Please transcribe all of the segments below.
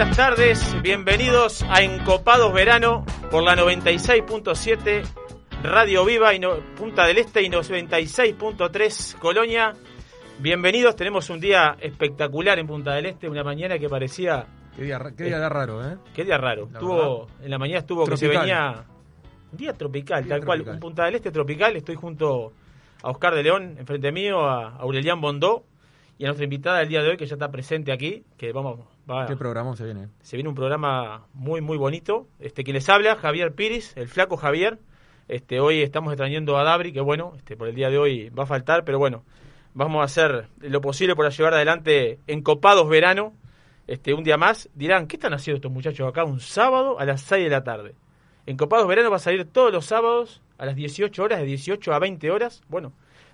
buenas tardes. Bienvenidos a Encopados Verano por la 96.7 Radio Viva y no- Punta del Este y 96.3 Colonia. Bienvenidos, tenemos un día espectacular en Punta del Este, una mañana que parecía... Qué día, ra- qué día raro, ¿eh? Qué día raro. La Estuvo, en la mañana estuvo que se venía... Un día tropical, Día tal cual. Un Punta del Este tropical. Estoy junto a Oscar de León, enfrente mío, a Aurelián Bondó y a nuestra invitada del día de hoy que ya está presente aquí, que vamos... Qué programón se viene. se viene un programa muy muy bonito. Este quien les habla, Javier Piris, el flaco Javier. Este hoy estamos extrañando a Dabri, que bueno, este por el día de hoy va a faltar, pero bueno, vamos a hacer lo posible para llevar adelante encopados verano. Este un día más dirán, ¿qué están haciendo estos muchachos acá un sábado a las 6 de la tarde? Encopados verano va a salir todos los sábados a las 18 horas, de 18 a 20 horas, bueno,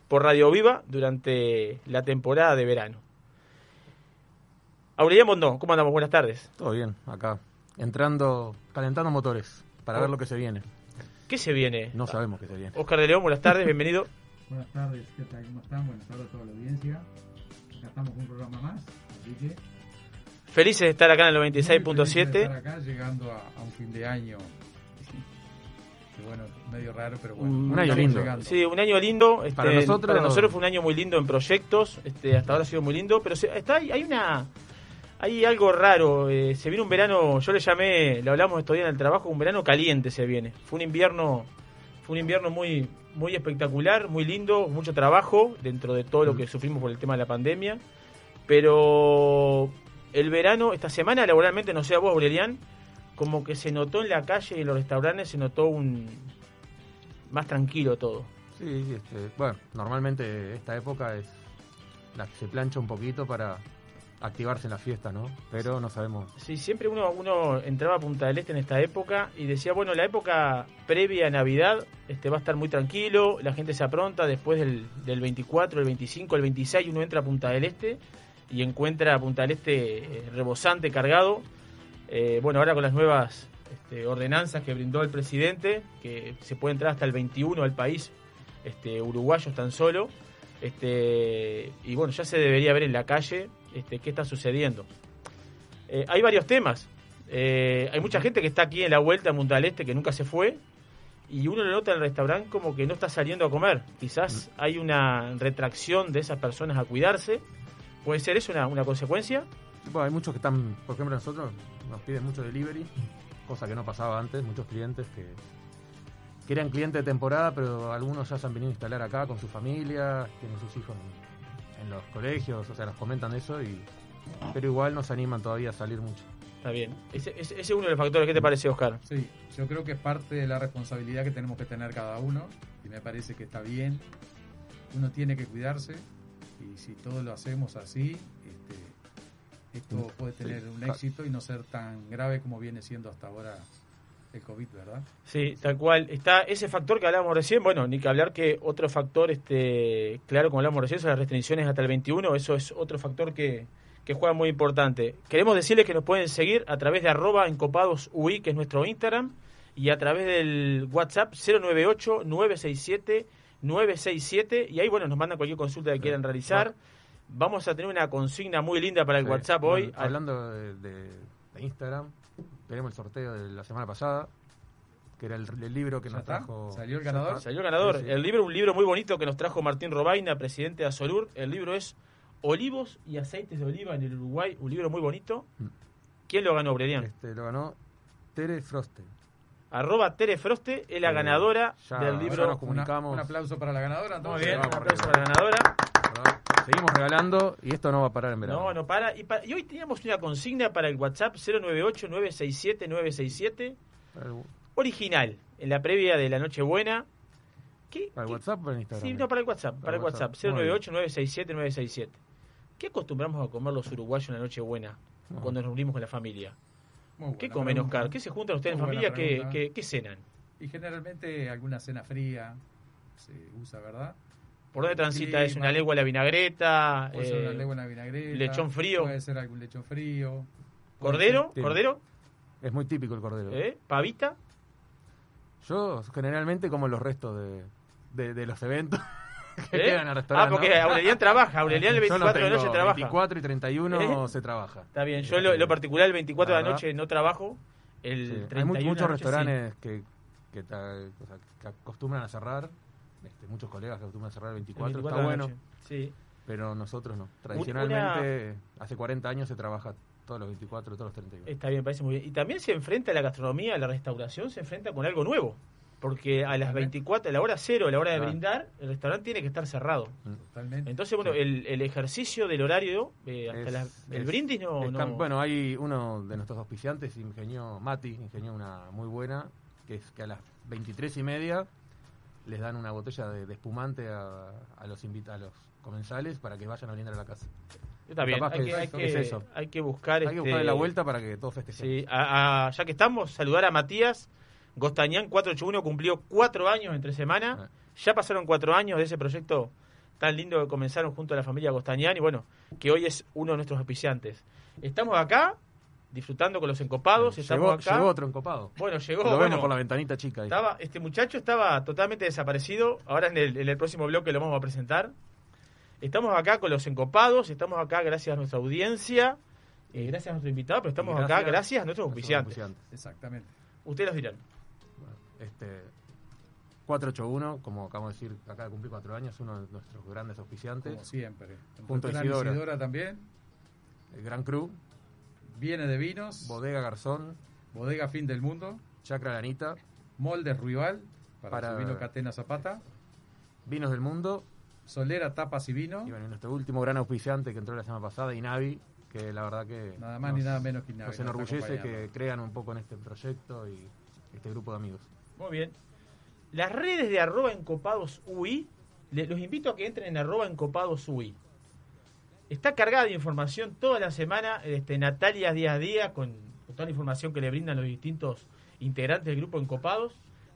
por Radio Viva durante la temporada de verano. Aureliano Bondón, ¿cómo andamos? Buenas tardes. Todo bien, acá. Entrando, calentando motores para Oh. ver lo que se viene. ¿Qué se viene? No sabemos qué se viene. Oscar de León, buenas tardes, bienvenido. Buenas tardes, ¿qué tal? ¿Cómo están? Buenas tardes a toda la audiencia. Acá estamos con un programa más, así que... Felices de estar acá en el muy felices de estar 96.7. acá llegando a, a un fin de año. Que bueno, medio raro, pero bueno. Un año lindo. llegando. Sí, un año lindo. este, Para nosotros- para nosotros fue un año muy lindo en proyectos. Este, hasta ahora ha sido muy lindo. Pero se- está, hay una. Hay algo raro. eh, se viene un verano. Yo le llamé. Lo hablamos estos días en el trabajo. Un verano caliente se viene. Fue un invierno. Fue un invierno muy, muy espectacular, muy lindo, mucho trabajo dentro de todo lo que sufrimos por el tema de la pandemia. Pero el verano, esta semana laboralmente, no sé a vos, Aurelian, como que se notó en la calle y en los restaurantes, se notó un más tranquilo todo. Sí, sí, este, bueno, normalmente esta época es la que se plancha un poquito para activarse en la fiesta, ¿no? Pero no sabemos. Sí, siempre uno, entraba a Punta del Este en esta época y decía, bueno, la época previa a Navidad este, va a estar muy tranquilo, la gente se apronta, después del, del 24, el 25, el 26 uno entra a Punta del Este y encuentra a Punta del Este eh, rebosante, cargado. Eh, bueno, ahora con las nuevas este, ordenanzas que brindó el presidente, que se puede entrar hasta el 21 al país, este, uruguayos tan solo. Este, y bueno, ya se debería ver en la calle este, qué está sucediendo. Eh, hay varios temas. Eh, hay mucha gente que está aquí en la vuelta en Punta del Este que nunca se fue. Y uno lo nota en el restaurante como que no está saliendo a comer. Quizás hay una retracción de esas personas a cuidarse. ¿Puede ser eso una, una consecuencia? Bueno, hay muchos que están, por ejemplo, nosotros nos piden mucho delivery, cosa que no pasaba antes, muchos clientes que, que eran clientes de temporada, pero algunos ya se han venido a instalar acá con su familia, tienen sus hijos en, en los colegios, o sea, nos comentan eso, y pero igual nos animan todavía a salir mucho. Está bien. Ese, ese- ese es uno de los factores. ¿Qué te parece, Oscar? Sí, yo creo que es parte de la responsabilidad que tenemos que tener cada uno y me parece que está bien. Uno tiene que cuidarse y si todos lo hacemos así, este, esto puede tener un éxito y no ser tan grave como viene siendo hasta ahora el COVID, ¿verdad? Sí, tal cual. Está ese factor que hablábamos recién. Bueno, ni que hablar que otro factor, este, claro, como hablábamos recién, son las restricciones hasta el 21. Eso es otro factor que, que juega muy importante. Queremos decirles que nos pueden seguir a través de arroba encopadosui, que es nuestro Instagram, y a través del WhatsApp 098-967-967. Y ahí, bueno, nos mandan cualquier consulta que quieran realizar. Vamos a tener una consigna muy linda para el Sí. WhatsApp hoy. Hablando de Instagram, tenemos el sorteo de la semana pasada, que era el, el libro que ¿Ya nos está? trajo. ¿Salió el Ya ganador? Salió ganador. Sí, sí. El libro, un libro muy bonito que nos trajo Martín Robaina, presidente de Asolur. El libro es Olivos y aceites de oliva en el Uruguay. Un libro muy bonito. Mm. ¿Quién lo ganó, Bredian? Este, lo ganó Tere Froste. Arroba Tere Froste es la Eh, ganadora ya- del ya libro. nos comunicamos. Una- un aplauso para la ganadora. Muy bien, un aplauso para la ganadora. Seguimos regalando y esto no va a parar en verano. No, no para. Y, hoy teníamos una consigna para el WhatsApp 098-967-967. Para el, Original, en la previa de la Nochebuena. ¿Qué, para el qué- WhatsApp o para el Instagram. Sí, no, para el WhatsApp, para, Para el WhatsApp, WhatsApp. Muy bien. 098-967-967. ¿Qué acostumbramos a comer los uruguayos en la Nochebuena No. cuando nos reunimos con la familia? Muy ¿Qué comen, pregunta. Oscar? ¿Qué se juntan ustedes en familia? ¿Qué, qué, qué cenan? Y generalmente alguna cena fría se usa, ¿verdad? ¿Por dónde transita? ¿Es una legua a la vinagreta? Puede ser eh, una legua en la vinagreta. lechón frío. Puede ser algún lechón frío. ¿Cordero? Sí. ¿Cordero? Es muy típico el cordero. ¿Eh? ¿Pavita? Yo generalmente como los restos de, de, de los eventos. que ¿Eh? quedan en el restaurante. Ah, porque. Aurelian trabaja. Aurelian el Yo no 24 de la noche trabaja. 24 y 31 ¿Eh? se trabaja. Está bien, yo lo, particular el 24 de la noche no trabajo. El Sí. 31 Hay muchos noche restaurantes que, que, ta- o sea, que acostumbran a cerrar. Este, muchos colegas que acostumbran a cerrar el sí. El 24. 24 está bueno. Sí. pero nosotros no. Tradicionalmente, hace 40 años se trabaja todos los 24, todos los 31. Está bien, parece muy bien. Y también se enfrenta a la gastronomía, a la restauración, se enfrenta con algo nuevo. Porque a las 24, a la hora cero, a la hora de Claro. brindar, el restaurante tiene que estar cerrado. Totalmente. Entonces, bueno, Sí. el, el ejercicio del horario, eh, hasta Es- las- el es- brindis no, Es no- Bueno, hay uno de nuestros auspiciantes, ingenió Mati, ingenió una muy buena, que es que a las 23 y media les dan una botella de, de espumante a, a los invita a los comensales para que vayan a brindar a la casa. Está bien, hay que hay, que, es eso. hay que buscar... Hay que este, buscarle la vuelta para que todos festejemos. Sí, a- a- ya que estamos, saludar a Matías Gostañán 481, cumplió cuatro años entre semana. Ah. Ya pasaron cuatro años de ese proyecto tan lindo que comenzaron junto a la familia Gostañán y bueno, que hoy es uno de nuestros auspiciantes. Estamos acá disfrutando con los encopados, estamos llegó, acá. llegó otro encopado. Bueno, llegó, Lo bueno, vemos por la ventanita chica ahí. estaba, este muchacho estaba totalmente desaparecido. Ahora en el, en el próximo bloque lo vamos a presentar. Estamos acá con los encopados, estamos acá gracias a nuestra audiencia, eh, gracias a nuestro invitado, pero estamos acá gracias a nuestros auspiciantes. Exactamente. Ustedes los dirán. Bueno, este 481, como acabamos de decir, acaba de cumplir cuatro años, uno de nuestros grandes auspiciantes. Como siempre. Junto a Restaurante Isidora. también. El Gran Cru, Viene de vinos. Bodega Garzón, Bodega Fin del Mundo. Chacra Lanita, Moldes Ruibal. Para, Para- su vino Catena Zapata. Vinos del Mundo Solera Tapas y Vino. y bueno, y nuestro último gran auspiciante que entró la semana pasada, Inavi, que la verdad que Nada más nos, ni nada menos que Inavi, nos enorgullece que crean un poco en este proyecto y este grupo de amigos. Muy bien. Las redes de arroba encopados UI, le- los invito a que entren en arroba encopados UI. Está cargada de información toda la semana, este, Natalia día a día, con, con toda la información que le brindan los distintos integrantes del grupo Encopados.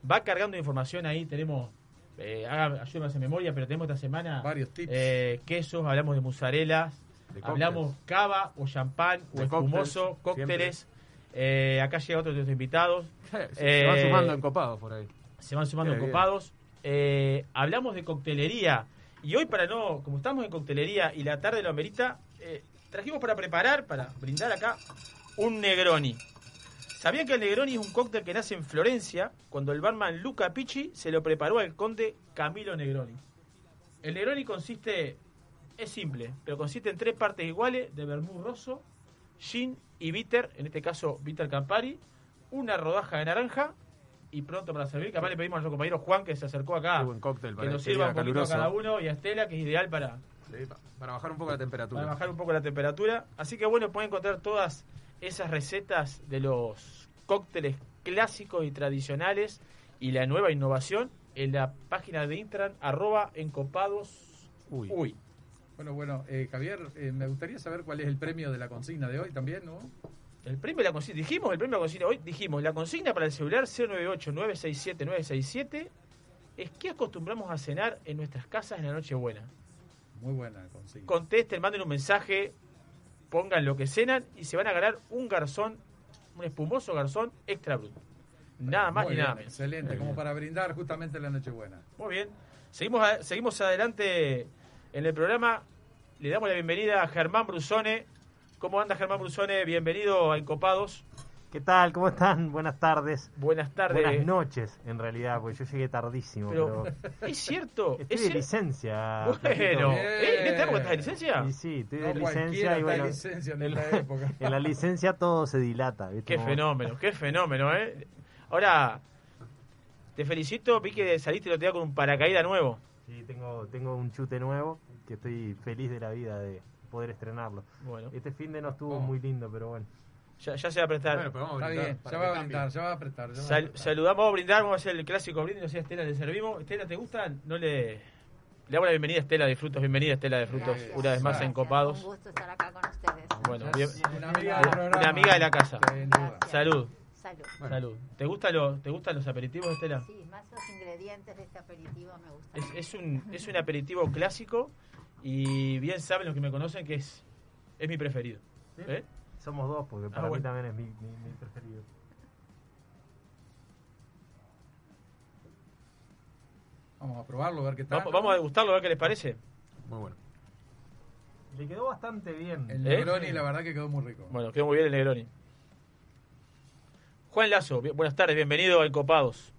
Va cargando información ahí, tenemos, eh, haga- ayúdame a hacer memoria, pero tenemos esta semana Varios tips. eh, quesos, hablamos de mozzarellas, De hablamos cava o champán o De espumoso, cócteles, cócteles. Eh, acá llega otro de los invitados. Se, van sumando encopados por ahí. se van sumando Qué bien. copados. Eh, hablamos de coctelería. Y hoy, para no, como estamos en coctelería y la tarde lo amerita, eh, trajimos para preparar, para brindar acá, un Negroni. ¿Sabían que el Negroni es un cóctel que nace en Florencia cuando el barman Luca Picci se lo preparó al conde Camilo Negroni? El Negroni consiste, es simple, pero consiste en tres partes iguales de vermú rosso, gin y bitter, en este caso bitter Campari, una rodaja de naranja y pronto para servir. Que además le pedimos a nuestro compañero Juan que se acercó acá buen cóctel que para nos este sirva un poquito a cada uno y a Estela que es ideal para, Sí, para bajar un poco la temperatura. para bajar un poco la temperatura. Así que bueno, pueden encontrar todas esas recetas de los cócteles clásicos y tradicionales y la nueva innovación en la página de Instagram arroba encopados Uy. uy. Bueno, bueno, eh, Javier, eh, me gustaría saber cuál es el premio de la consigna de hoy también, ¿no? El premio de la consigna, dijimos el premio de la consigna hoy, dijimos la consigna para el celular 098-967-967 es qué acostumbramos a cenar en nuestras casas en la Nochebuena. Muy buena consigna. contesten, manden un mensaje, pongan lo que cenan y se van a ganar un garzón, un espumoso garzón extra brut. Nada más ni nada menos. Excelente, como para brindar justamente la Nochebuena. Muy bien. Seguimos, a- seguimos adelante en el programa. Le damos la bienvenida a Germán Brusone. ¿Cómo anda Germán Brusone? Bienvenido a Encopados. ¿Qué tal? ¿Cómo están? Buenas tardes. Buenas tardes. Buenas noches, en realidad, porque yo llegué tardísimo. Pero, Pero, es cierto. estoy es de cier- licencia. Bueno. ¿eh? ¿en esta época estás de licencia? Y sí, estoy No de licencia y está bueno, de licencia en esta época. en la licencia todo se dilata. ¿viste? Qué fenómeno, qué fenómeno, ¿eh? Ahora, te felicito, vi que saliste y lo tenía con un paracaídas nuevo. Sí, tengo, tengo un chute nuevo que estoy feliz de la vida de poder estrenarlo. Bueno, Este fin de no estuvo muy lindo, pero bueno. ya, ya se va a prestar. Bueno, pero vamos a Está brindar bien, para ya va a brindar, ya va a apretar. ya va a Sal- apretar. saludamos, vamos a brindar, vamos a hacer el clásico brindis, no sé, Estela le servimos. Estela, ¿te gusta? No le... Le damos la bienvenida a Estela de Frutos, bienvenida Estela de Frutos, Gracias. una vez más Gracias. Encopados. Un gusto estar acá con ustedes. Bueno, bien- una amiga Una de la casa. Salud, Salud. Bueno. salud. ¿Te, gusta lo, ¿Te gustan los aperitivos, Estela? Sí, más los ingredientes de este aperitivo me gustan. Es, es un, es un aperitivo clásico y bien saben los que me conocen que es, es mi preferido. ¿Eh? Somos dos, porque para Ah, bueno. mí también es mi, mi- mi preferido. Vamos a probarlo, a ver qué tal. Vamos, vamos a degustarlo, a ver qué les parece. Muy bueno. Le quedó bastante bien. El ¿Eh? Negroni, la verdad que quedó muy rico. Bueno, quedó muy bien el Negroni. Juan Lazo, buenas tardes, bienvenido a Encopados.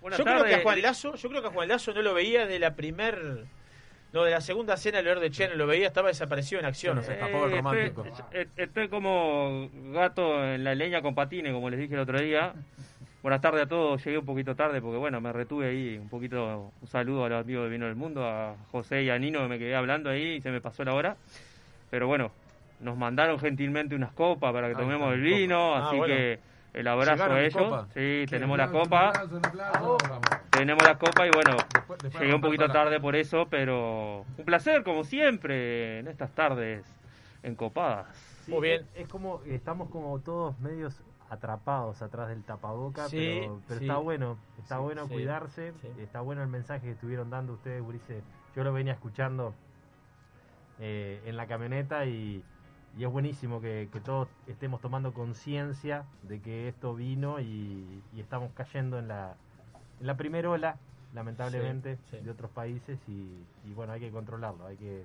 Buenas yo creo tardes. que a Juan Lazo, yo creo que a Juan Lazo no lo veía de la primer no, de la segunda cena del León de Chen, lo veía, estaba desaparecido en acción. Bueno, se escapó el romántico. Estoy, eh, estoy como gato en la leña con patines, como les dije el otro día. Buenas tardes a todos. Llegué un poquito tarde porque, bueno, me retuve ahí un poquito. Un saludo a los amigos de Vino del Mundo, a José y a Nino, que me quedé hablando ahí y se me pasó la hora. Pero bueno, nos mandaron gentilmente unas copas para que Ahí tomemos el vino. Ah, así bueno. que el abrazo ¿Llegaron a ellos. copa? Sí, tenemos la copa. un aplauso, un aplauso. Tenemos la copa y bueno, Después- después llegué un poquito tarde por eso, pero un placer como siempre en estas tardes encopadas. Sí, Muy bien. Es, es como, estamos como todos medios atrapados atrás del tapaboca, Sí, pero, pero sí. está bueno, está Sí, bueno sí, cuidarse, sí. está bueno el mensaje que estuvieron dando ustedes, Gurice. Yo lo venía escuchando eh, en la camioneta y, y es buenísimo que, que todos estemos tomando conciencia de que esto vino y, y estamos cayendo en la, en la primera ola, lamentablemente, Sí, sí. de otros países y, y bueno, hay que controlarlo, hay que,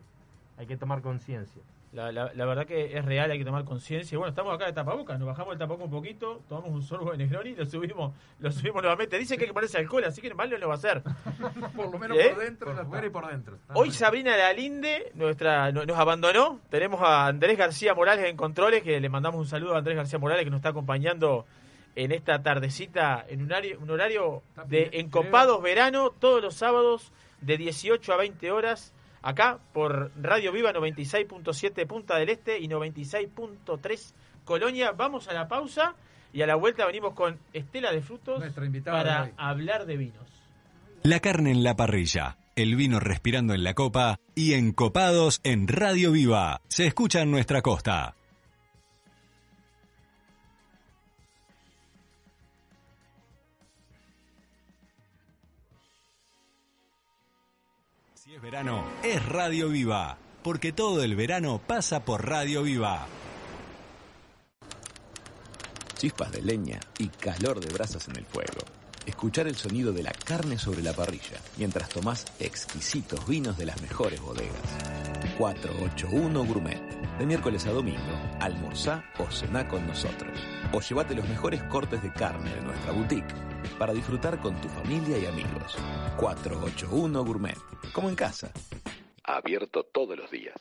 hay que tomar conciencia. La, la, la verdad que es real, hay que tomar conciencia. Y bueno, estamos acá de tapabocas, nos bajamos el tapabocas un poquito, tomamos un sorbo de Negroni y lo subimos, lo subimos nuevamente. Dice que hay que ponerse alcohol, así que mal no lo va a hacer. Por lo menos ¿Eh? por dentro. Por fuera y por dentro. Está Hoy. Sabrina Lalinde nuestra, no- nos abandonó. Tenemos a Andrés García Morales en controles, que le mandamos un saludo a Andrés García Morales que nos está acompañando en esta tardecita, en un horario, un horario Está de encopados verano, todos los sábados de 18 a 20 horas, acá por Radio Viva 96.7 Punta del Este y 96.3 Colonia. Vamos a la pausa y a la vuelta venimos con Estela de Frutos de para hablar de vinos. La carne en la parrilla, el vino respirando en la copa y encopados en Radio Viva. Se escucha en nuestra costa. Verano, es Radio Viva, porque todo el verano pasa por Radio Viva. Chispas de leña y calor de brasas en el fuego. Escuchar el sonido de la carne sobre la parrilla mientras tomás exquisitos vinos de las mejores bodegas. 481 Gourmet. De miércoles a domingo, almorzá o cená con nosotros. O llévate los mejores cortes de carne de nuestra boutique para disfrutar con tu familia y amigos. 481 Gourmet. Como en casa. Abierto todos los días.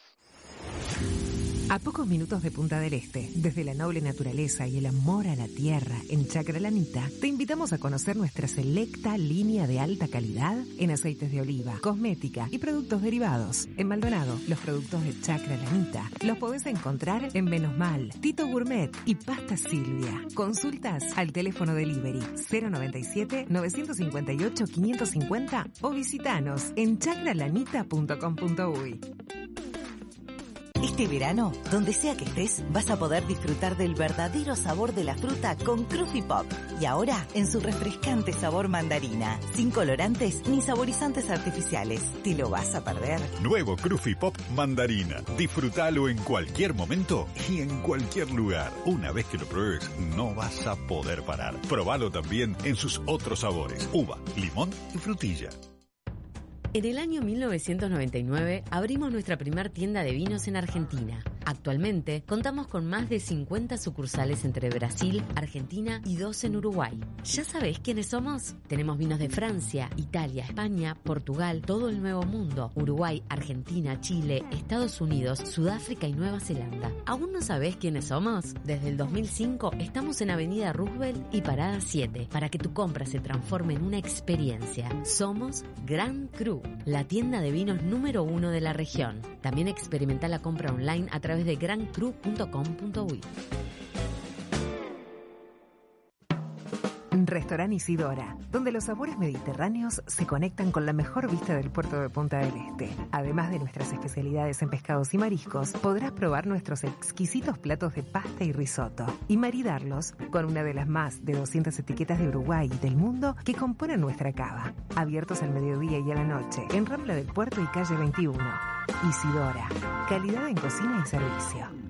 A pocos minutos de Punta del Este, desde la noble naturaleza y el amor a la tierra en Chacra Lanita, te invitamos a conocer nuestra selecta línea de alta calidad en aceites de oliva, cosmética y productos derivados. En Maldonado, los productos de Chacra Lanita los podés encontrar en Menos Mal, Tito Gourmet y Pasta Silvia. Consultas al teléfono delivery 097 958 550 o visitanos en chacralanita.com.uy. Este verano, donde sea que estés, vas a poder disfrutar del verdadero sabor de la fruta con Cruffy Pop. Y ahora, en su refrescante sabor mandarina, sin colorantes ni saborizantes artificiales. ¿Te lo vas a perder? Nuevo Cruffy Pop Mandarina. Disfrútalo en cualquier momento y en cualquier lugar. Una vez que lo pruebes, no vas a poder parar. Probalo también en sus otros sabores: uva, limón y frutilla. En el año 1999 abrimos nuestra primer tienda de vinos en Argentina. Actualmente contamos con más de 50 sucursales entre Brasil, Argentina y dos en Uruguay. ¿Ya sabés quiénes somos? Tenemos vinos de Francia, Italia, España, Portugal, todo el Nuevo Mundo, Uruguay, Argentina, Chile, Estados Unidos, Sudáfrica y Nueva Zelanda. ¿Aún no sabés quiénes somos? Desde el 2005 estamos en Avenida Roosevelt y Parada 7 para que tu compra se transforme en una experiencia. Somos Gran Cru, la tienda de vinos número uno de la región. También experimenta la compra online a través de grancru.com.uy. Restaurant Isidora, donde los sabores mediterráneos se conectan con la mejor vista del puerto de Punta del Este. Además de nuestras especialidades en pescados y mariscos, podrás probar nuestros exquisitos platos de pasta y risotto y maridarlos con una de las más de 200 etiquetas de Uruguay y del mundo que componen nuestra cava. Abiertos al mediodía y a la noche, en Rambla del Puerto y calle 21. Isidora, calidad en cocina y servicio.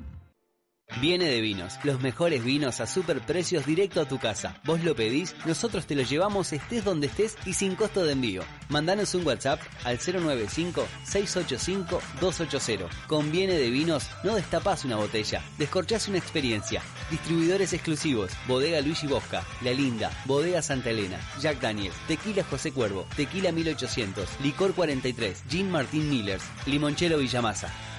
Viene de Vinos, los mejores vinos a super precios directo a tu casa. Vos lo pedís, nosotros te lo llevamos estés donde estés y sin costo de envío. Mandanos un WhatsApp al 095-685-280. Con Viene de Vinos no destapás una botella, descorchás una experiencia. Distribuidores exclusivos, Bodega Luigi Bosca, La Linda, Bodega Santa Elena, Jack Daniels, Tequila José Cuervo, Tequila 1800, Licor 43, Jean Martín Millers, Limonchelo Villamasa.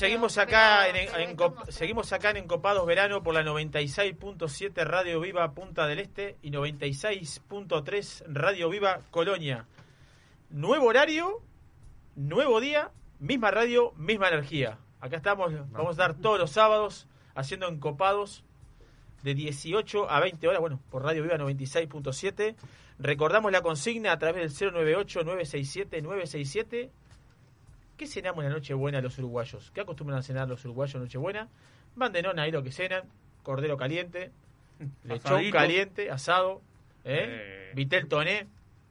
Seguimos, acá en, seguimos acá en Encopados Verano por la 96.7 Radio Viva Punta del Este y 96.3 Radio Viva Colonia. Nuevo horario, nuevo día, misma radio, misma energía. Acá estamos, vamos a estar todos los sábados haciendo encopados de 18 a 20 horas, bueno, por Radio Viva 96.7. Recordamos la consigna a través del 098-967-967. ¿Qué cenamos en la Nochebuena los uruguayos? ¿Qué acostumbran a cenar los uruguayos en Nochebuena? Mandenón ahí lo que cenan, cordero caliente, lechón Asadito. caliente, asado, ¿eh? Eh. vitel toné.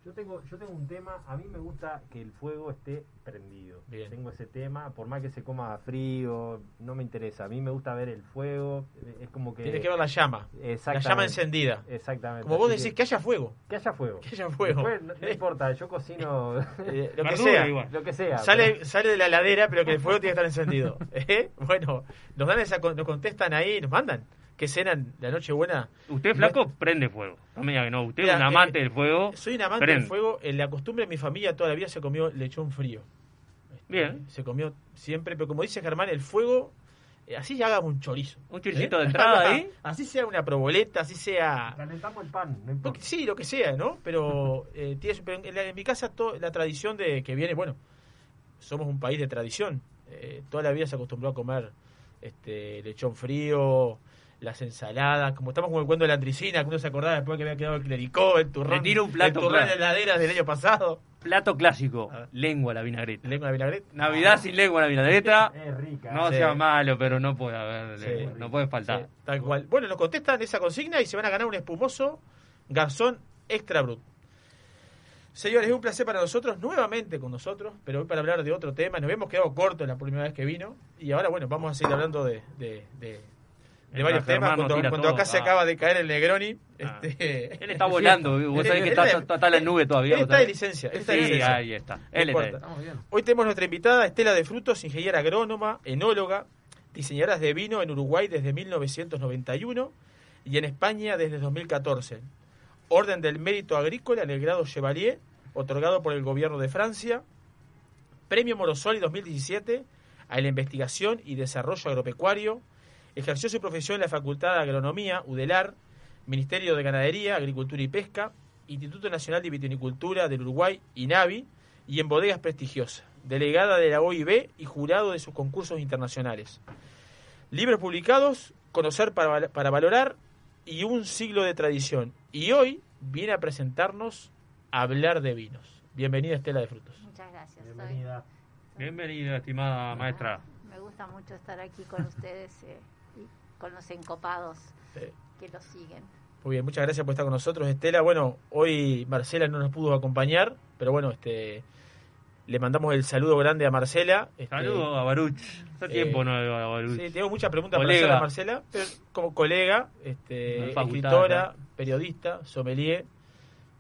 Yo tengo, yo tengo un tema, a mí me gusta que el fuego esté prendido. Tengo ese tema, por más que se coma frío, no me interesa. A mí me gusta ver el fuego, eh, es como que... Tiene que ver la llama, la llama encendida. Exactamente. Como vos decís, que haya fuego. Que haya fuego. Que haya fuego. Después, no, no importa, yo cocino Eh, lo que sea. igual. Lo que sea. Sale, pero- sale de la heladera, pero que el fuego tiene que estar encendido. ¿Eh? Bueno, nos dan esa, nos contestan ahí, nos mandan. Que cenan la noche buena. Usted, flaco, prende fuego. No me diga que no. Usted Mira, es un amante eh, del fuego. Soy un amante prende. del fuego. En la costumbre de mi familia toda la vida se comió lechón frío. Bien. Se comió siempre, pero como dice Germán, el fuego, eh, así ya haga un chorizo. Un choricito ¿Eh? de entrada ahí. Así sea una proboleta, así sea... Calentamos el pan, no importa. Sí, lo que sea, ¿no? Pero, eh, tiene su- pero en, la- en mi casa to- la tradición de que viene, bueno, somos un país de tradición. Eh, toda la vida se acostumbró a comer este lechón frío, las ensaladas, como estamos con el cuento de la andricina, que uno se acordaba después que había quedado el clericó, el turrón, Le tiro un plato el turrón de heladera del año pasado. Plato clásico. Lengua a la vinagreta. Lengua a la vinagreta. Navidad sin lengua a la vinagreta. Es rica. No Sí. sea malo, pero no puede haber. Sí. lengua, No puede faltar. Sí, tal cual. Bueno, nos contestan esa consigna y se van a ganar un espumoso garzón extra brut. Señores, es un placer para nosotros, nuevamente con nosotros, pero hoy para hablar de otro tema. Nos habíamos quedado cortos la primera vez que vino y ahora, bueno, vamos a seguir hablando de, de, de- de varios temas. Cuando, tira cuando todo, acá se ah. acaba de caer el Negroni. Ah. Este, Él está volando. Vos sabés que está, está, está en la nube todavía. Él ¿vos está de licencia. Él está Sí, de licencia. ahí está. No Él está ahí. Hoy tenemos nuestra invitada Estela de Frutos, ingeniera agrónoma, enóloga, diseñadora de vino en Uruguay desde 1991 y en España desde 2014. Orden del Mérito Agrícola en el grado Chevalier, otorgado por el gobierno de Francia. Premio Morosoli 2017 a la investigación y desarrollo agropecuario. Ejerció su profesión en la Facultad de Agronomía, UDELAR, Ministerio de Ganadería, Agricultura y Pesca, Instituto Nacional de Vitivinicultura del Uruguay, INAVI, y en bodegas prestigiosas, delegada de la OIB y jurado de sus concursos internacionales. Libros publicados, Conocer para, val- para valorar y Un siglo de tradición. Y hoy viene a presentarnos Hablar de vinos. Bienvenida Estela de Frutos. Muchas gracias. soy- Bienvenida. Bienvenida, estimada maestra. me gusta mucho estar aquí con ustedes. eh, con los encopados Eh. que lo siguen. Muy bien, muchas gracias por estar con nosotros, Estela. Bueno, hoy Marcela no nos pudo acompañar, pero bueno, este le mandamos el saludo grande a Marcela. Este, Saludos a Baruch. Hace eh, tiempo no a Baruch. Sí, tengo muchas preguntas para hacer a Marcela, pero como colega, este, escritora, periodista, sommelier,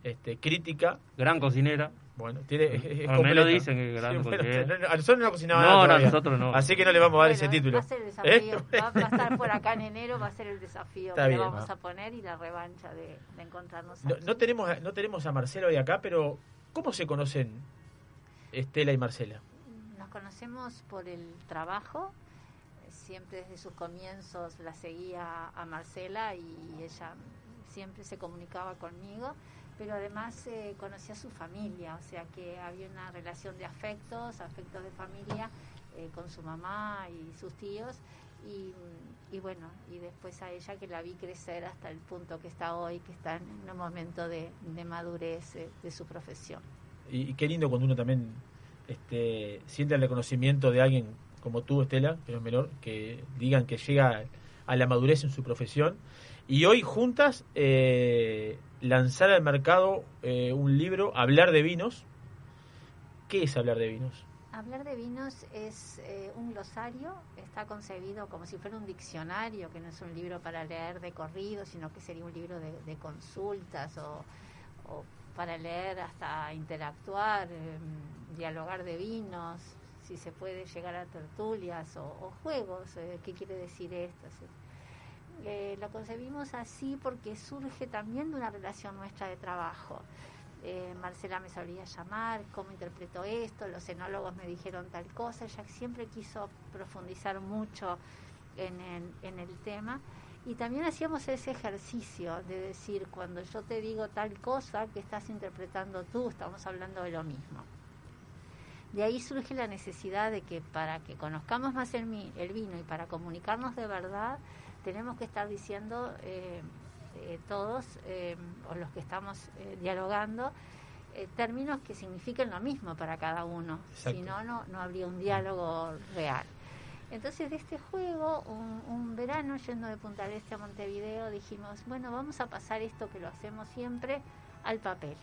este, crítica. Gran cocinera. Bueno, tiene, es, lo dicen que es gran bueno, cocinera. no, a nosotros no cocinaba No, nada no, a nosotros no. Así que no le vamos a dar Bueno, ese título. Va a ser el ¿Eh? desafío. Va, va a estar por acá en enero, va a ser el desafío Está que bien. le vamos a poner y la revancha de, de encontrarnos No, aquí. no tenemos, no tenemos a Marcela hoy acá, pero ¿cómo se conocen Estela y Marcela? Nos conocemos por el trabajo. Siempre desde sus comienzos la seguía a Marcela y ella siempre se comunicaba conmigo, pero además eh, conocía a su familia, o sea que había una relación de afectos, afectos de familia eh, con su mamá y sus tíos. Y, bueno, y después a ella que la vi crecer hasta el punto que está hoy, que está en un momento de, de madurez eh, de su profesión. Y, qué lindo cuando uno también este, siente el reconocimiento de alguien como tú, Estela, que es menor, que digan que llega a la madurez en su profesión. Y hoy juntas eh, lanzar al mercado eh, un libro, Hablar de Vinos. ¿Qué es hablar de vinos? Hablar de vinos es eh, un glosario, está concebido como si fuera un diccionario, que no es un libro para leer de corrido, sino que sería un libro de, de consultas o, o para leer hasta interactuar, eh, dialogar de vinos, si se puede llegar a tertulias o, o juegos. eh, ¿Qué quiere decir esto? Eh, lo concebimos así porque surge también de una relación nuestra de trabajo. Eh, Marcela me solía llamar, cómo interpreto esto, los enólogos me dijeron tal cosa, ella siempre quiso profundizar mucho en el, tema y también hacíamos ese ejercicio de decir, cuando yo te digo tal cosa, que estás interpretando tú? Estamos hablando de lo mismo. De ahí surge la necesidad de que para que conozcamos más el, el vino y para comunicarnos de verdad, tenemos que estar diciendo eh, eh, todos, eh, o los que estamos eh, dialogando, términos que signifiquen lo mismo para cada uno. Si no, no, no habría un diálogo real. Entonces, de este juego, un, un verano yendo de Punta del Este a Montevideo, dijimos, bueno, vamos a pasar esto que lo hacemos siempre al papel.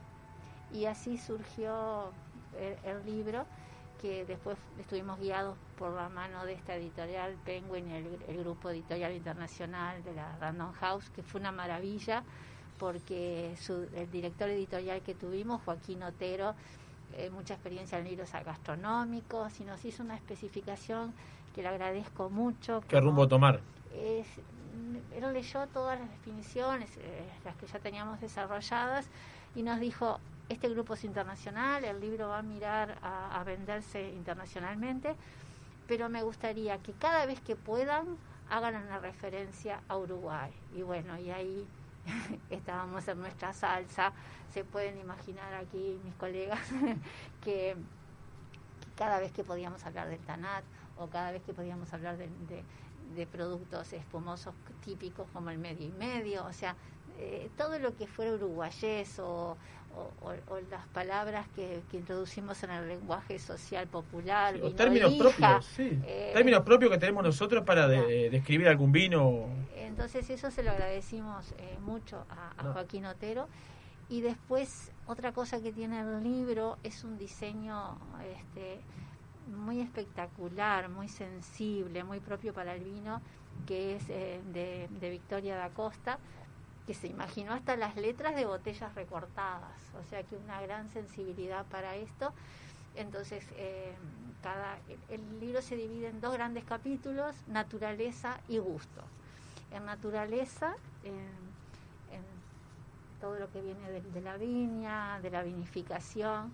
Y así surgió el, el libro, que después estuvimos guiados por la mano de esta editorial Penguin, el, el grupo editorial internacional de la Random House, que fue una maravilla, porque su- el director editorial que tuvimos, Joaquín Otero, eh, mucha experiencia en libros gastronómicos, y nos hizo una especificación que le agradezco mucho. ¿Qué como- rumbo tomar? es, él leyó todas las definiciones, eh, las que ya teníamos desarrolladas, y nos dijo, este grupo es internacional, el libro va a mirar a, venderse internacionalmente, pero me gustaría que cada vez que puedan hagan una referencia a Uruguay. Y bueno, y ahí estábamos en nuestra salsa, se pueden imaginar aquí mis colegas que cada vez que podíamos hablar del Tanat o cada vez que podíamos hablar de productos espumosos típicos como el medio y medio, o sea, eh, todo lo que fuera uruguayés o, o- las palabras que, que introducimos en el lenguaje social popular, Sí, o términos propios, sí. eh, Términos propios que tenemos nosotros para de- describir algún vino. Entonces eso se lo agradecimos eh, mucho a, a No. Joaquín Otero. Y después otra cosa que tiene el libro es un diseño este, muy espectacular, muy sensible, muy propio para el vino, que es eh, de, de Victoria da Costa, que se imaginó hasta las letras de botellas recortadas, o sea que una gran sensibilidad para esto. Entonces, eh, cada, el, libro se divide en dos grandes capítulos, naturaleza y gusto. En naturaleza, en, todo lo que viene de, de la viña, de la vinificación,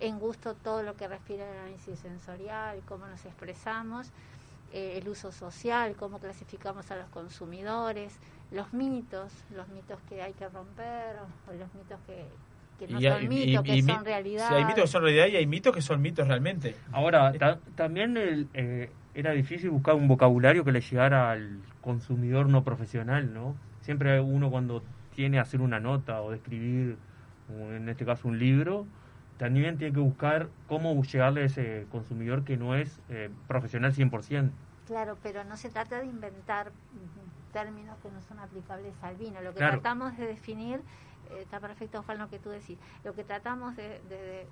en gusto todo lo que refiere al análisis sensorial, cómo nos expresamos, eh, el uso social, cómo clasificamos a los consumidores, los mitos, los mitos que hay que romper, o los mitos que, que no Y- son y- mitos, y- que son realidad. sí, hay mitos que son realidad y hay mitos que son mitos realmente. Ahora, ta- también el, eh, era difícil buscar un vocabulario que le llegara al consumidor no profesional, ¿no? Siempre uno cuando tiene que hacer una nota o escribir, o en este caso un libro, también tiene que buscar cómo llegarle a ese consumidor que no es eh, profesional 100%. Claro, pero no se trata de inventar términos que no son aplicables al vino. Lo que Claro. tratamos de definir, eh, está perfecto Juan lo que tú decís, lo que tratamos de, de- de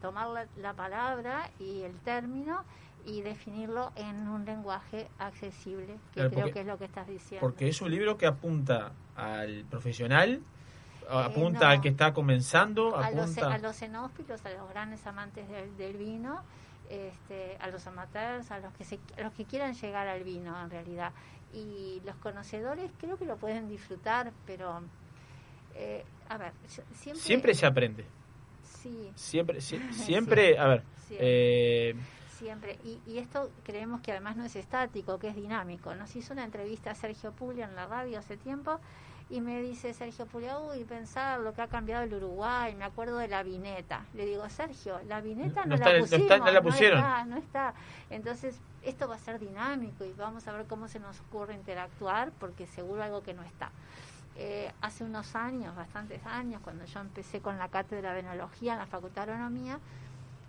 tomar la, la palabra y el término y definirlo en un lenguaje accesible, que Claro, creo porque- que es lo que estás diciendo. Porque es un libro que apunta al profesional, apunta no. al que está comenzando, a los, apunta... a los cenófilos, a los grandes amantes del, del vino, este, a los amateurs, a los que se, a los que quieran llegar al vino en realidad. Y los conocedores creo que lo pueden disfrutar, pero eh, a ver, siempre, Siempre se aprende. sí, Siempre, sie- siempre, a ver, Siempre. eh, siempre. Y, y esto creemos que además no es estático, que es dinámico. Nos hizo una entrevista a Sergio Pulio en la radio hace tiempo y me dice Sergio Pulio, uy, pensar lo que ha cambiado el Uruguay, me acuerdo de la vineta. Le digo, Sergio, la vineta no, No la está- no pusimos, está- no la pusieron. está, no está. Entonces, esto va a ser dinámico y vamos a ver cómo se nos ocurre interactuar, porque seguro algo que no está. Eh, hace unos años, bastantes años, cuando yo empecé con la cátedra de enología en la Facultad de Agronomía,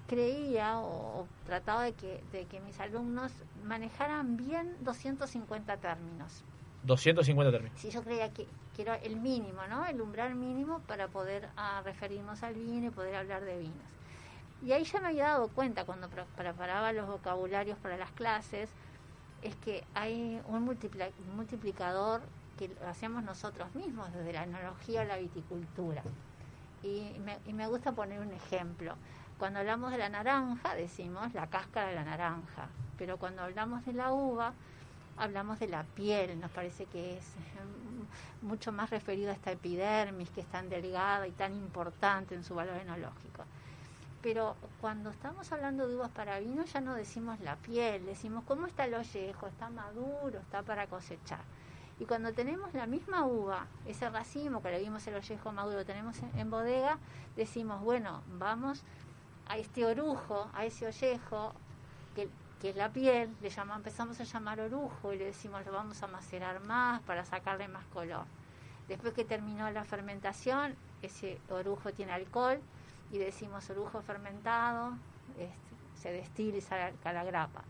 creía o, o trataba de que, de que mis alumnos manejaran bien 250 términos. 250 términos. Si yo creía que, que era el mínimo, ¿no? El umbral mínimo para poder ah, referirnos al vino y poder hablar de vinos. Y ahí ya me había dado cuenta cuando pre- preparaba los vocabularios para las clases, es que hay un multiplicador que lo hacemos nosotros mismos, desde la enología a la viticultura. Y me, y me gusta poner un ejemplo. Cuando hablamos de la naranja, decimos la cáscara de la naranja, pero cuando hablamos de la uva, hablamos de la piel, nos parece que es mucho más referido a esta epidermis que es tan delgada y tan importante en su valor enológico. Pero cuando estamos hablando de uvas para vino ya no decimos la piel, decimos cómo está el ollejo, está maduro, está para cosechar. Y cuando tenemos la misma uva, ese racimo que le vimos el ollejo maduro, tenemos en, en bodega, decimos, bueno, vamos a este orujo, a ese ollejo, que, que es la piel, le llama, empezamos a llamar orujo y le decimos, lo vamos a macerar más para sacarle más color. Después que terminó la fermentación, ese orujo tiene alcohol y decimos orujo fermentado, este, se destila y saca la grapa.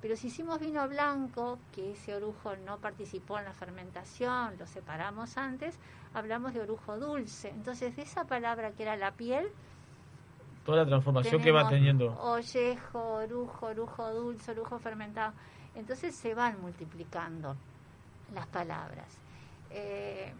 Pero si hicimos vino blanco, que ese orujo no participó en la fermentación, lo separamos antes, hablamos de orujo dulce. Entonces, de esa palabra que era la piel, Toda la transformación que va teniendo. Ollejo, orujo, orujo dulce, orujo fermentado. Entonces se van multiplicando las palabras. Eh,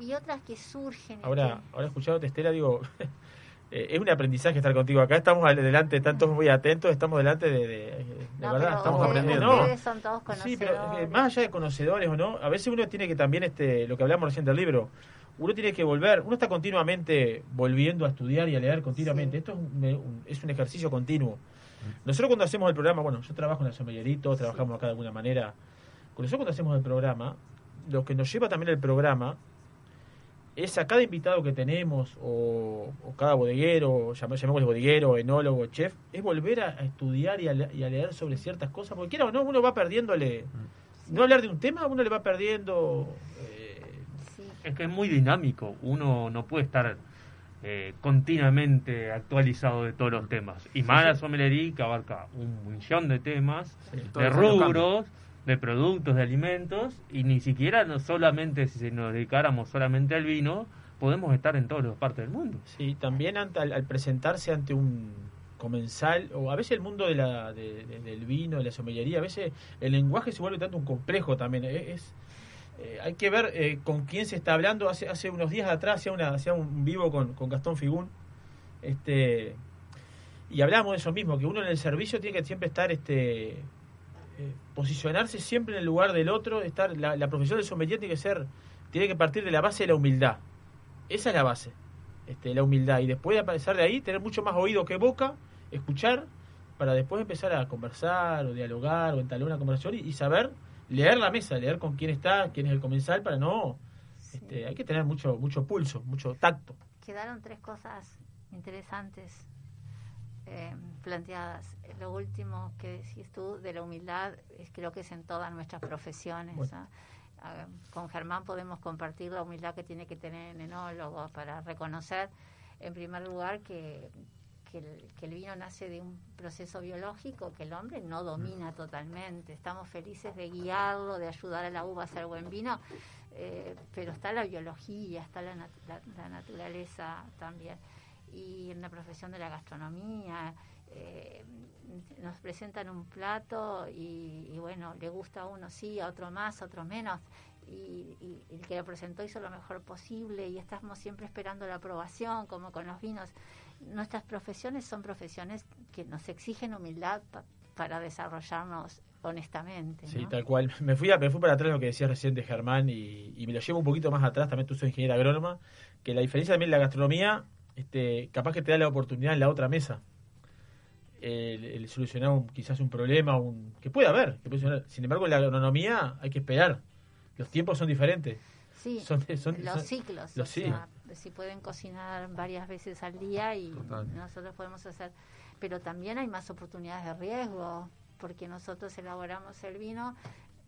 y otras que surgen. Ahora, que- ahora escuchado Estela, digo, eh, es un aprendizaje estar contigo acá. Estamos adelante, están todos muy atentos, estamos delante de, de, de No, verdad, estamos ustedes- aprendiendo. ustedes son todos Sí, pero eh, conocedores. más allá de conocedores o no, a veces uno tiene que también, este, lo que hablamos recién del libro, uno tiene que volver, uno está continuamente volviendo a estudiar y a leer continuamente. Esto es un, es un ejercicio continuo. Nosotros cuando hacemos el programa, bueno, yo trabajo en la trabajamos acá de alguna manera. Nosotros cuando hacemos el programa, lo que nos lleva también el programa es a cada invitado que tenemos, o, o cada bodeguero, llam- llamémosle bodeguero, enólogo, chef, es volver a, a estudiar y a, y a leer sobre ciertas cosas, porque quiera o no, uno va perdiéndole, no hablar de un tema, uno le va perdiendo... eh, Es que es muy dinámico, uno no puede estar eh, continuamente actualizado de todos los temas. Y más la sommelería que abarca un millón de temas, de rubros, de productos, de alimentos, y ni siquiera no solamente si nos dedicáramos solamente al vino, podemos estar en todas las partes del mundo. Sí, también ante- al, al presentarse ante un comensal, o a veces el mundo de la, de- de- del vino, de la sommelería, a veces el lenguaje se vuelve tanto un complejo también. Es- eh, hay que ver eh, con quién se está hablando. Hace, hace unos días atrás hacía, una, hacía un vivo con, Gastón Figún. Este, y hablábamos de eso mismo, que uno en el servicio tiene que siempre estar este eh, posicionarse siempre en el lugar del otro, estar la, profesión del sommelier tiene que ser tiene que partir de la base de la humildad. Esa es la base, este, la humildad. Y después, a pesar de ahí, tener mucho más oído que boca, escuchar, para después empezar a conversar o dialogar o entablar una conversación y saber leer la mesa, leer con quién está, quién es el comensal, para no... Este, hay que tener mucho mucho pulso, mucho tacto. Quedaron tres cosas interesantes eh, planteadas. Lo último que decís tú de la humildad, es, creo que es en todas nuestras profesiones. Bueno. ¿no? Ah, Con Germán podemos compartir la humildad que tiene que tener el enólogo para reconocer, en primer lugar, que, que el, que el vino nace de un proceso biológico que el hombre no domina totalmente. Estamos felices de guiarlo, de ayudar a la uva a hacer buen vino, eh, pero está la biología, está la, nat- la- la naturaleza también. Y en la profesión de la gastronomía, eh, nos presentan un plato y, y bueno, le gusta a uno sí, a otro más, a otro menos. Y, y el que lo presentó hizo lo mejor posible y estamos siempre esperando la aprobación, como con los vinos. Nuestras profesiones son profesiones que nos exigen humildad pa- para desarrollarnos honestamente. Sí, tal cual. Me fui, a- me fui para atrás lo que decía recién de Germán y, y me lo llevo un poquito más atrás, también tú sos ingeniera agrónoma, que la diferencia también de la gastronomía, este, capaz que te da la oportunidad en la otra mesa. El, el solucionar un- quizás un problema, un que puede haber. que puede. Sin embargo, en la agronomía hay que esperar. Los tiempos son diferentes. Sí, Son- son- los son- ciclos. los o sea, si pueden cocinar varias veces al día y Total. nosotros podemos hacer. Pero también hay más oportunidades de riesgo, porque nosotros elaboramos el vino,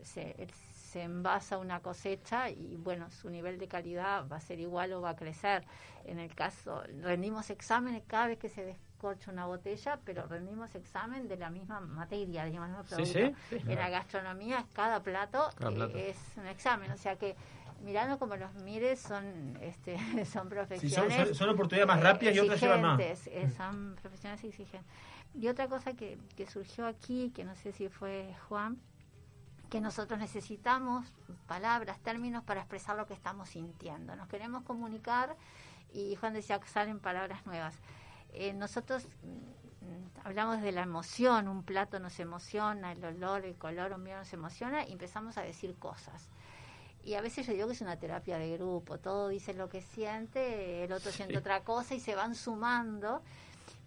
se, se envasa una cosecha y bueno, su nivel de calidad va a ser igual o va a crecer. En el caso, rendimos exámenes cada vez que se descorcha una botella, pero rendimos examen de la misma materia, digamos, Sí, sí, sí. En la gastronomía, cada plato, Cada eh, plato. es un examen, o sea que mirando como los mires son este son Sí, son, profesiones son- oportunidades más rápidas y otras llevan más. exigentes, eh, son profesiones exigentes y otra cosa que, que surgió aquí que no sé si fue Juan que nosotros necesitamos palabras, términos para expresar lo que estamos sintiendo. Nos queremos comunicar y Juan decía que salen palabras nuevas. Eh, nosotros mm, hablamos de la emoción, un plato nos emociona, el olor, el color, un vino nos emociona y empezamos a decir cosas. Y a veces yo digo que es una terapia de grupo, todo dice lo que siente, el otro siente otra cosa y se van sumando.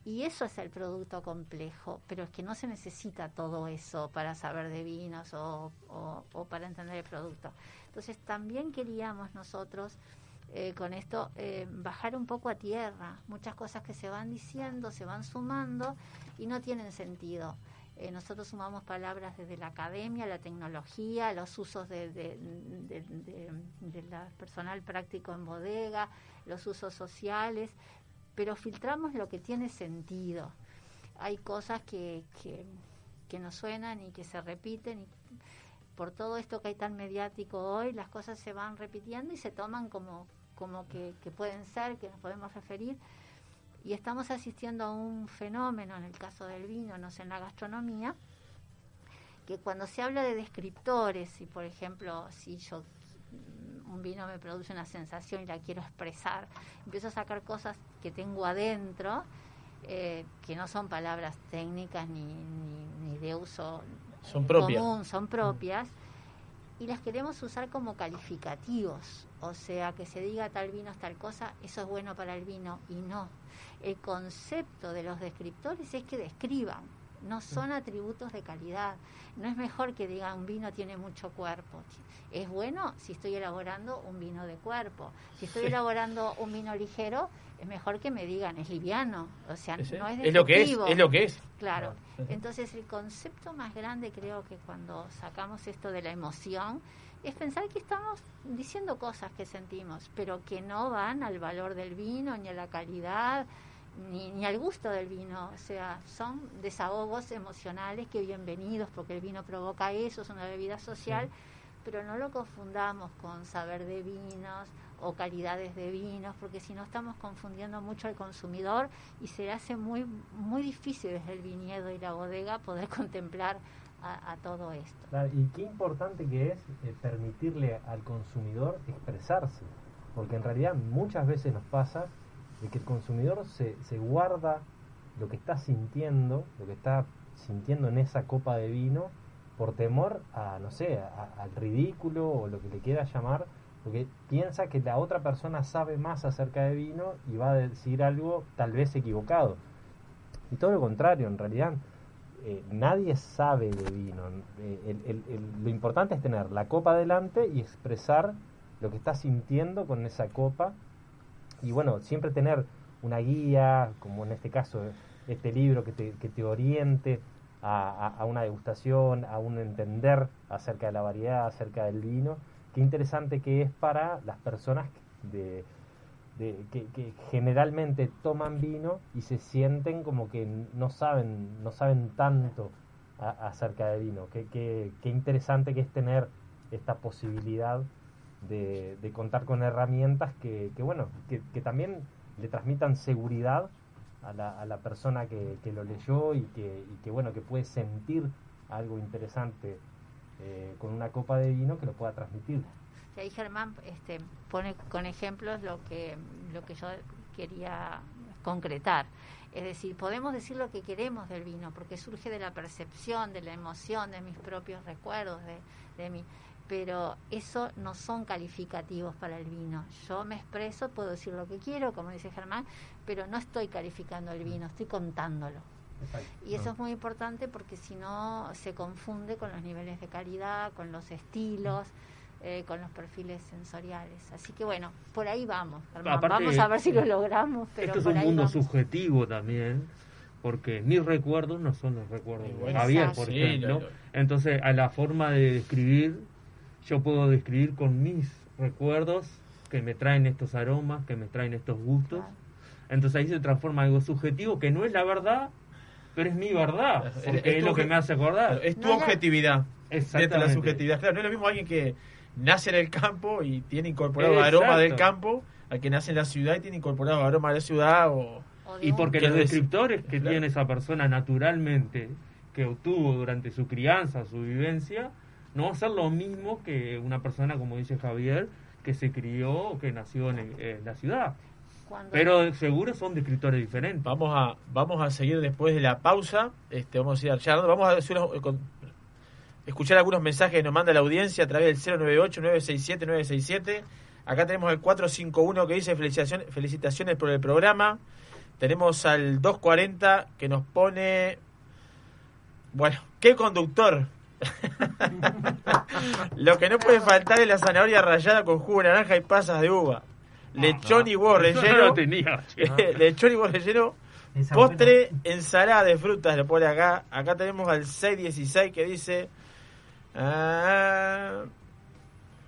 Y eso es el producto complejo, pero es que no se necesita todo eso para saber de vinos o, o- o para entender el producto. Entonces también queríamos nosotros eh, con esto eh, bajar un poco a tierra. Muchas cosas que se van diciendo, se van sumando y no tienen sentido. Eh, nosotros sumamos palabras desde la academia, la tecnología, los usos de, de, de- personal práctico en bodega, los usos sociales, pero filtramos lo que tiene sentido. Hay cosas que, que, que nos suenan y que se repiten y por todo esto que hay tan mediático hoy, las cosas se van repitiendo y se toman como, como que, que pueden ser, que nos podemos referir. Y estamos asistiendo a un fenómeno, en el caso del vino, no sé, en la gastronomía, que cuando se habla de descriptores, y por ejemplo, si yo mm, un vino me produce una sensación y la quiero expresar, empiezo a sacar cosas que tengo adentro, eh, que no son palabras técnicas ni, ni, ni de uso Son propias. común, son propias, y las queremos usar como calificativos, o sea, que se diga tal vino es tal cosa, eso es bueno para el vino, y no. El concepto de los descriptores es que describan, no son atributos de calidad. No es mejor que digan un vino tiene mucho cuerpo. Es bueno si estoy elaborando un vino de cuerpo. Si estoy Sí. elaborando un vino ligero, es mejor que me digan es liviano. O sea, Ese- no es es lo que es, lo que es. Claro. Claro. Entonces el concepto más grande creo que cuando sacamos esto de la emoción es pensar que estamos diciendo cosas que sentimos, pero que no van al valor del vino, ni a la calidad, ni, ni al gusto del vino. O sea, son desahogos emocionales que bienvenidos, porque el vino provoca eso, es una bebida social, pero no lo confundamos con saber de vinos o calidades de vinos, porque si no estamos confundiendo mucho al consumidor y se le hace muy, muy difícil desde el viñedo y la bodega poder contemplar a, a todo esto. Claro, y qué importante que es eh, permitirle al consumidor expresarse, porque en realidad muchas veces nos pasa de que el consumidor se, se guarda lo que está sintiendo, lo que está sintiendo en esa copa de vino, por temor a, no sé, a- al ridículo o lo que le quiera llamar, porque piensa que la otra persona sabe más acerca de vino y va a decir algo tal vez equivocado. Y todo lo contrario, en realidad eh, nadie sabe de vino. Eh, el- lo importante es tener la copa delante y expresar lo que estás sintiendo con esa copa. Y bueno, siempre tener una guía, como en este caso este libro que te, que te oriente a, a- una degustación, a un entender acerca de la variedad, acerca del vino. Qué interesante que es para las personas de, de que, que generalmente toman vino y se sienten como que no saben, no saben tanto acerca de vino. Qué, qué, qué interesante que es tener esta posibilidad de, de contar con herramientas que, que bueno, que, que también le transmitan seguridad a la, a la persona que, que lo leyó y que, y que bueno, que puede sentir algo interesante eh, con una copa de vino que lo pueda transmitir. Y ahí Germán este, pone con ejemplos lo que, lo que yo quería concretar. Es decir, podemos decir lo que queremos del vino, porque surge de la percepción, de la emoción, de mis propios recuerdos, de, de mí. Pero eso no son calificativos para el vino. Yo me expreso, puedo decir lo que quiero, como dice Germán, pero no estoy calificando el vino, estoy contándolo. Y eso es muy importante porque si no se confunde con los niveles de calidad, con los estilos, eh, con los perfiles sensoriales. Así que bueno, por ahí vamos. Germán. Aparte, vamos a ver si lo logramos, pero Esto es por un ahí mundo vamos. subjetivo también, porque mis recuerdos no son los recuerdos de. Javier, por Sí, ejemplo. lo- lo- Entonces, a la forma de describir, yo puedo describir con mis recuerdos que me traen estos aromas, que me traen estos gustos. Claro. Entonces ahí se transforma algo subjetivo que no es la verdad, pero es mi verdad, Es- porque es es, tu lo que me hace acordar. Es tu No, objetividad de la Exactamente. subjetividad. Claro, no es lo mismo alguien que nace en el campo y tiene incorporado Exacto. aroma del campo al que nace en la ciudad y tiene incorporado aroma de la ciudad o... Y porque ¿Qué los descriptores que Claro. tiene esa persona naturalmente, que obtuvo durante su crianza, su vivencia, no va a ser lo mismo que una persona, como dice Javier, que se crió o que nació en, el- en la ciudad. cuando- Pero seguro son descriptores diferentes. Vamos a vamos a seguir después de la pausa. Este, vamos a ir charlando. Vamos a con- escuchar algunos mensajes que nos manda la audiencia a través del 098-967-967. Acá tenemos el 451 que dice felicitaciones, felicitaciones por el programa. Tenemos al 240 que nos pone... Bueno, ¿qué conductor? Lo que no puede faltar es la zanahoria rallada con jugo de naranja y pasas de uva. Lechón y huevo no lo tenía. Lechón y huevo relleno. Postre, ensalada de frutas, le pone acá. Acá tenemos al 616 que dice... ah,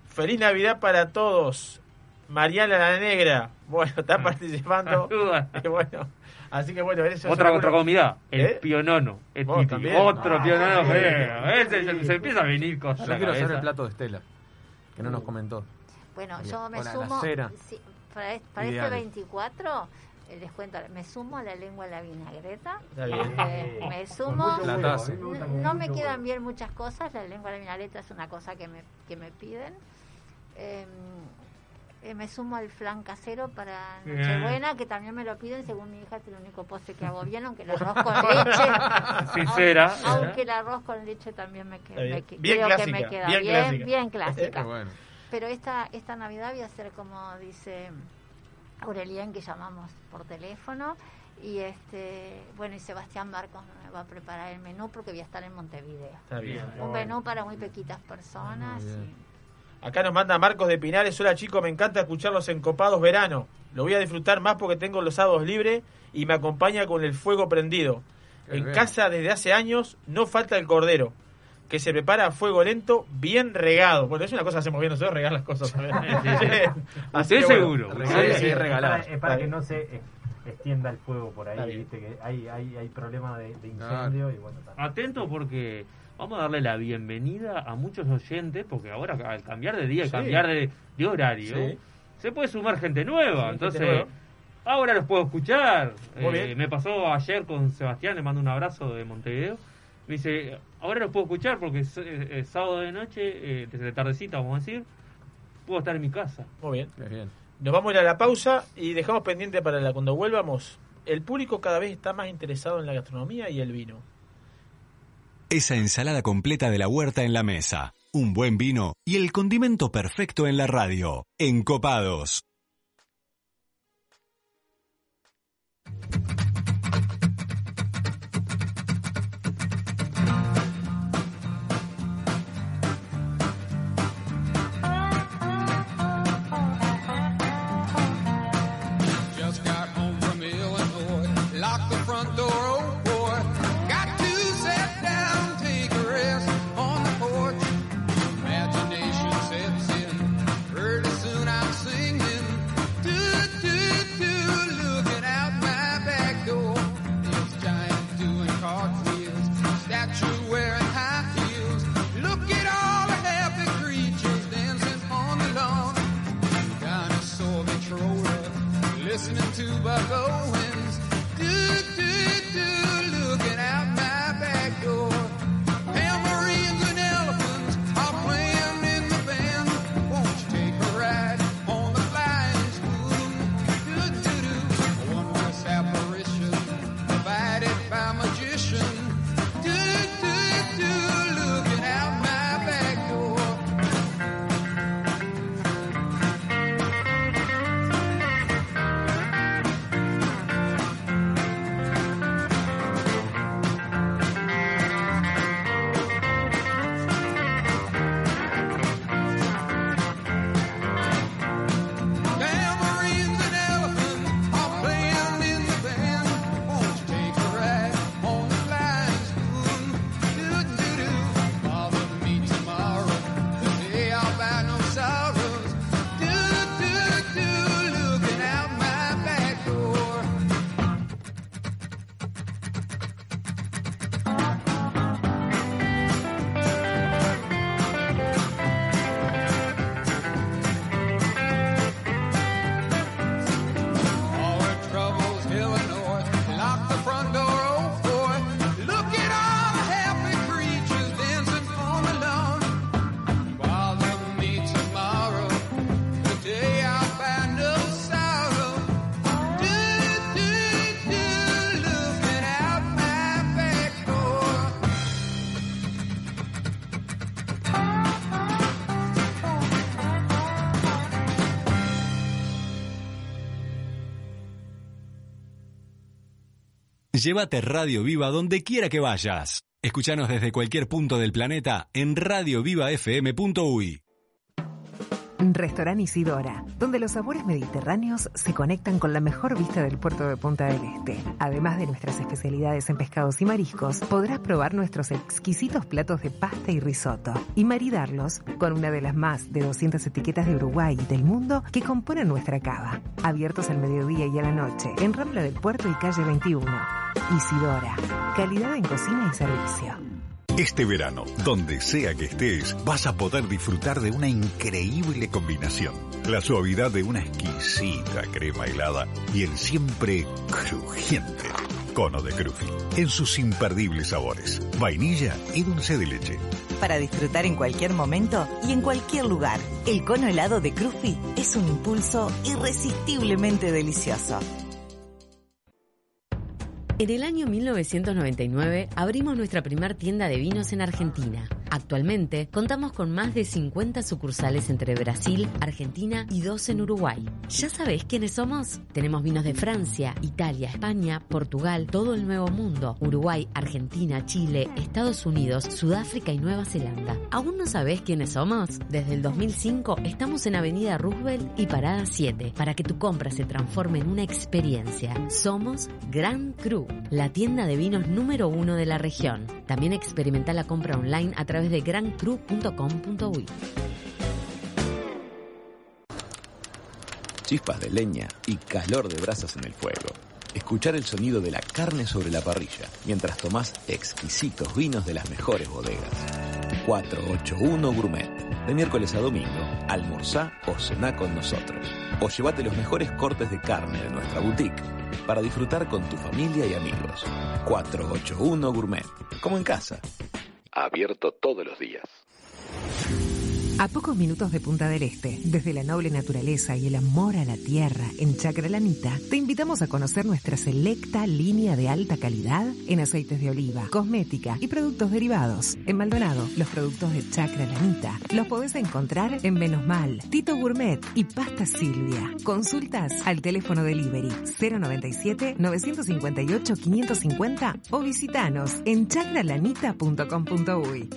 Feliz Navidad para todos. Mariana la Negra. Bueno, está participando. Ayuda. Y bueno, así que bueno, eso Otra, son otra algunos- comida, el ¿Eh? pionono. El Vos titi. también. Otro Ah, pionono sí. se, se empieza a venir cosas. Yo quiero hacer el plato de Estela, que no nos comentó. Bueno, Bien. yo me sumo. para es- para este Ideales. 24, eh, les cuento, me sumo a la lengua de la vinagreta. Está bien. Eh, me sumo. No me quedan bien muchas cosas. La lengua de la vinagreta es una cosa que me, que me piden. Eh, eh, me sumo al flan casero para. Nochebuena, que también me lo piden. Según mi hija, es el único postre que hago bien, aunque el arroz con leche. Sincera. aunque, aunque el arroz con leche también me, que- me que- Bien creo clásica, que me queda bien bien, clásica. bien clásica. Qué bueno. Pero esta, esta Navidad voy a hacer como dice Aurelian, que llamamos por teléfono. Y este bueno, y Sebastián Marcos me va a preparar el menú porque voy a estar en Montevideo. Está bien. Un menú para muy poquitas personas. Muy bien. y- Acá nos manda Marcos de Pinares. Hola chicos, me encanta escucharlos en Copados Verano. Lo voy a disfrutar más porque tengo los sábados libres y me acompaña con el fuego prendido. Qué en bien. casa desde hace años no falta el cordero, que se prepara a fuego lento, bien regado. Bueno, es una cosa que hacemos bien nosotros, regar las cosas también. Así bueno. seguro. Es para, es que no se eh, extienda el fuego por ahí, viste que hay, hay, hay problemas de, de incendio y bueno, está. Atento porque vamos a darle la bienvenida a muchos oyentes, porque ahora al cambiar de día y Sí. cambiar de, de horario, Sí. se puede sumar gente nueva. Sí, gente Entonces, nueva. ahora los puedo escuchar. Muy Eh, bien. me pasó ayer con Sebastián, le mando un abrazo de Montevideo. Me dice, ahora los puedo escuchar porque es, es- es sábado de noche, eh, desde tardecita, vamos a decir, puedo estar en mi casa. Muy bien. Qué bien. Nos vamos a ir a la pausa y dejamos pendiente para la cuando vuelvamos. El público cada vez está más interesado en la gastronomía y el vino. Esa ensalada completa de la huerta en la mesa, un buen vino y el condimento perfecto en la radio. Encopados. Llévate Radio Viva donde quiera que vayas. Escúchanos desde cualquier punto del planeta en radiovivafm.uy. Restaurant Isidora, donde los sabores mediterráneos se conectan con la mejor vista del puerto de Punta del Este. Además de nuestras especialidades en pescados y mariscos, podrás probar nuestros exquisitos platos de pasta y risotto y maridarlos con una de las más de 200 etiquetas de Uruguay y del mundo que componen nuestra cava. Abiertos al mediodía y a la noche, en Rambla del Puerto y calle 21. Isidora, calidad en cocina y servicio. Este verano, donde sea que estés, vas a poder disfrutar de una increíble combinación. La suavidad de una exquisita crema helada y el siempre crujiente cono de Crufi. En sus imperdibles sabores, vainilla y dulce de leche. Para disfrutar en cualquier momento y en cualquier lugar, el cono helado de Crufi es un impulso irresistiblemente delicioso. En el año 1999 abrimos nuestra primera tienda de vinos en Argentina. Actualmente contamos con más de 50 sucursales entre Brasil, Argentina y dos en Uruguay. ¿Ya sabés quiénes somos? Tenemos vinos de Francia, Italia, España, Portugal, todo el Nuevo Mundo, Uruguay, Argentina, Chile, Estados Unidos, Sudáfrica y Nueva Zelanda. ¿Aún no sabés quiénes somos? Desde el 2005 estamos en Avenida Roosevelt y Parada 7 para que tu compra se transforme en una experiencia. Somos Gran Cru, la tienda de vinos número uno de la región. También experimenta la compra online a través de grancru.com.uy. Chispas de leña y calor de brasas en el fuego. Escuchar el sonido de la carne sobre la parrilla mientras tomás exquisitos vinos de las mejores bodegas. 481 Gourmet. De miércoles a domingo, almorzá o cená con nosotros. O llévate los mejores cortes de carne de nuestra boutique para disfrutar con tu familia y amigos. 481 Gourmet. Como en casa. Abierto todos los días. A pocos minutos de Punta del Este, desde la noble naturaleza y el amor a la tierra en Chacra Lanita, te invitamos a conocer nuestra selecta línea de alta calidad en aceites de oliva, cosmética y productos derivados. En Maldonado, los productos de Chacra Lanita los podés encontrar en Menos Mal, Tito Gourmet y Pasta Silvia. Consultas al teléfono delivery 097 958 550 o visitanos en chacralanita.com.uy.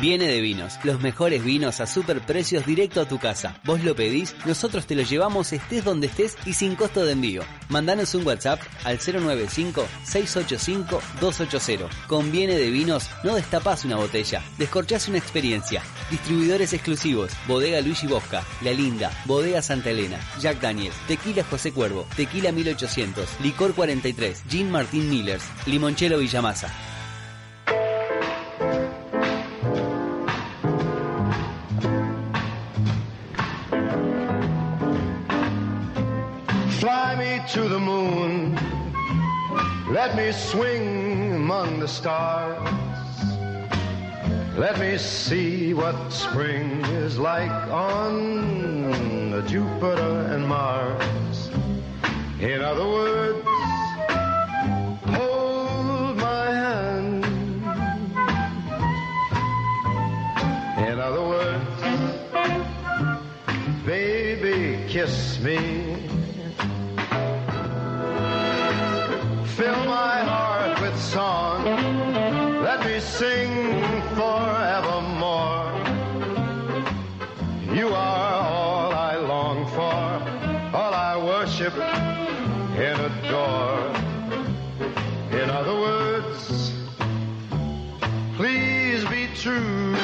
Viene de Vinos, los mejores vinos a super precios directo a tu casa. Vos lo pedís, nosotros te lo llevamos estés donde estés y sin costo de envío. Mandanos un WhatsApp al 095-685-280. Con Viene de Vinos no destapás una botella, descorchás una experiencia. Distribuidores exclusivos, Bodega Luigi Bosca, La Linda, Bodega Santa Elena, Jack Daniels, Tequila José Cuervo, Tequila 1800, Licor 43, Gin Martín Millers, Limonchelo Villamasa. Let me swing among the stars. Let me see what spring is like on Jupiter and Mars. In other words, hold my hand. In other words, baby, kiss me. Fill my heart with song. Let me sing forevermore. You are all I long for, all I worship and adore. In other words, please be true.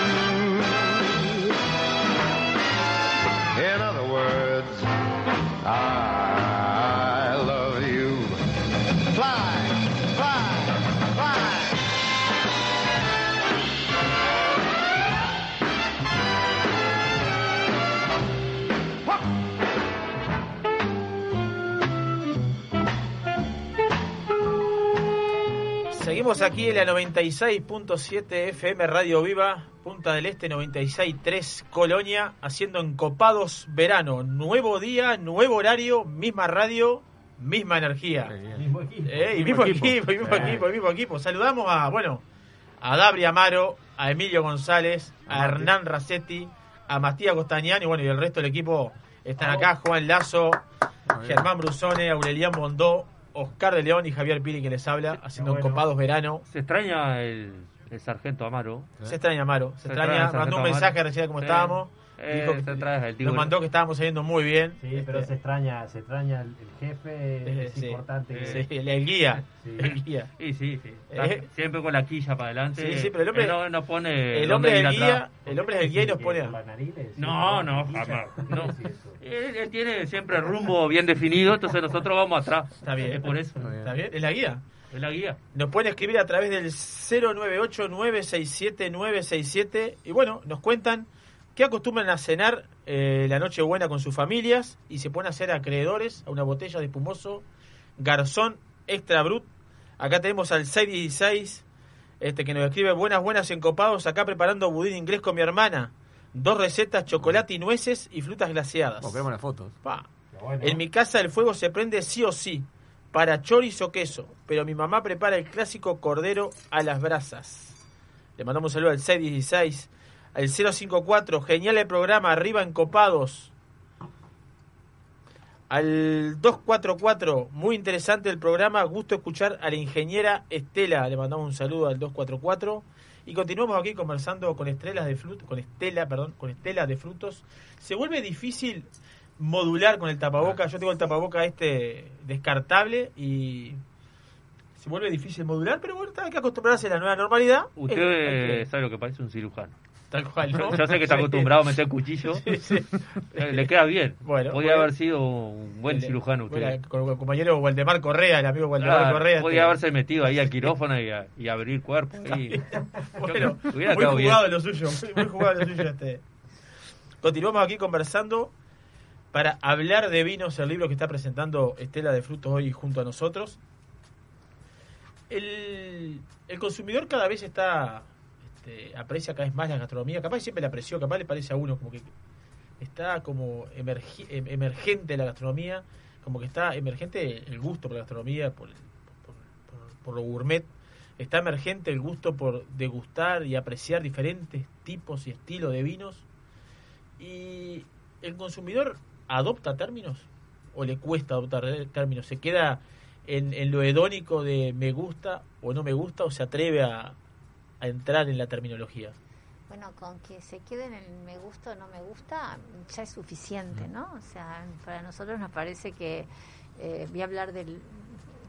In other words, I Seguimos aquí en la 96.7 FM Radio Viva, Punta del Este 96.3 Colonia, haciendo encopados verano. Nuevo día, nuevo horario, misma radio, misma energía. Mismo equipo. Eh, y mismo equipo, y mismo Eh. equipo, mismo equipo. Saludamos a, bueno, a Dabri Amaro, a Emilio González, a Hernán Racetti, a Matías Costañán y bueno, y el resto del equipo están acá, Juan Lazo, Germán Brusone, Aurelián Bondó, Oscar de León y Javier Piri que les habla, haciendo bueno. copados verano. Se extraña el, el sargento Amaro. Se extraña Amaro, se, Se extraña, extraña mandó un mensaje recién como Sí. estábamos. Eh, dijo que- el tío. nos mandó que estábamos saliendo muy bien. Sí, pero Este, se extraña, se extraña el, el jefe, es sí, importante. que- sí, el, el guía, Sí. el guía. Sí, sí, sí. Está Eh. Siempre con la quilla para adelante. Sí, sí, pero el hombre- no, no pone. El hombre es ir el guía, atrás. el hombre es el guía y nos pone a... No, no, jamás. No. Él, él tiene siempre el rumbo bien definido, entonces nosotros vamos atrás. Está bien. Es por eso. ¿Está bien? Es la guía. Es la guía. Nos pueden escribir a través del 098-967-967 y bueno, nos cuentan qué acostumbran a cenar eh, la noche buena con sus familias y se pueden hacer acreedores a una botella de espumoso Garzón Extra Brut. Acá tenemos al 616 este, que nos escribe buenas, buenas encopados, acá preparando budín inglés con mi hermana. Dos recetas, chocolate y nueces y frutas glaseadas. Queremos las fotos. Pa. En mi casa el fuego se prende sí o sí, para chorizo o queso, pero mi mamá prepara el clásico cordero a las brasas. Le mandamos un saludo al 616, al 054, genial el programa, arriba en copados. Al 244, muy interesante el programa, gusto escuchar a la ingeniera Estela, le mandamos un saludo al 244. Y continuamos aquí conversando con Estela de frutos, con Estela, perdón, con Estela de frutos. Se vuelve difícil modular con el tapaboca. Yo tengo el tapaboca este descartable y se vuelve difícil modular, pero bueno, hay que acostumbrarse a la nueva normalidad. Usted que- sabe lo que parece un cirujano. Tal cual, ¿no? Yo sé que está Sí. acostumbrado a meter cuchillo. Eh, Le queda bien. Bueno, Podría bueno. haber sido un buen El- cirujano usted. bueno, con el compañero Waldemar Correa, el amigo Waldemar Correa. podía este- haberse metido ahí al quirófano y, a- y abrir cuerpo. ahí. Bueno, Hubiera muy quedado bien. jugado lo suyo, muy jugado lo suyo este. Continuamos aquí conversando para hablar de vinos, el libro que está presentando Estela de Frutos hoy junto a nosotros. El, el consumidor cada vez está este, aprecia cada vez más la gastronomía, capaz siempre la apreció, capaz le parece a uno como que está como em- emergente la gastronomía, como que está emergente el gusto por la gastronomía, por, por, por- por lo gourmet, está emergente el gusto por degustar y apreciar diferentes tipos y estilos de vinos. Y el consumidor adopta términos o le cuesta adoptar términos, se queda en, en lo hedónico de me gusta o no me gusta o se atreve a, a entrar en la terminología. Bueno, con que se queden en el me gusta o no me gusta, ya es suficiente, ¿no? O sea, para nosotros nos parece que eh, voy a hablar del.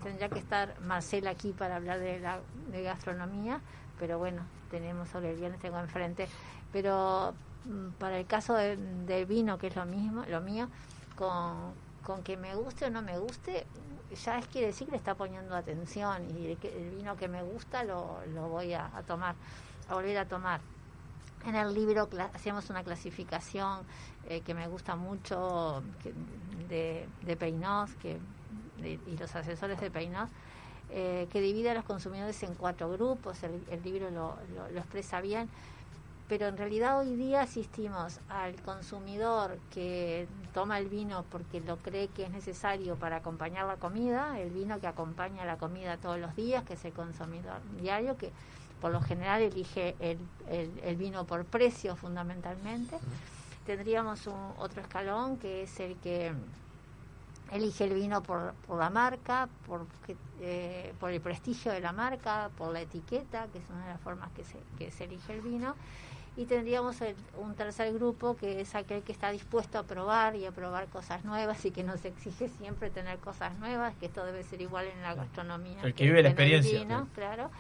Tendría que estar Marcela aquí para hablar de la de gastronomía, pero bueno, tenemos sobre el viernes, tengo enfrente. Pero mm, para el caso de- del vino, que es lo mismo, lo mío, con, con que me guste o no me guste, ya es quiere decir que le está poniendo atención y el, el vino que me gusta lo, lo voy a, tomar, a volver a tomar. En el libro hacemos una clasificación eh, que me gusta mucho de, de Peinós que, y los asesores de Peinós, eh, que divide a los consumidores en cuatro grupos. El, libro lo- lo expresa bien. Pero en realidad hoy día asistimos al consumidor que toma el vino porque lo cree que es necesario para acompañar la comida, el vino que acompaña la comida todos los días, que es el consumidor diario, que por lo general elige el, el- el vino por precio fundamentalmente. Tendríamos un, otro escalón que es el que elige el vino por, por la marca, por, eh, por el prestigio de la marca, por la etiqueta, que es una de las formas que se, que se elige el vino. Y tendríamos el- un tercer grupo que es aquel que está dispuesto a probar y a probar cosas nuevas y que nos exige siempre tener cosas nuevas, que esto debe ser igual en la gastronomía. El que vive la experiencia. vino, claro.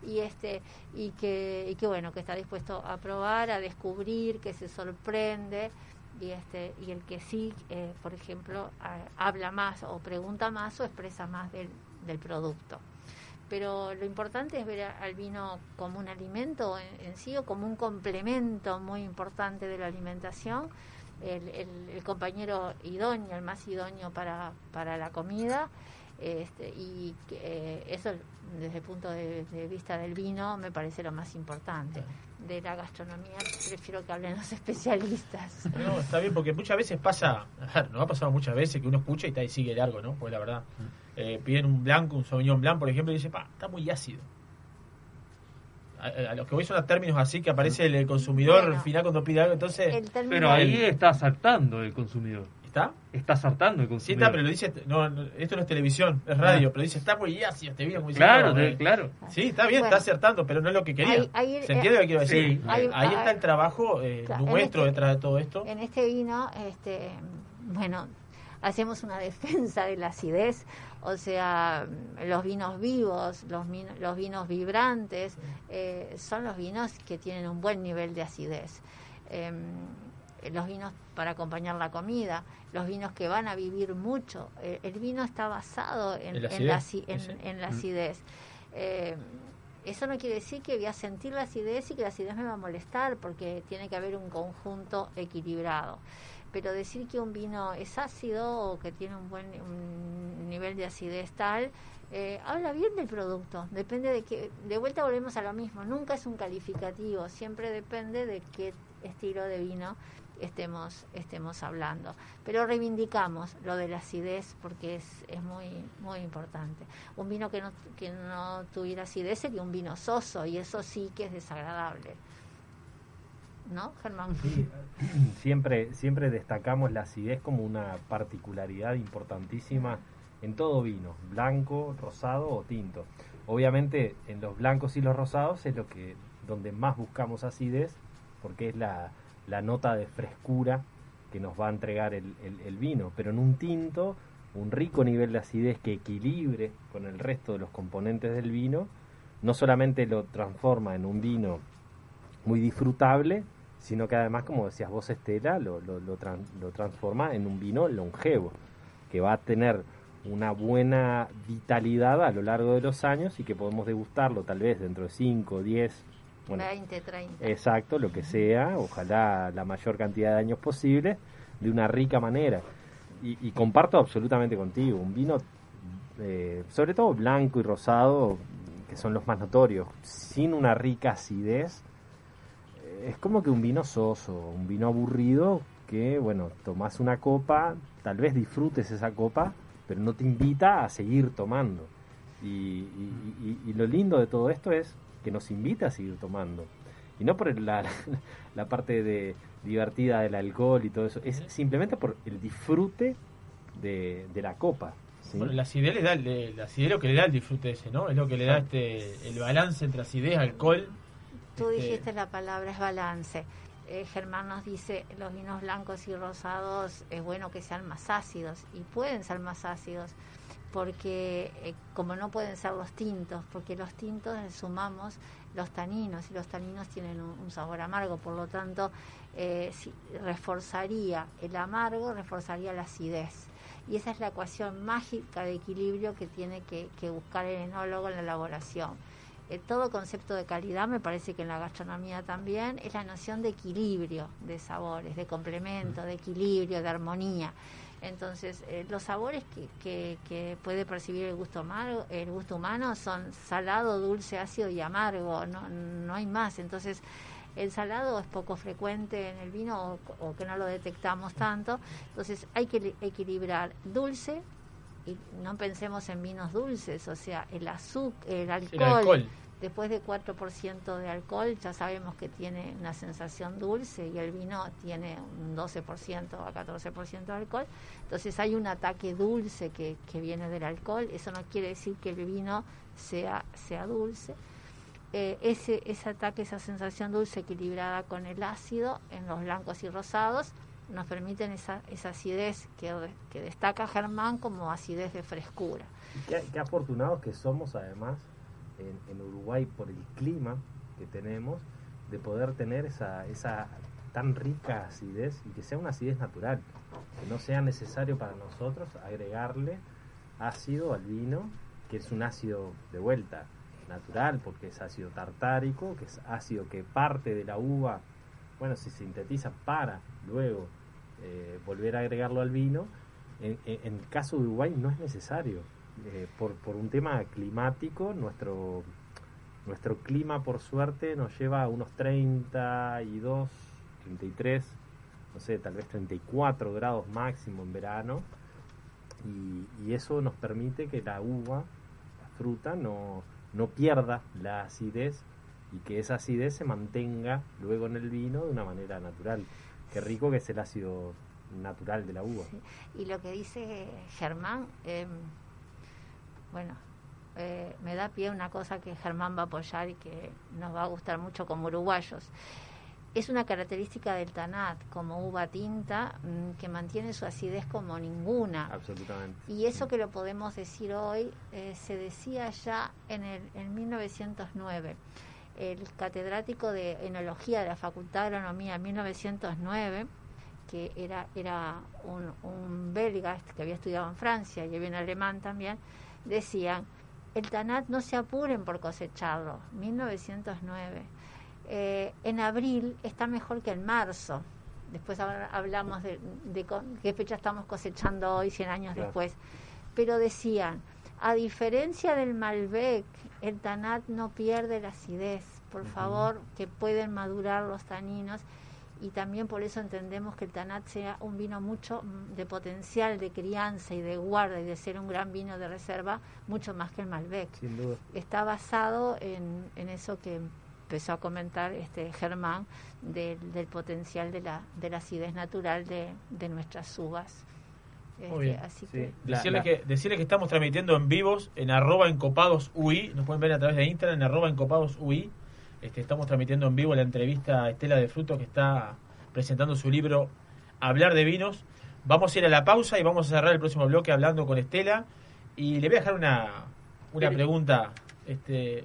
Y este y que y que bueno, que está dispuesto a probar, a descubrir, que se sorprende y este y el que sí, eh, por ejemplo, a- habla más o pregunta más o expresa más del, del producto pero lo importante es ver al vino como un alimento en, en sí o como un complemento muy importante de la alimentación, el, el- compañero idóneo, el más idóneo para, para la comida, este, y eh, eso desde el punto de, de vista del vino me parece lo más importante. De la gastronomía prefiero que hablen los especialistas. No, está bien, porque muchas veces pasa, nos ha pasado muchas veces que uno escucha y, está, y sigue largo, ¿no? Pues la verdad, eh, piden un blanco, un sauvignon blanc, por ejemplo, y dice, pa, está muy ácido. A, a- a lo que voy son a términos así que aparece el, el consumidor Bueno, final cuando pide algo, entonces... Pero ahí está saltando el consumidor. ¿Está? Estás hartando de Sí, consumir. está, pero lo dice. No, no, esto no es televisión, es radio, Ah. pero dice está muy ácido este vino muy Claro, de- claro. Sí, está bien, Bueno. está acertando, pero no es lo que quería. Ahí- ahí- ¿Se entiende lo que quiero decir? Sí. Ahí, Ahí- ahí ah, está el trabajo eh, Claro, nuestro este- detrás de todo esto. En este vino, este, bueno, hacemos una defensa de la acidez, o sea, los vinos vivos, los, los vinos vibrantes, eh, son los vinos que tienen un buen nivel de acidez. Em, los vinos para acompañar la comida, los vinos que van a vivir mucho. Eh, el vino está basado en, En la en la, acidez, en la Mm. acidez. Eh, eso no quiere decir que voy a sentir la acidez y que la acidez me va a molestar, porque tiene que haber un conjunto equilibrado. Pero decir que un vino es ácido o que tiene un buen un nivel de acidez tal, eh, habla bien del producto. Depende de que, de vuelta volvemos a lo mismo. Nunca es un calificativo, siempre depende de qué estilo de vino estemos estemos hablando. Pero reivindicamos lo de la acidez porque es, es muy muy importante. Un vino que no que no tuviera acidez sería un vino soso y eso sí que es desagradable. ¿No, Germán? siempre, siempre destacamos la acidez como una particularidad importantísima en todo vino, blanco, rosado o tinto. Obviamente en los blancos y los rosados es lo que donde más buscamos acidez porque es la, la nota de frescura que nos va a entregar el, vino. Pero en un tinto, un rico nivel de acidez que equilibre con el resto de los componentes del vino, no solamente lo transforma en un vino muy disfrutable, sino que además, como decías vos, Estela, lo, lo, lo transforma en un vino longevo, que va a tener una buena vitalidad a lo largo de los años y que podemos degustarlo tal vez dentro de 5, 10, bueno, 20, 30. Exacto, lo que sea, ojalá la mayor cantidad de años posible, de una rica manera. Y, y comparto absolutamente contigo, un vino, eh, sobre todo blanco y rosado, que son los más notorios, sin una rica acidez, eh, es como que un vino soso, un vino aburrido, que bueno, tomás una copa, tal vez disfrutes esa copa, pero no te invita a seguir tomando. Y, y- y- y lo lindo de todo esto es que nos invita a seguir tomando. Y no por la, la parte de divertida del alcohol y todo eso, es simplemente por el disfrute de, de la copa. ¿sí? Bueno, la acidez, le da, el- la acidez es lo que le da el disfrute ese, ¿no? Es lo que le da este el balance entre acidez, alcohol. Tú Este, dijiste la palabra es balance. Eh, Germán nos dice, los vinos blancos y rosados es bueno que sean más ácidos y pueden ser más ácidos porque eh, como no pueden ser los tintos, porque los tintos le sumamos los taninos y los taninos tienen un, un sabor amargo, por lo tanto eh, si- reforzaría el amargo, reforzaría la acidez. Y esa es la ecuación mágica de equilibrio que tiene que, que buscar el enólogo en la elaboración. Eh, todo concepto de calidad, me parece que en la gastronomía también, es la noción de equilibrio de sabores, de complemento, de equilibrio, de armonía. Entonces, eh, los sabores que, que, que puede percibir el gusto, amargo, el gusto humano son salado, dulce, ácido y amargo, no, no hay más. Entonces, el salado es poco frecuente en el vino o, o que no lo detectamos tanto. Entonces, hay que li- equilibrar dulce y no pensemos en vinos dulces, o sea, el azúcar, el alcohol, alcohol. Después de 4% de alcohol ya sabemos que tiene una sensación dulce y el vino tiene un 12% a 14% de alcohol, entonces hay un ataque dulce que, que viene del alcohol, eso no quiere decir que el vino sea, sea dulce. Eh, ese, ese ataque, esa sensación dulce equilibrada con el ácido en los blancos y rosados nos permiten esa, esa acidez que, que destaca Germán como acidez de frescura. Qué, qué afortunados que somos además en, Uruguay por el clima que tenemos de poder tener esa, esa tan rica acidez y que sea una acidez natural, que no sea necesario para nosotros agregarle ácido al vino, que es un ácido de vuelta natural porque es ácido tartárico, que es ácido que parte de la uva, bueno, se sintetiza para luego eh, volver a agregarlo al vino. En el caso de Uruguay no es necesario. Eh, por, por un tema climático, nuestro, nuestro clima, por suerte, nos lleva a unos 32, 33, no sé, tal vez 34 grados máximo en verano. Y, eso nos permite que la uva, la fruta, no, no pierda la acidez y que esa acidez se mantenga luego en el vino de una manera natural. Qué rico que es el ácido natural de la uva. Y lo que dice Germán, eh, bueno, eh, me da pie una cosa que Germán va a apoyar y que nos va a gustar mucho como uruguayos. Es una característica del Tanat como uva tinta mm, que mantiene su acidez como ninguna. Absolutamente. Y eso que lo podemos decir hoy eh, se decía ya en, el, en 1909. El catedrático de enología de la Facultad de Agronomía en 1909, que era, era un, un belga que había estudiado en Francia y había un alemán también, decían, el Tanat no se apuren por cosecharlo. 1909. Eh, en abril está mejor que en marzo. Después habla- hablamos de, qué fecha estamos cosechando hoy, 100 años Claro. después. Pero decían, a diferencia del Malbec, el Tanat no pierde la acidez. Por favor, que pueden madurar los taninos. Y también por eso entendemos que el Tanat sea un vino mucho mm, de potencial de crianza y de guarda y de ser un gran vino de reserva, mucho más que el Malbec Sin duda. está basado en, en eso que empezó a comentar este Germán del, del potencial de la, de la acidez natural de, de nuestras uvas. Este, así que Decirles, que, decirles que estamos transmitiendo en vivos en arroba encopados UI, nos pueden ver a través de Instagram en arroba encopados UI. Este, estamos transmitiendo en vivo la entrevista a Estela de Fruto que está presentando su libro Hablar de Vinos. Vamos a ir a la pausa y vamos a cerrar el próximo bloque hablando con Estela. Y le voy a dejar una, una pregunta. Este,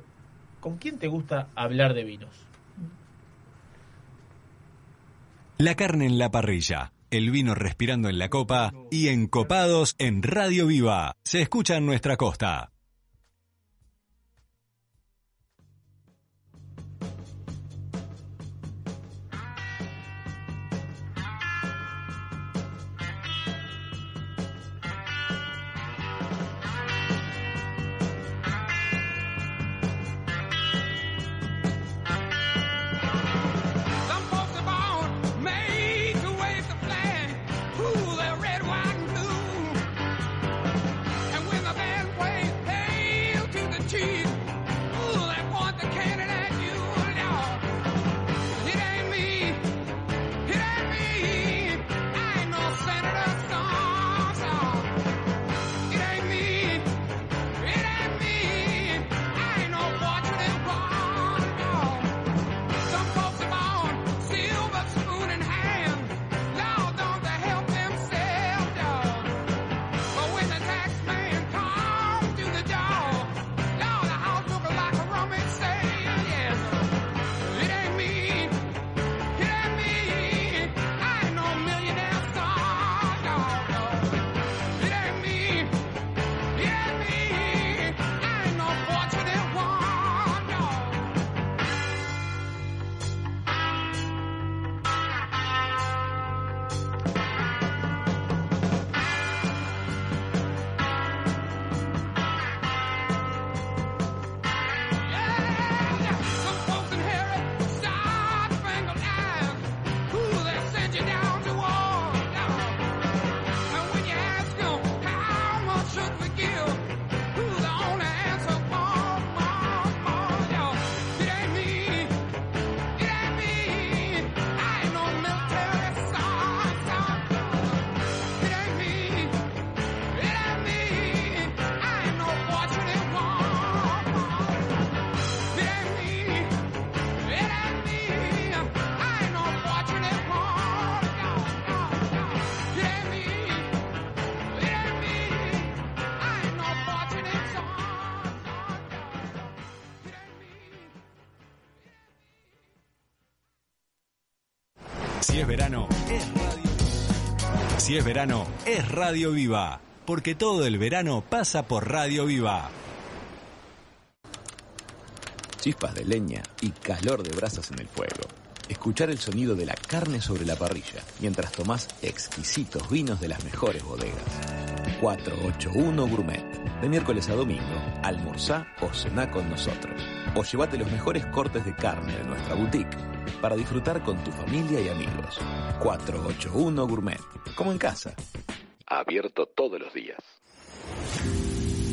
¿Con quién te gusta hablar de vinos? La carne en la parrilla, el vino respirando en la copa y encopados en Radio Viva. Se escucha en nuestra costa. Es verano, es Radio Viva. Porque todo el verano pasa por Radio Viva. Chispas de leña y calor de brasas en el fuego. Escuchar el sonido de la carne sobre la parrilla mientras tomás exquisitos vinos de las mejores bodegas. 481 Gourmet. De miércoles a domingo, almorzá o cená con nosotros. O llévate los mejores cortes de carne de nuestra boutique para disfrutar con tu familia y amigos. 481 Gourmet. Como en casa. Abierto todos los días.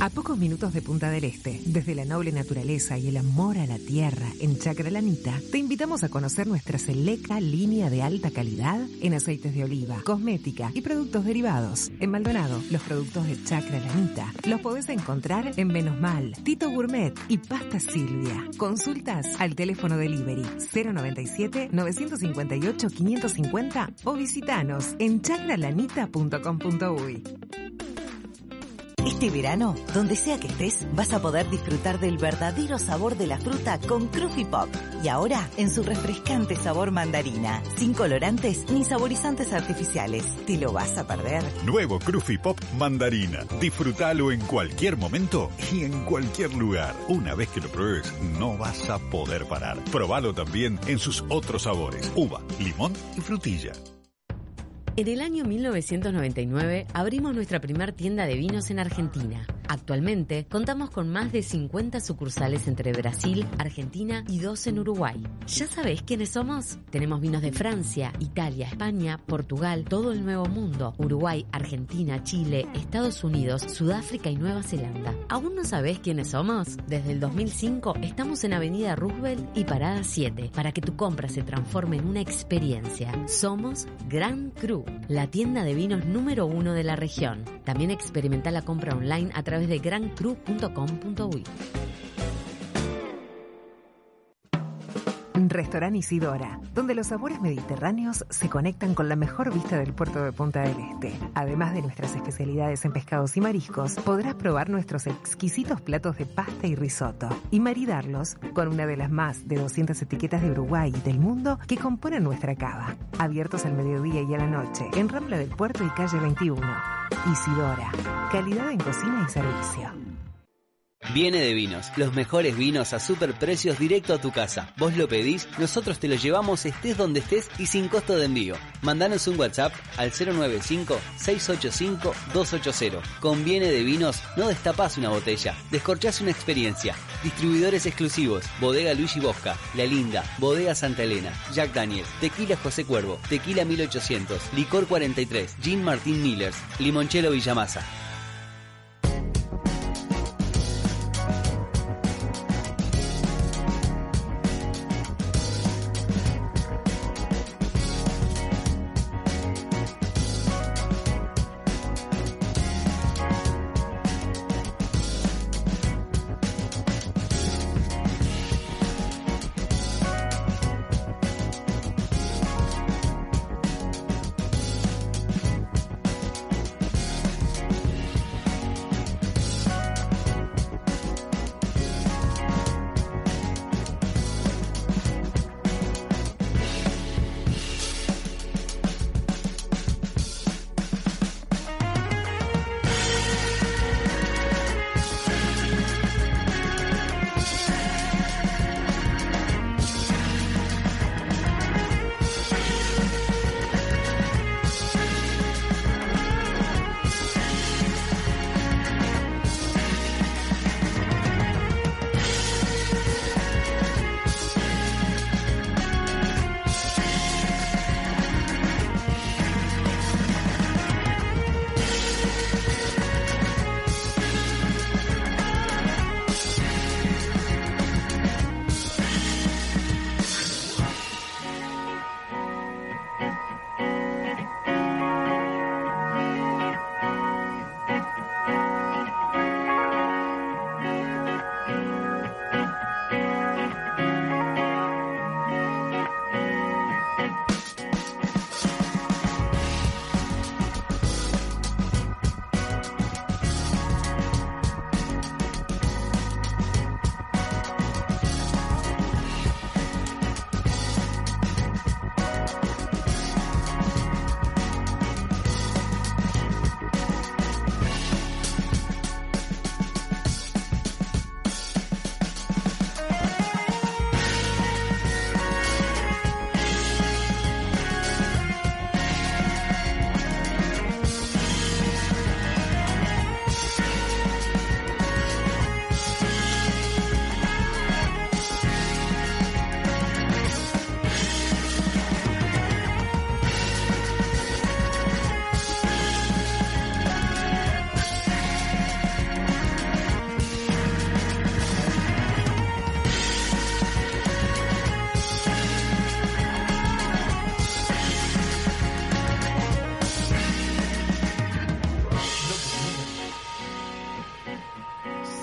A pocos minutos de Punta del Este, desde la noble naturaleza y el amor a la tierra en Chacralanita, te invitamos a conocer nuestra selecta línea de alta calidad en aceites de oliva, cosmética y productos derivados. En Maldonado, los productos de Chacralanita los podés encontrar en Menos Mal, Tito Gourmet y Pasta Silvia. Consultas al teléfono delivery 097 958 550 o visitanos en chacralanita.com.uy. Este verano, donde sea que estés, vas a poder disfrutar del verdadero sabor de la fruta con Cruffy Pop. Y ahora, en su refrescante sabor mandarina. Sin colorantes ni saborizantes artificiales. ¿Te lo vas a perder? Nuevo Cruffy Pop Mandarina. Disfrútalo en cualquier momento y en cualquier lugar. Una vez que lo pruebes, no vas a poder parar. Probalo también en sus otros sabores. Uva, limón y frutilla. En el año 1999 abrimos nuestra primera tienda de vinos en Argentina. Actualmente contamos con más de 50 sucursales entre Brasil, Argentina y dos en Uruguay. ¿Ya sabés quiénes somos? Tenemos vinos de Francia, Italia, España, Portugal, todo el Nuevo Mundo, Uruguay, Argentina, Chile, Estados Unidos, Sudáfrica y Nueva Zelanda. ¿Aún no sabés quiénes somos? Desde el 2005 estamos en Avenida Roosevelt y Parada 7 para que tu compra se transforme en una experiencia. Somos Gran Cru, la tienda de vinos número uno de la región. También experimenta la compra online a través de grancru.com.uy. Restaurant Isidora, donde los sabores mediterráneos se conectan con la mejor vista del puerto de Punta del Este. Además de nuestras especialidades en pescados y mariscos, podrás probar nuestros exquisitos platos de pasta y risotto y maridarlos con una de las más de 200 etiquetas de Uruguay y del mundo que componen nuestra cava. Abiertos al mediodía y a la noche, en Rambla del Puerto y calle 21. Isidora, calidad en cocina y servicio. Viene de Vinos, los mejores vinos a super precios directo a tu casa. Vos lo pedís, nosotros te lo llevamos estés donde estés y sin costo de envío. Mandanos un WhatsApp al 095-685-280. Con Viene de Vinos no destapás una botella, descorchás una experiencia. Distribuidores exclusivos, Bodega Luigi Bosca, La Linda, Bodega Santa Elena, Jack Daniels, Tequila José Cuervo, Tequila 1800, Licor 43, Jean Martín Millers, Limonchelo Villamasa.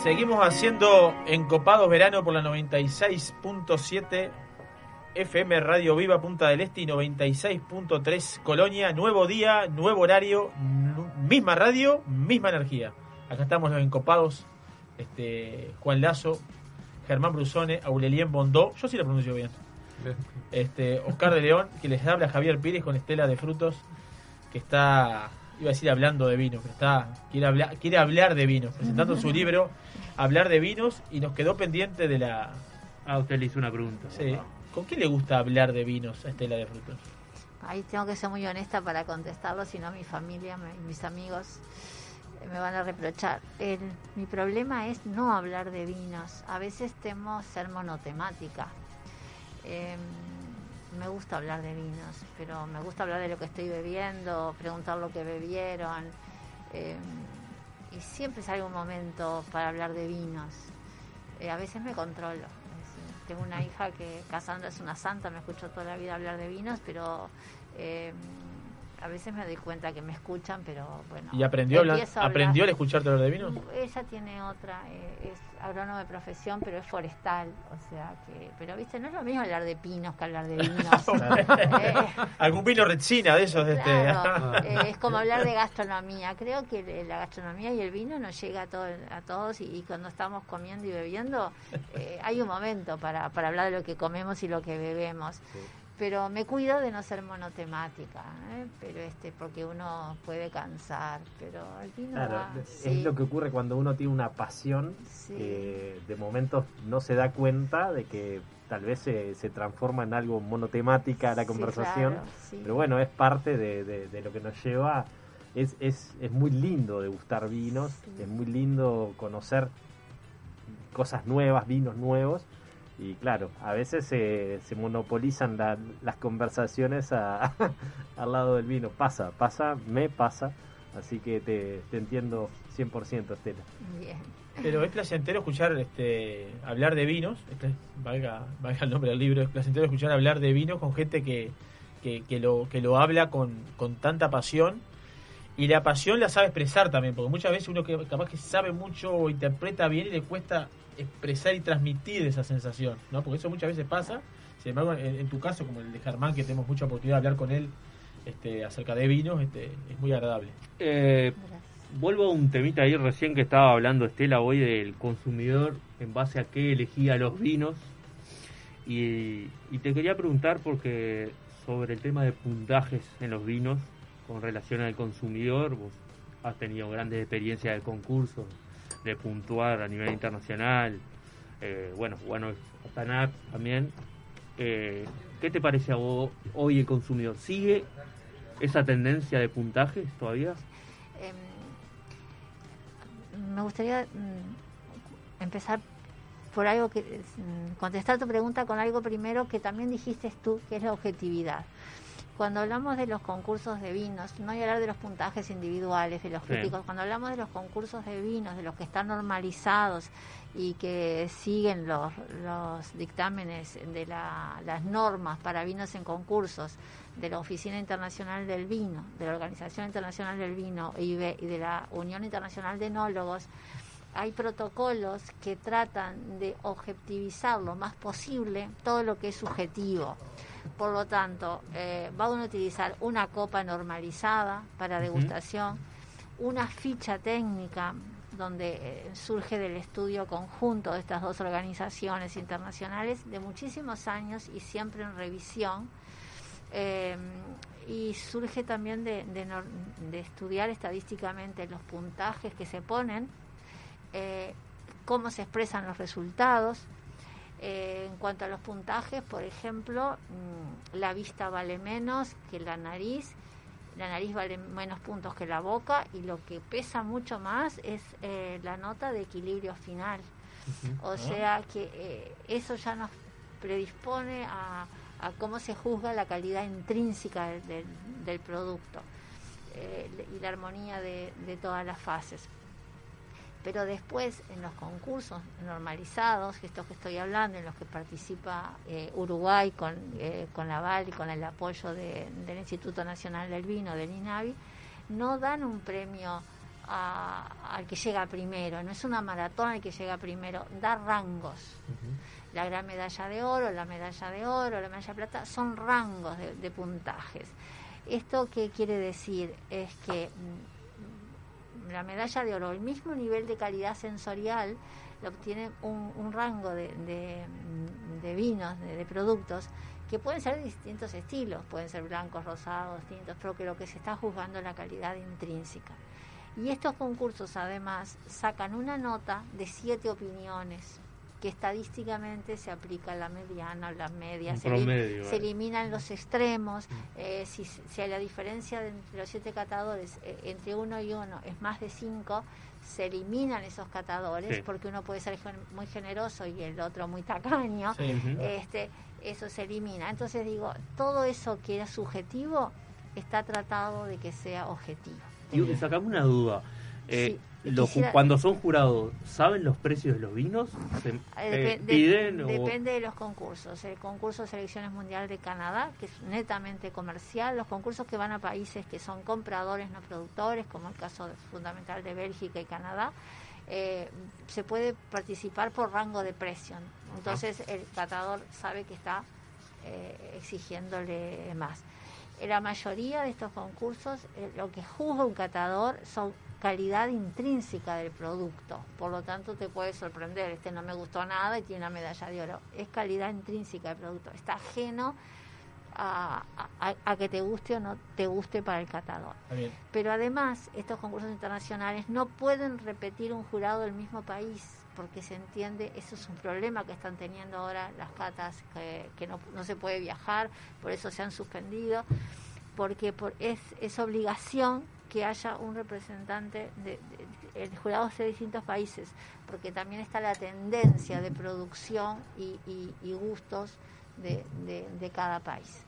Seguimos haciendo Encopados Verano por la 96.7 FM Radio Viva Punta del Este y 96.3 Colonia. Nuevo día, nuevo horario, misma radio, misma energía. Acá estamos los Encopados, este, Juan Lazo, Germán Brusone, Aurelien Bondó, yo sí lo pronuncio bien. Este, Oscar de León, que les habla Javier Pires con Estela de Frutos, que está, iba a decir hablando de vino, pero está, quiere hablar, quiere hablar de vino, presentando su libro Hablar de vinos y nos quedó pendiente de la... Ah, usted le hizo una pregunta. Sí. ¿Con qué le gusta hablar de vinos a Estela de Frutos? Ahí tengo que ser muy honesta para contestarlo, si no mi familia me- mis amigos eh, me van a reprochar. El- mi problema es no hablar de vinos. A veces temo ser monotemática. Eh, me gusta hablar de vinos, pero me gusta hablar de lo que estoy bebiendo, preguntar lo que bebieron. eh, y siempre sale un momento para hablar de vinos. Eh, a veces me controlo. Tengo una hija que Cassandra es una santa, me escucho toda la vida hablar de vinos, pero eh, a veces me doy cuenta que me escuchan, pero bueno. ¿Y aprendió, a hablar- aprendió al escucharte hablar de vinos? Ella tiene otra, eh, es agrónomo de profesión, pero es forestal, o sea que, pero viste, no es lo mismo hablar de pinos que hablar de vinos. Eh, Algún vino Retsina de esos. Este. Claro, eh, es como hablar de gastronomía. Creo que la gastronomía y el vino nos llega a, todo, a todos y, y cuando estamos comiendo y bebiendo eh, hay un momento para, para hablar de lo que comemos y lo que bebemos. Pero me cuido de no ser monotemática, ¿eh? pero este porque uno puede cansar, pero el vino Claro, va, es sí. lo que ocurre cuando uno tiene una pasión Sí. que de momentos no se da cuenta de que tal vez se, se transforma en algo monotemática la Sí, conversación. claro. Pero bueno, es parte de, de- de lo que nos lleva. Es, es, es muy lindo degustar vinos, es muy lindo conocer cosas nuevas, vinos nuevos. Y claro, a veces se, se monopolizan la- las conversaciones a- al lado del vino. Pasa, pasa, me pasa. Así que te, te entiendo 100%, Estela. Bien. Pero es placentero escuchar este, hablar de vinos, este, valga, valga el nombre del libro, es placentero escuchar hablar de vinos con gente que, que, que lo, que lo habla con, con tanta pasión y la pasión la sabe expresar también, porque muchas veces uno que capaz que sabe mucho o interpreta bien y le cuesta expresar y transmitir esa sensación, ¿no? Porque eso muchas veces pasa, sin embargo, en, en tu caso, como el de Germán, que tenemos mucha oportunidad de hablar con él este, acerca de vinos, este, es muy agradable. Eh, vuelvo a un temita ahí recién que estaba hablando Estela hoy del consumidor en base a qué elegía los vinos. Y, y te quería preguntar porque sobre el tema de puntajes en los vinos con relación al consumidor, vos has tenido grandes experiencias de concursos, de puntuar a nivel internacional, eh, bueno, bueno, Tanar también. Eh, ¿Qué te parece a vos hoy el consumidor? ¿Sigue esa tendencia de puntajes todavía? Em, me gustaría mm, empezar por algo que mm, contestar tu pregunta con algo primero que también dijiste tú, que es la objetividad. Cuando hablamos de los concursos de vinos, no hay hablar de los puntajes individuales, de los Sí. críticos, cuando hablamos de los concursos de vinos, de los que están normalizados y que siguen los, los dictámenes de la- las normas para vinos en concursos de la Oficina Internacional del Vino, de la Organización Internacional del Vino IBE, y de la Unión Internacional de Enólogos, hay protocolos que tratan de objetivizar lo más posible todo lo que es subjetivo. Por lo tanto, eh, va uno a utilizar una copa normalizada para degustación, una ficha técnica donde eh, surge del estudio conjunto de estas dos organizaciones internacionales de muchísimos años y siempre en revisión. Eh, y surge también de, de de estudiar estadísticamente los puntajes que se ponen, eh, cómo se expresan los resultados. Eh, en cuanto a los puntajes, por ejemplo, mm, la vista vale menos que la nariz, la nariz vale menos puntos que la boca y lo que pesa mucho más es eh, la nota de equilibrio final. O Ah. sea que eh, eso ya nos predispone a, a cómo se juzga la calidad intrínseca del, del- del producto y la armonía de, de todas las fases. Pero después, en los concursos normalizados, estos que estoy hablando, en los que participa eh, Uruguay con, eh, con la aval y con el apoyo de- del Instituto Nacional del Vino, del INAVI, no dan un premio a- al que llega primero, no es una maratón al que llega primero, da rangos. La gran medalla de oro, la medalla de oro, la medalla de plata, son rangos de, de puntajes. ¿Esto qué quiere decir? Es que la medalla de oro, el mismo nivel de calidad sensorial, lo obtiene un, rango de, vinos, de, de productos, que pueden ser de distintos estilos, pueden ser blancos, rosados, tintos, pero que lo que se está juzgando es la calidad intrínseca. Y estos concursos además sacan una nota de siete opiniones que estadísticamente se aplica la mediana, a la media, se, elim- promedio, se eh. eliminan los extremos, eh, si, si hay la diferencia de entre los siete catadores, eh, entre uno y uno es más de cinco, se eliminan esos catadores Sí. porque uno puede ser gen- muy generoso y el otro muy tacaño, Sí. Este, eso se elimina. Entonces digo, todo eso que era subjetivo está tratado de que sea objetivo. Y sacame una duda. Eh, Sí, los ju- quisiera- cuando son jurados, ¿saben los precios de los vinos? ¿Se, Eh, eh, de- o- depende de los concursos. El concurso de selecciones mundial de Canadá, que es netamente comercial, los concursos que van a países que son compradores, no productores, como el caso fundamental de Bélgica y Canadá, eh, se puede participar por rango de precio. Entonces el catador sabe que está eh, exigiéndole más. En la mayoría de estos concursos, eh, lo que juzga un catador son calidad intrínseca del producto. Por lo tanto, te puede sorprender. Este no me gustó nada y tiene una medalla de oro. Es calidad intrínseca del producto. Está ajeno a, a- a que te guste o no te guste para el catador. Bien. Pero además, estos concursos internacionales no pueden repetir un jurado del mismo país, porque se entiende, eso es un problema que están teniendo ahora las catas, que, que no, no se puede viajar, por eso se han suspendido, porque por, es, es obligación que haya un representante de, de- el jurado es de distintos países, porque también está la tendencia de producción y, y- y gustos de, de- de cada país.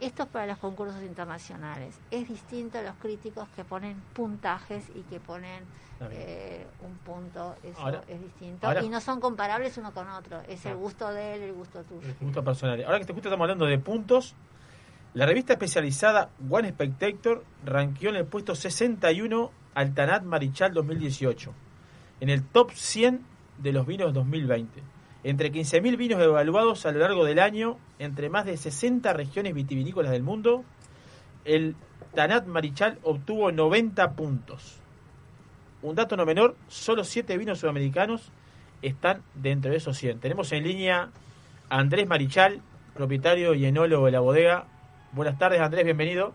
Esto es para los concursos internacionales. Es distinto a los críticos que ponen puntajes y que ponen eh, un punto. Eso Ahora- es distinto. ahora- y no son comparables uno con otro. Es el gusto de él, el gusto tuyo. Gustos personales. Ahora que te justo estamos hablando de puntos, la revista especializada One Spectator ranqueó en el puesto 61 al Tanat Marichal 2018, en el top 100 de los vinos 2020. Entre 15.000 vinos evaluados a lo largo del año, entre más de 60 regiones vitivinícolas del mundo, el Tanat Marichal obtuvo 90 puntos. Un dato no menor, solo 7 vinos sudamericanos están dentro de esos 100. Tenemos en línea a Andrés Marichal, propietario y enólogo de la bodega. Buenas tardes, Andrés, bienvenido.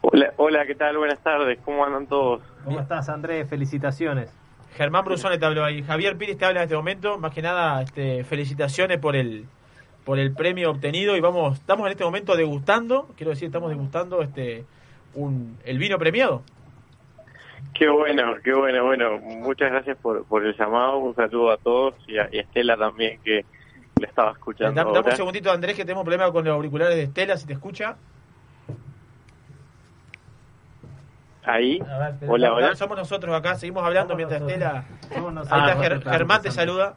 Hola, hola, ¿qué tal? Buenas tardes, ¿cómo andan todos? ¿Cómo estás, Andrés? Felicitaciones. Germán Brusone te habló ahí. Javier Pires te habla en este momento. Más que nada, este, felicitaciones por el por el premio obtenido y vamos, estamos en este momento degustando, quiero decir, estamos degustando este un, el vino premiado. Qué bueno, qué bueno, bueno, muchas gracias por, por el llamado, un saludo a todos y a, y a Estela también que le estaba escuchando Dame, un segundito, Andrés, que tenemos problema con los auriculares de Estela, si te escucha. Ahí, ver, hola, hola. Somos nosotros acá, seguimos hablando mientras Estela... Ahí nosotros. está, Ah, Ger- claro, Germán te saluda.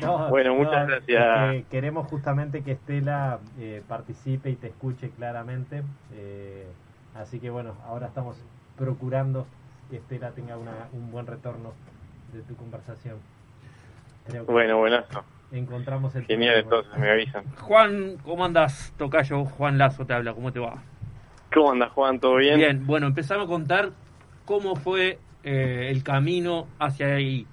No, Bueno, muchas no, gracias. es que queremos justamente que Estela eh, participe y te escuche claramente. eh, así que bueno, ahora estamos procurando que Estela tenga una, un buen retorno de tu conversación. Creo que Bueno, buenazo. Encontramos el Genial, entonces me avisan. Juan, ¿cómo andas, Tocayo? Juan Lazo te habla, ¿cómo te va? ¿Cómo andas, Juan? ¿Todo bien? Bien, bueno, empezame a contar cómo fue eh, el camino hacia ahí.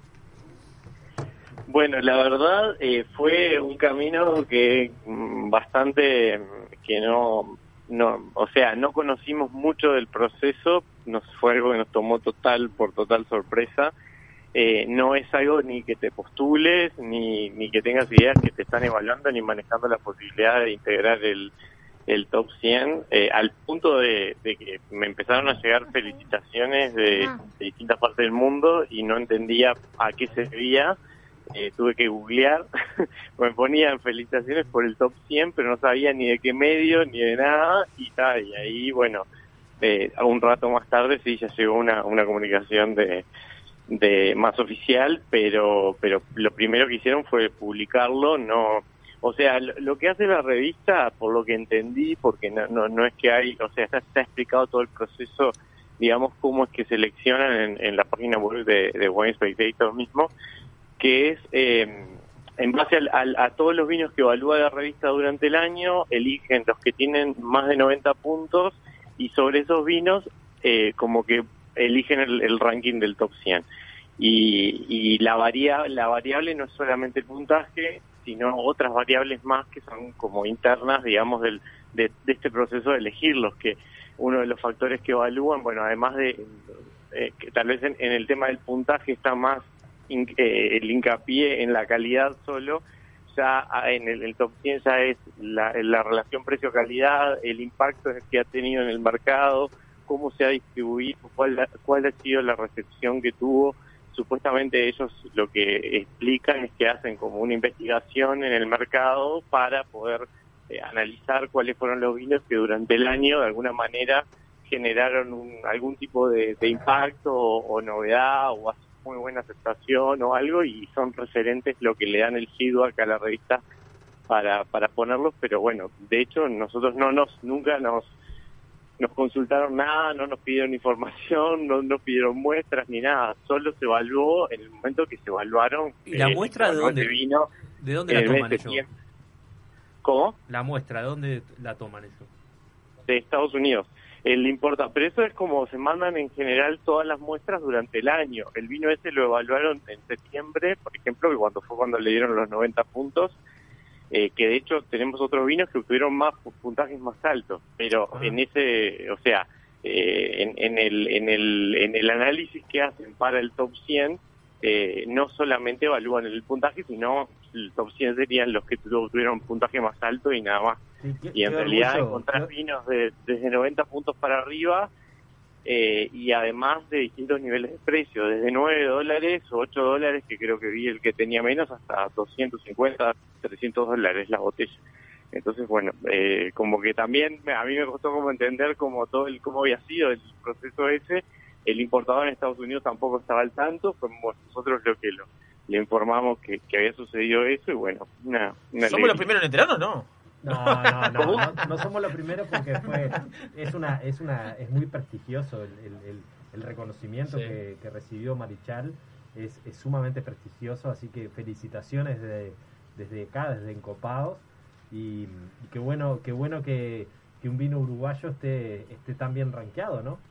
Bueno, la verdad eh, fue un camino que mm, bastante que no, no, o sea, no conocimos mucho del proceso, nos fue algo que nos tomó total por total sorpresa. Eh, no es algo ni que te postules, ni, ni que tengas ideas que te están evaluando, ni manejando la posibilidad de integrar el, el top 100, eh, al punto de, de que me empezaron a llegar felicitaciones de, de distintas partes del mundo y no entendía a qué se debía. Eh, tuve que googlear, me ponían felicitaciones por el top 100, pero no sabía ni de qué medio, ni de nada, y tal, y ahí, bueno, eh, un rato más tarde sí ya llegó una, una comunicación de, de más oficial, pero pero lo primero que hicieron fue publicarlo, no, o sea, lo, lo que hace la revista, por lo que entendí, porque no, no, no es que hay, o sea, está, está explicado todo el proceso digamos, cómo es que seleccionan en, en la página web de, de Wine Spectator mismo, que es eh, en base al- al- a todos los vinos que evalúa la revista durante el año, eligen los que tienen más de 90 puntos y sobre esos vinos eh, como que eligen el, el ranking del top 100. Y, y la, varia- la variable no es solamente el puntaje, sino otras variables más que son como internas, digamos, del, de, de este proceso de elegirlos, que uno de los factores que evalúan, bueno, además de eh, que tal vez en, en el tema del puntaje está más in- eh, el hincapié en la calidad solo, ya en el, top 100 ya es la relación precio-calidad, el impacto que ha tenido en el mercado, cómo se ha distribuido, cuál, cuál ha sido la recepción que tuvo. Supuestamente ellos lo que explican es que hacen como una investigación en el mercado para poder eh, analizar cuáles fueron los vinos que durante el año de alguna manera generaron un- algún tipo de, impacto o, novedad o muy buena aceptación o algo y son referentes lo que le dan el feedback a la revista para, para ponerlos, pero bueno, de hecho nosotros no nos, nunca nos, nos consultaron nada, no nos pidieron información, no nos pidieron muestras ni nada, solo se evaluó en el momento que se evaluaron. ¿Y la eh, muestra de dónde? vino ¿De dónde la el toman septiembre. ¿Cómo? La muestra, ¿de dónde la toman eso? de Estados Unidos. Pero eso es como se mandan en general todas las muestras durante el año. El vino ese lo evaluaron en septiembre, por ejemplo, que cuando fue cuando le dieron los 90 puntos, eh, que de hecho tenemos otros vinos que obtuvieron más pu- puntajes más altos, pero en ese, o sea, eh, en, en el, en, el, en el análisis que hacen para el top 100, eh, no solamente evalúan el puntaje, sino el top 100 serían los que tu- tuvieron puntaje más alto y nada más. Y en realidad orgullo, encontrar vinos de, desde 90 puntos para arriba eh, y además de distintos niveles de precio, desde 9 dólares o 8 dólares, que creo que vi el que tenía menos, hasta 250, 300 dólares la botella. Entonces, bueno, eh, como que también a mí me costó como entender como todo el cómo había sido el proceso ese. El importador en Estados Unidos tampoco estaba al tanto, fuimos nosotros lo que lo, le informamos que, que había sucedido eso y bueno, una, una ¿Somos los primeros en enterarnos no? No, no, no, no, no somos los primeros porque fue, es una, es una, es muy prestigioso el, el- el- el reconocimiento Sí. que, que recibió Marichal, es, es sumamente prestigioso, así que felicitaciones de- desde acá, desde Encopados, y, y qué bueno, qué bueno que, que un vino uruguayo esté, esté tan bien rankeado, ¿no?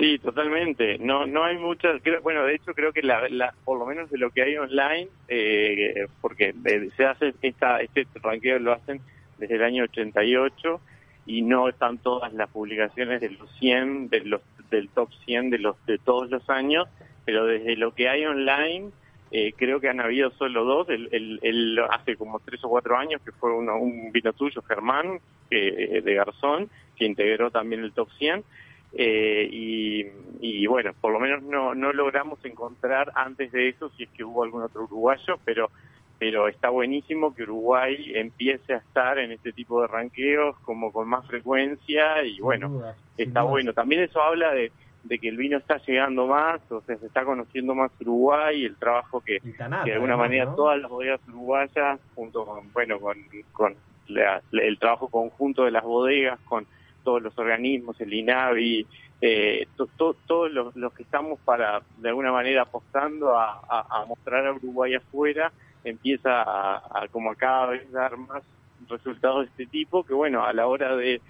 Sí, totalmente. No, no hay muchas. creo- bueno, de hecho creo que la, por lo menos de lo que hay online, eh, porque eh, se hace esta, este ranqueo lo hacen desde el año 88 y no están todas las publicaciones de los 100, de los del top 100 de los de todos los años, pero desde lo que hay online eh, creo que han habido solo dos. El, el, hace como tres o cuatro años que fue uno, un vino tuyo, Germán, que, de Garzón, que integró también el top 100. Eh, y, y bueno, por lo menos no, no logramos encontrar antes de eso si es que hubo algún otro uruguayo, pero pero está buenísimo que Uruguay empiece a estar en este tipo de ranqueos como con más frecuencia y bueno, está bueno. También eso habla de, de que el vino está llegando más, o sea, se está conociendo más Uruguay, el trabajo que, Tanata, que de alguna manera todas las bodegas uruguayas, junto con, bueno, con, con la- el trabajo conjunto de las bodegas, con todos los organismos, el INAVI, eh, to- to- todos los, los que estamos para, de alguna manera, apostando a, a- mostrar a Uruguay afuera, empieza a, como cada vez dar más resultados de este tipo, que bueno, a la hora de,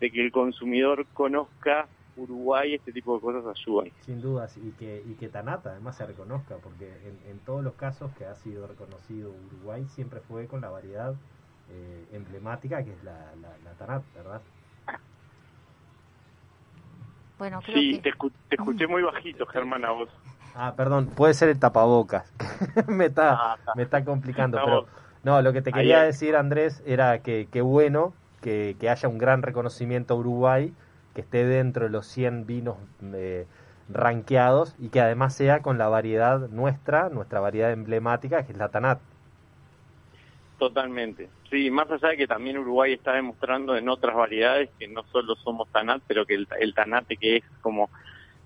de que el consumidor conozca Uruguay, este tipo de cosas ayudan. Sin dudas, y que, y que Tanata además se reconozca, porque en, en todos los casos que ha sido reconocido Uruguay siempre fue con la variedad eh, emblemática que es la, la, la Tanat, ¿verdad? Bueno, creo Sí, que... te, escu- te escuché muy bajito, Germán, a vos. Ah, perdón, puede ser el tapabocas. me, está, Ah, me está complicando, pero no, lo que te quería decir, Andrés, era que qué bueno que, que haya un gran reconocimiento a Uruguay, que esté dentro de los 100 vinos eh, ranqueados y que además sea con la variedad nuestra, nuestra variedad emblemática, que es la Tanat. Totalmente. Sí, más allá de que también Uruguay está demostrando en otras variedades que no solo somos Tanat, pero que el, el Tanate que es como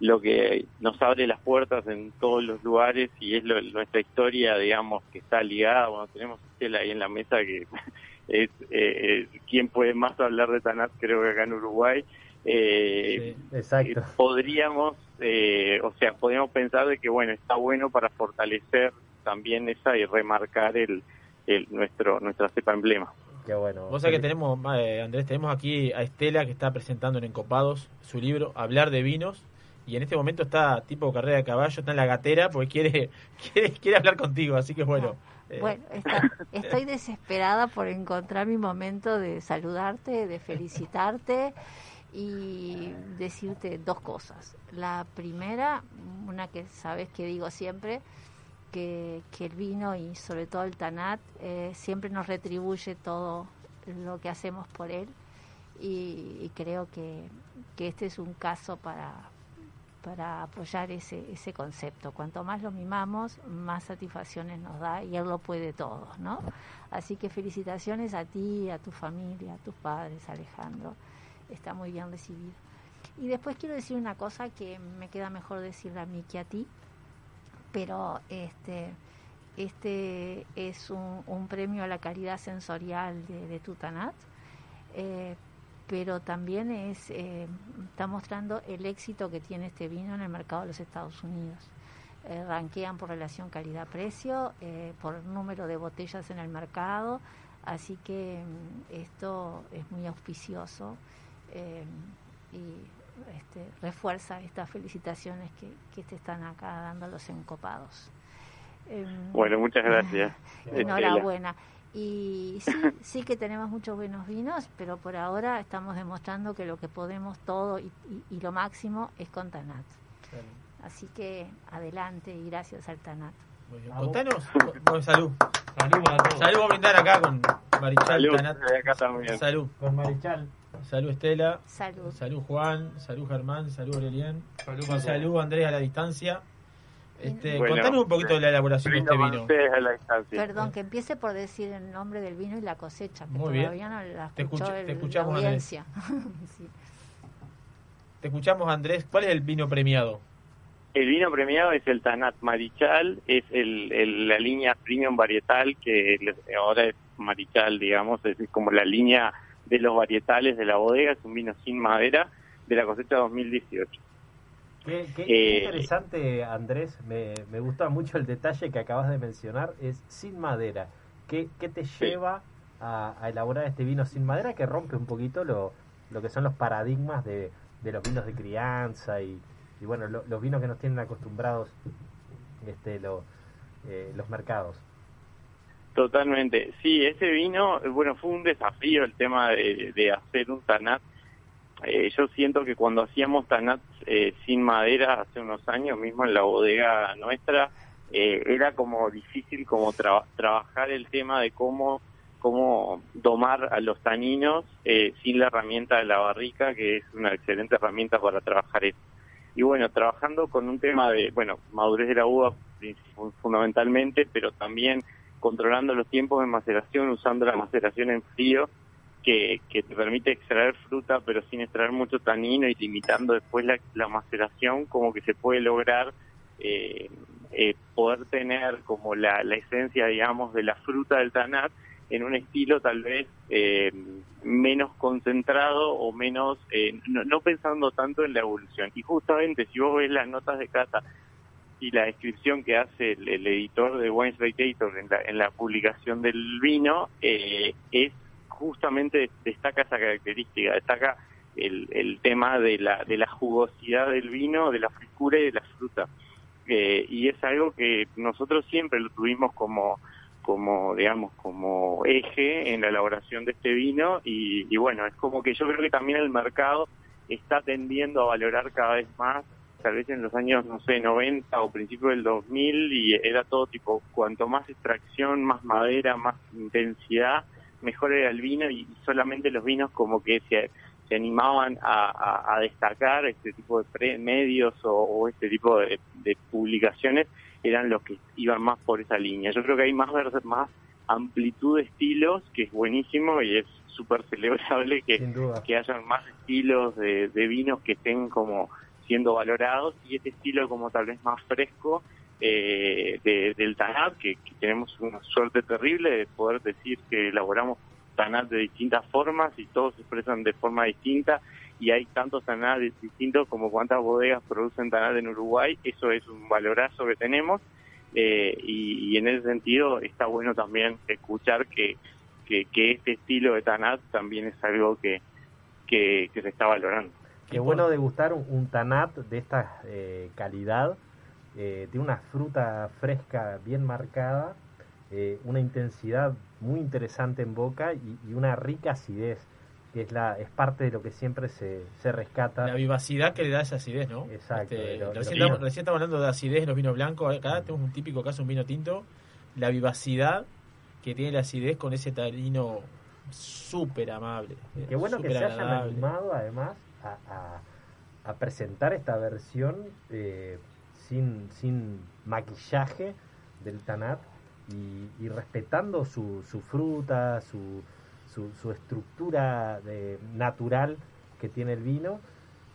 lo que nos abre las puertas en todos los lugares y es lo- nuestra historia, digamos, que está ligada. Bueno, tenemos Estela ahí en la mesa que es eh, quién puede más hablar de Tanat, creo que acá en Uruguay. eh, exacto. eh, podríamos, eh, o sea, podríamos pensar de que, bueno, está bueno para fortalecer también esa y remarcar el, el nuestro nuestra cepa emblema. Qué bueno. Vos sabés que tenemos, eh, Andrés, tenemos aquí a Estela que está presentando en Encopados su libro Hablar de Vinos y en este momento está tipo carrera de caballo, está en la gatera porque quiere quiere, quiere hablar contigo, así que bueno. eh, Bueno, está- estoy desesperada por encontrar mi momento de saludarte, de felicitarte y decirte dos cosas. La primera, una que sabes que digo siempre, que, que el vino y sobre todo el Tanat eh, siempre nos retribuye todo lo que hacemos por él y, creo que, que este es un caso para, para apoyar ese, ese concepto. Cuanto más lo mimamos, más satisfacciones nos da y él lo puede todo, ¿no? Así que felicitaciones a ti, a tu familia, a tus padres, Alejandro. Está muy bien recibido. Y después quiero decir una cosa que me queda mejor decirla a mí que a ti, pero este este es un, premio a la calidad sensorial de, Tutanat, eh, pero también es eh, está mostrando el éxito que tiene este vino en el mercado de los Estados Unidos. Eh, ranquean por relación calidad-precio, por número de botellas en el mercado, así que mm, esto es muy auspicioso y este, refuerza estas felicitaciones que, que te están acá dando los encopados. Em, Bueno, muchas gracias. Enhorabuena. Y sí, sí que tenemos muchos buenos vinos, pero por ahora estamos demostrando que lo que podemos todo y, y- y lo máximo es con Tanat. Así que adelante y gracias al Tanat. Contanos, bueno, salud. Salud a todos. Salud, vamos a brindar acá con Marichal Salud, Tanat. de acá también. Salud. Con Marichal. Salud Estela. Salud. Salud Juan. Salud Germán. Salud Aurelian. Salud Y salud Andrés a la distancia. Este, Bueno, contanos un poquito de la elaboración de este vino. ustedes a la distancia. Perdón, que empiece por decir el nombre del vino y la cosecha, que Muy bien. todavía no la Te te escuchamos, la Andrés. audiencia. Sí. Te escuchamos Andrés. ¿Cuál es el vino premiado? El vino premiado es el Tanat Marichal, es el, el- la línea premium varietal que ahora es Marichal, digamos, es como la línea de los varietales de la bodega, es un vino sin madera de la cosecha 2018. Qué, qué- Eh, qué interesante, Andrés. Me, me gusta mucho el detalle que acabas de mencionar. Es sin madera. ¿Qué, qué te lleva a, a elaborar este vino sin madera que rompe un poquito lo, lo que son los paradigmas de, de los vinos de crianza y, y bueno, lo- los vinos que nos tienen acostumbrados este, lo- eh, los mercados? Totalmente. Sí, ese vino, bueno, fue un desafío el tema de, hacer un Tanat. Eh, yo siento que cuando hacíamos Tanat eh, sin madera hace unos años, mismo en la bodega nuestra, eh, era como difícil como traba- trabajar el tema de cómo cómo domar a los taninos eh, sin la herramienta de la barrica, que es una excelente herramienta para trabajar eso. Y bueno, trabajando con un tema de, bueno, madurez de la uva fundamentalmente, pero también controlando los tiempos de maceración, usando la maceración en frío, que, que te permite extraer fruta, pero sin extraer mucho tanino y limitando después la, la maceración, como que se puede lograr eh, eh, poder tener como la, la esencia, digamos, de la fruta del tanat en un estilo tal vez eh, menos concentrado o menos, eh, no, no pensando tanto en la evolución. Y justamente si vos ves las notas de cata y la descripción que hace el, editor de Wine Spectator en la, en la publicación del vino, eh, es justamente destaca esa característica, destaca el, el tema de la, de la jugosidad del vino, de la frescura y de la fruta. Eh, y es algo que nosotros siempre lo tuvimos como como digamos como eje en la elaboración de este vino y, y bueno es como que yo creo que también el mercado está tendiendo a valorar cada vez más tal vez en los años no sé 90 o principios del 2000 y era todo tipo cuanto más extracción más madera más intensidad mejor era el vino y solamente los vinos como que se, se animaban a, a- a destacar este tipo de pre- medios o, o este tipo de, de publicaciones eran los que iban más por esa línea. Yo creo que hay más más amplitud de estilos, que es buenísimo y es súper celebrable que, que hayan más estilos de, de vinos que estén como siendo valorados y este estilo como tal vez más fresco eh, de- del Tanat, que, tenemos una suerte terrible de poder decir que elaboramos Tanat de distintas formas y todos se expresan de forma distinta y hay tantos Tanat distintos como cuántas bodegas producen Tanat en Uruguay, eso es un valorazo que tenemos eh, y, en ese sentido está bueno también escuchar que, que, este estilo de Tanat también es algo que, que, que se está valorando. Qué bueno degustar un, un tanat de esta eh, calidad, eh, de una fruta fresca bien marcada, eh, una intensidad muy interesante en boca y, y una rica acidez, que es la es parte de lo que siempre se, se rescata. La vivacidad que le da esa acidez, ¿no? Exacto. Este, lo- recién, estamos, recién estamos hablando de acidez en los vinos blancos. Acá tenemos un típico caso, un vino tinto. La vivacidad que tiene la acidez con ese tanino súper amable. Qué bueno que se hayan animado además a, a- a presentar esta versión eh, sin, sin maquillaje del Tanat y, y respetando su, su fruta, su, su, su estructura de- natural que tiene el vino,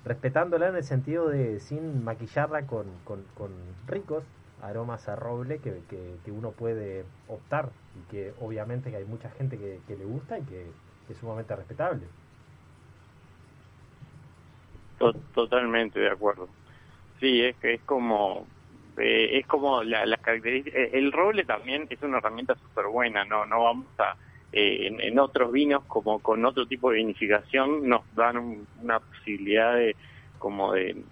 respetándola en el sentido de sin maquillarla con, con- con ricos aromas a roble que, que- que uno puede optar y que obviamente que hay mucha gente que, que le gusta y que es sumamente respetable. To- totalmente de acuerdo. Sí, es que es como eh, es como la- las características. eh, El roble también es una herramienta súper buena. No, no vamos a eh, en, otros vinos como con otro tipo de vinificación nos dan un- una posibilidad de como de,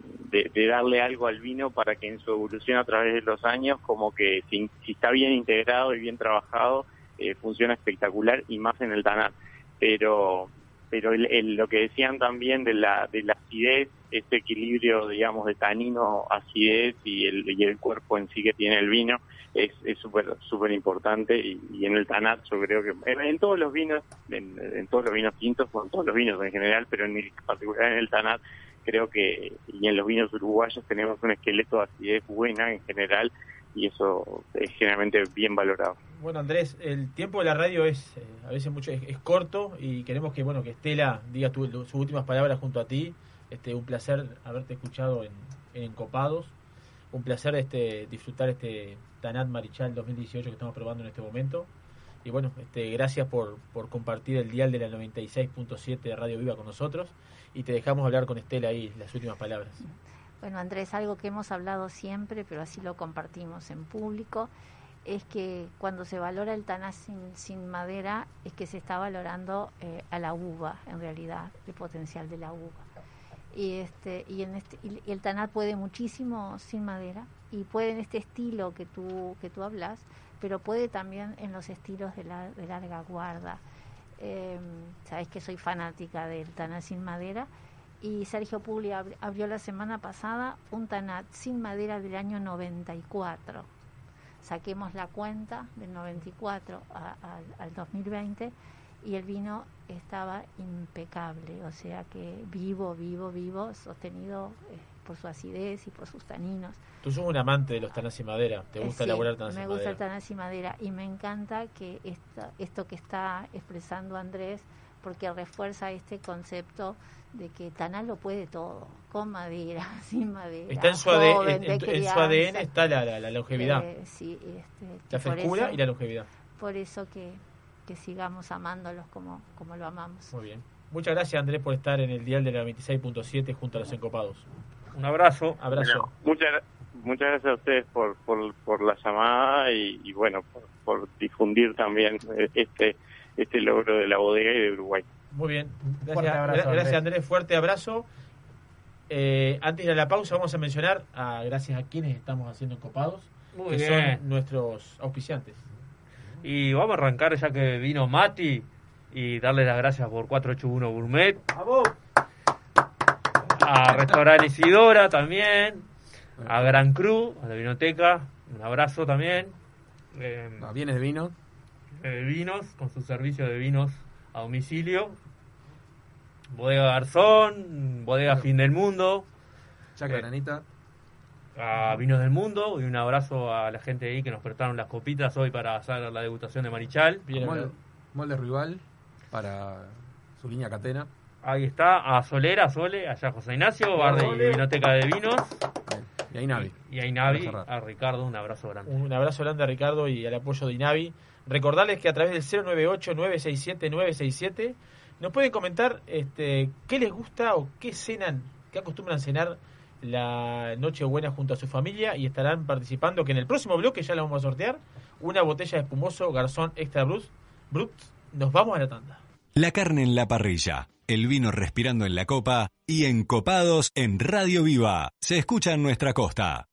darle algo al vino para que en su evolución a través de los años como que si, si está bien integrado y bien trabajado eh, funciona espectacular y más en el tanat pero pero el- lo que decían también de la de la acidez este equilibrio digamos de tanino acidez y el y el cuerpo en sí que tiene el vino es es súper súper importante y, en el tanat yo creo que en, todos los vinos en, todos los vinos tintos o en todos los vinos en general pero en particular en el tanat creo que y en los vinos uruguayos tenemos un esqueleto de acidez buena en general y eso es generalmente bien valorado Bueno, Andrés, el tiempo de la radio es eh, a veces mucho es, es corto y queremos que bueno que Estela diga tu- sus últimas palabras junto a ti. Este, un placer haberte escuchado en, en Encopados. Un placer este disfrutar este Tanat Marichal 2018 que estamos probando en este momento. Y bueno, este, gracias por, por compartir el dial de la 96.7 de Radio Viva con nosotros. Y te dejamos hablar con Estela ahí las últimas palabras. Bueno, Andrés, algo que hemos hablado siempre, pero así lo compartimos en público, es que cuando se valora el taná sin, madera, es que se está valorando eh, a la uva, en realidad, el potencial de la uva. Y, este, y, en este, y el tanat puede muchísimo sin madera y puede en este estilo que tú, que tú hablas, pero puede también en los estilos de, la, de larga guarda. Eh, Sabes que soy fanática del tanat sin madera y Sergio Publi abri- abrió la semana pasada un Tanat sin madera del año 94. Saquemos la cuenta del 94 a- al- al 2020 y el vino estaba impecable, o sea que vivo, vivo, vivo, sostenido eh, por su acidez y por sus taninos. Tú sos un amante de los tanas y madera. ¿Te Eh, gusta sí, elaborar tanas Me y gusta madera? el Tanat sin madera y me encanta que esta, esto que está expresando Andrés, porque refuerza este concepto de que Tanat lo puede todo, con madera, sin madera. Está en su, ADN, en, su. ADN está la, la- la longevidad. Eh, sí, este, la frescura eso- y la longevidad. Por eso que, que sigamos amándolos como, como lo amamos. Muy bien. Muchas gracias Andrés por estar en el dial de la 26.7 junto a los encopados. Un abrazo. Abrazo. Bueno, muchas, muchas gracias a ustedes por, por, por la llamada y, y bueno, por, por difundir también eh, este, este logro de la bodega y de Uruguay. Muy bien. Gracias, Fuerte abrazo, gra- gracias Andrés. Andrés. Fuerte abrazo. Eh, antes de la pausa vamos a mencionar a gracias a quienes estamos haciendo encopados, Muy que bien. son nuestros auspiciantes. Y vamos a arrancar ya que vino Mati y darle las gracias por 481 Gourmet. A Restaurante Isidora también. A Gran Cru, a la Vinoteca. Un abrazo también. Eh, Ah, Bienes de vino. eh, vinos, con su servicio de vinos a domicilio. Bodega Garzón, Bodega Fin del Mundo. Chacra Eh, Granita. a Vinos del Mundo y un abrazo a la gente ahí que nos prestaron las copitas hoy para hacer la degustación de Marichal. Molde rival para su línea catena. Ahí está, a Solera, Sole, allá José Ignacio, bar de. Vinoteca de Vinos. Y ahí Navi. Y ahí Navi, Para cerrar. a Ricardo, un abrazo grande. Un abrazo grande a Ricardo y al apoyo de Inavi. Recordarles que a través del 098-967-967 nos pueden comentar este, qué les gusta o qué cenan, qué acostumbran cenar la Nochebuena junto a su familia y estarán participando, que en el próximo bloque ya lo vamos a sortear, una botella de espumoso Garzón Extra. Brut. Nos vamos a la tanda. La carne en la parrilla, el vino respirando en la copa y encopados en Radio Viva. Se escucha en nuestra costa.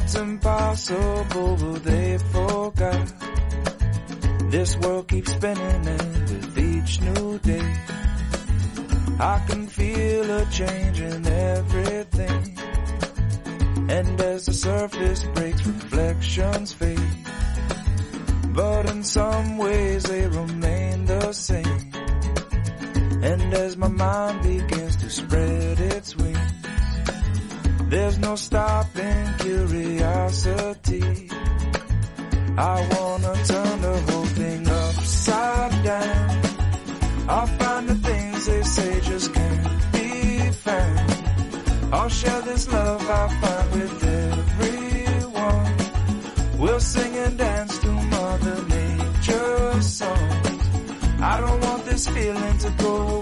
What's impossible they forgot? This world keeps spinning and with each new day I can feel a change in everything. And as the surface breaks reflections fade. But in some ways they remain the same. And as my mind begins to spread its wings there's no stopping curiosity. I wanna turn the whole thing upside down. I'll find the things they say just can't be found. I'll share this love I find with everyone. We'll sing and dance to Mother Nature's songs. I don't want this feeling to go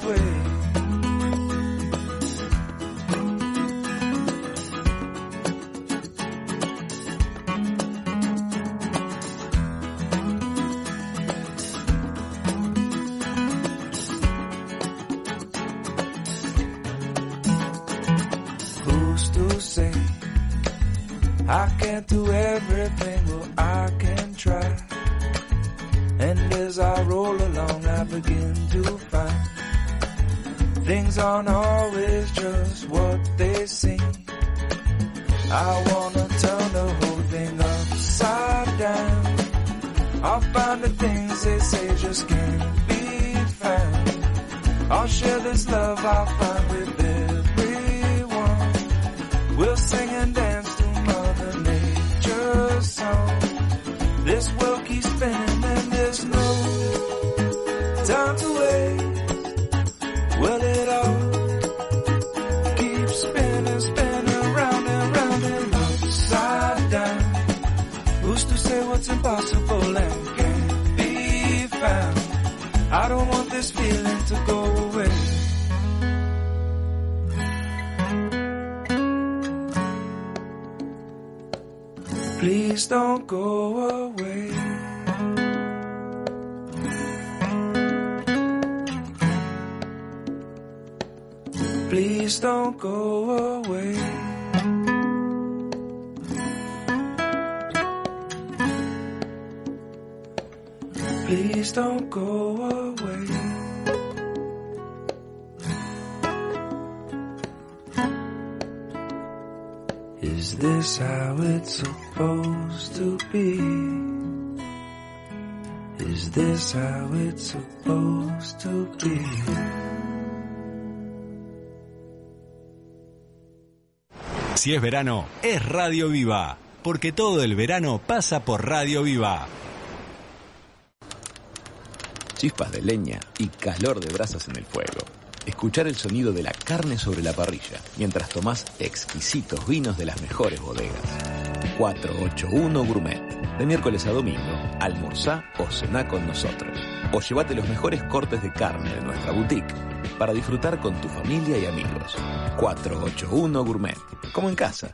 can't do everything, well I can try. And as I roll along, I begin to find things aren't always just what they seem. I wanna turn the whole thing upside down. I'll find the things they say just can't be found. I'll share this love I find with everyone. We'll sing and dance This world keeps spinning and there's no time to wait. Well, it all keeps spinning, spinning round and round and upside down. Who's to say what's impossible and can't be found? I don't want this feeling to go away. Please don't go it's supposed to be? Si es verano, es Radio Viva, porque todo el verano pasa por Radio Viva. Chispas de leña y calor de brasas en el fuego. Escuchar el sonido de la carne sobre la parrilla mientras tomás exquisitos vinos de las mejores bodegas. 481 Gourmet. De miércoles a domingo, almorzá o cená con nosotros. O llévate los mejores cortes de carne de nuestra boutique para disfrutar con tu familia y amigos. 481 Gourmet. Como en casa.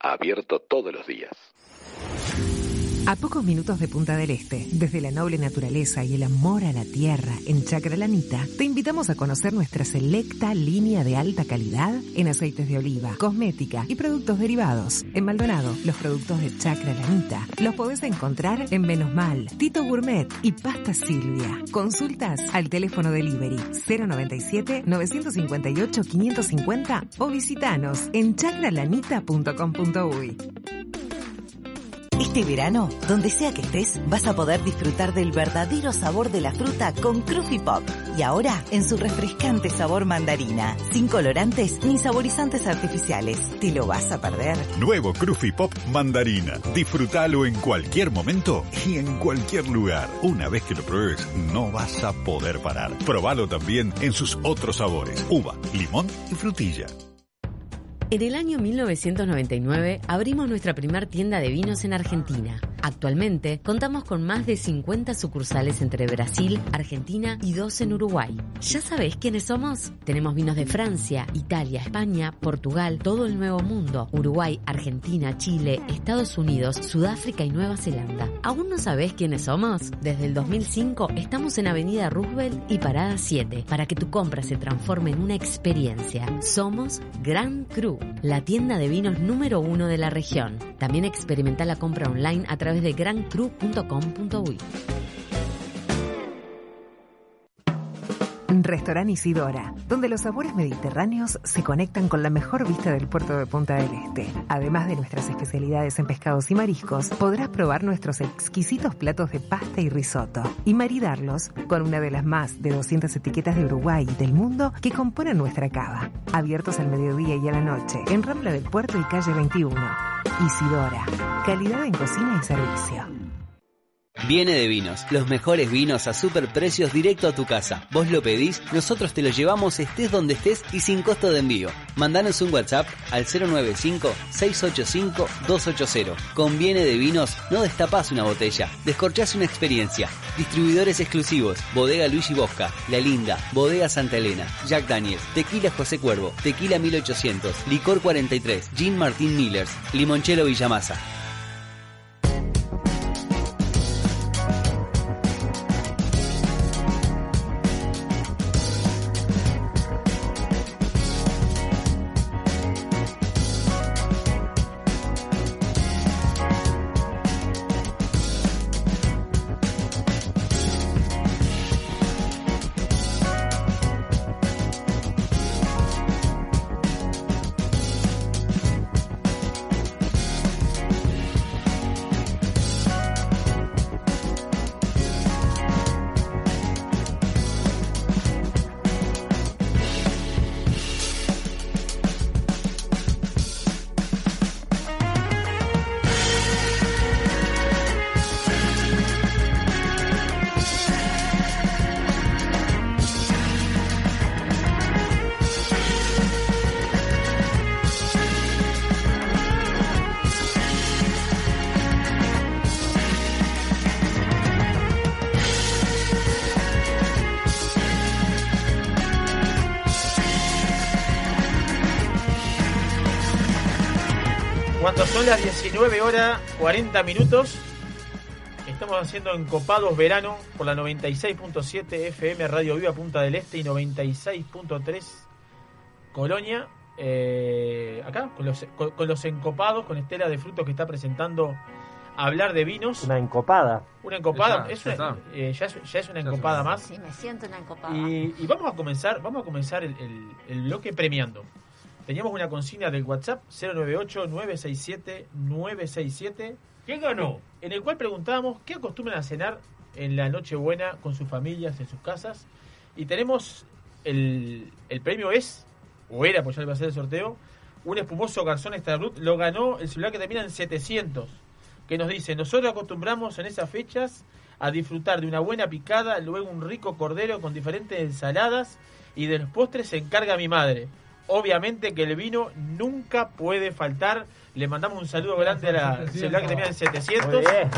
Abierto todos los días. A pocos minutos de Punta del Este, desde la noble naturaleza y el amor a la tierra en Chacralanita, te invitamos a conocer nuestra selecta línea de alta calidad en aceites de oliva, cosmética y productos derivados. En Maldonado, los productos de Chacralanita los podés encontrar en Menos Mal, Tito Gourmet y Pasta Silvia. Consultas al teléfono delivery 097-958-550 o visitanos en chacralanita.com.uy. Este verano, donde sea que estés, vas a poder disfrutar del verdadero sabor de la fruta con Cruffy Pop. Y ahora, en su refrescante sabor mandarina. Sin colorantes ni saborizantes artificiales. ¿Te lo vas a perder? Nuevo Cruffy Pop Mandarina. Disfrútalo en cualquier momento y en cualquier lugar. Una vez que lo pruebes, no vas a poder parar. Probalo también en sus otros sabores. Uva, limón y frutilla. En el año 1999 abrimos nuestra primera tienda de vinos en Argentina. Actualmente contamos con más de 50 sucursales entre Brasil, Argentina y dos en Uruguay. ¿Ya sabés quiénes somos? Tenemos vinos de Francia, Italia, España, Portugal, todo el Nuevo Mundo, Uruguay, Argentina, Chile, Estados Unidos, Sudáfrica y Nueva Zelanda. ¿Aún no sabés quiénes somos? Desde el 2005 estamos en Avenida Roosevelt y Parada 7 para que tu compra se transforme en una experiencia. Somos Gran Cru, la tienda de vinos número uno de la región. También experimenta la compra online a través de grancru.com.uy. Restaurante Isidora, donde los sabores mediterráneos se conectan con la mejor vista del puerto de Punta del Este. Además de nuestras especialidades en pescados y mariscos, podrás probar nuestros exquisitos platos de pasta y risotto y maridarlos con una de las más de 200 etiquetas de Uruguay y del mundo que componen nuestra cava. Abiertos al mediodía y a la noche en Rambla del Puerto y calle 21. Isidora, calidad en cocina y servicio. Viene de vinos, los mejores vinos a super precios directo a tu casa. Vos lo pedís, nosotros te lo llevamos estés donde estés y sin costo de envío. Mandanos un WhatsApp al 095-685-280. Con Viene de vinos, no destapás una botella, descorchás una experiencia. Distribuidores exclusivos, Bodega Luigi Bosca, La Linda, Bodega Santa Elena, Jack Daniels, Tequila José Cuervo, Tequila 1800, Licor 43, Gin Martín Millers, Limonchelo Villamasa. 40 minutos, estamos haciendo encopados verano por la 96.7 FM Radio Viva Punta del Este y 96.3 Colonia. Eh, acá, con los, con, con los encopados, con Estela de Frutos que está presentando hablar de vinos. Una encopada. Una encopada, Ya, es ya una- eh, ya, es, ya es una encopada más. Sí, me siento una encopada. Y, y vamos a comenzar, vamos a comenzar el, el- el bloque premiando. Teníamos una consigna del WhatsApp 098-967-967. ¿Quién ganó? En el cual preguntábamos qué acostumbran a cenar en la Nochebuena con sus familias, en sus casas. Y tenemos el, el premio es, o era, pues ya iba a ser el sorteo, un espumoso garzón brut. Lo ganó el celular que termina en 700. Que nos dice, nosotros acostumbramos en esas fechas a disfrutar de una buena picada, luego un rico cordero con diferentes ensaladas y de los postres se encarga mi madre. Obviamente que el vino nunca puede faltar. Le mandamos un saludo grande a la celular que termina en 700. Muy bien,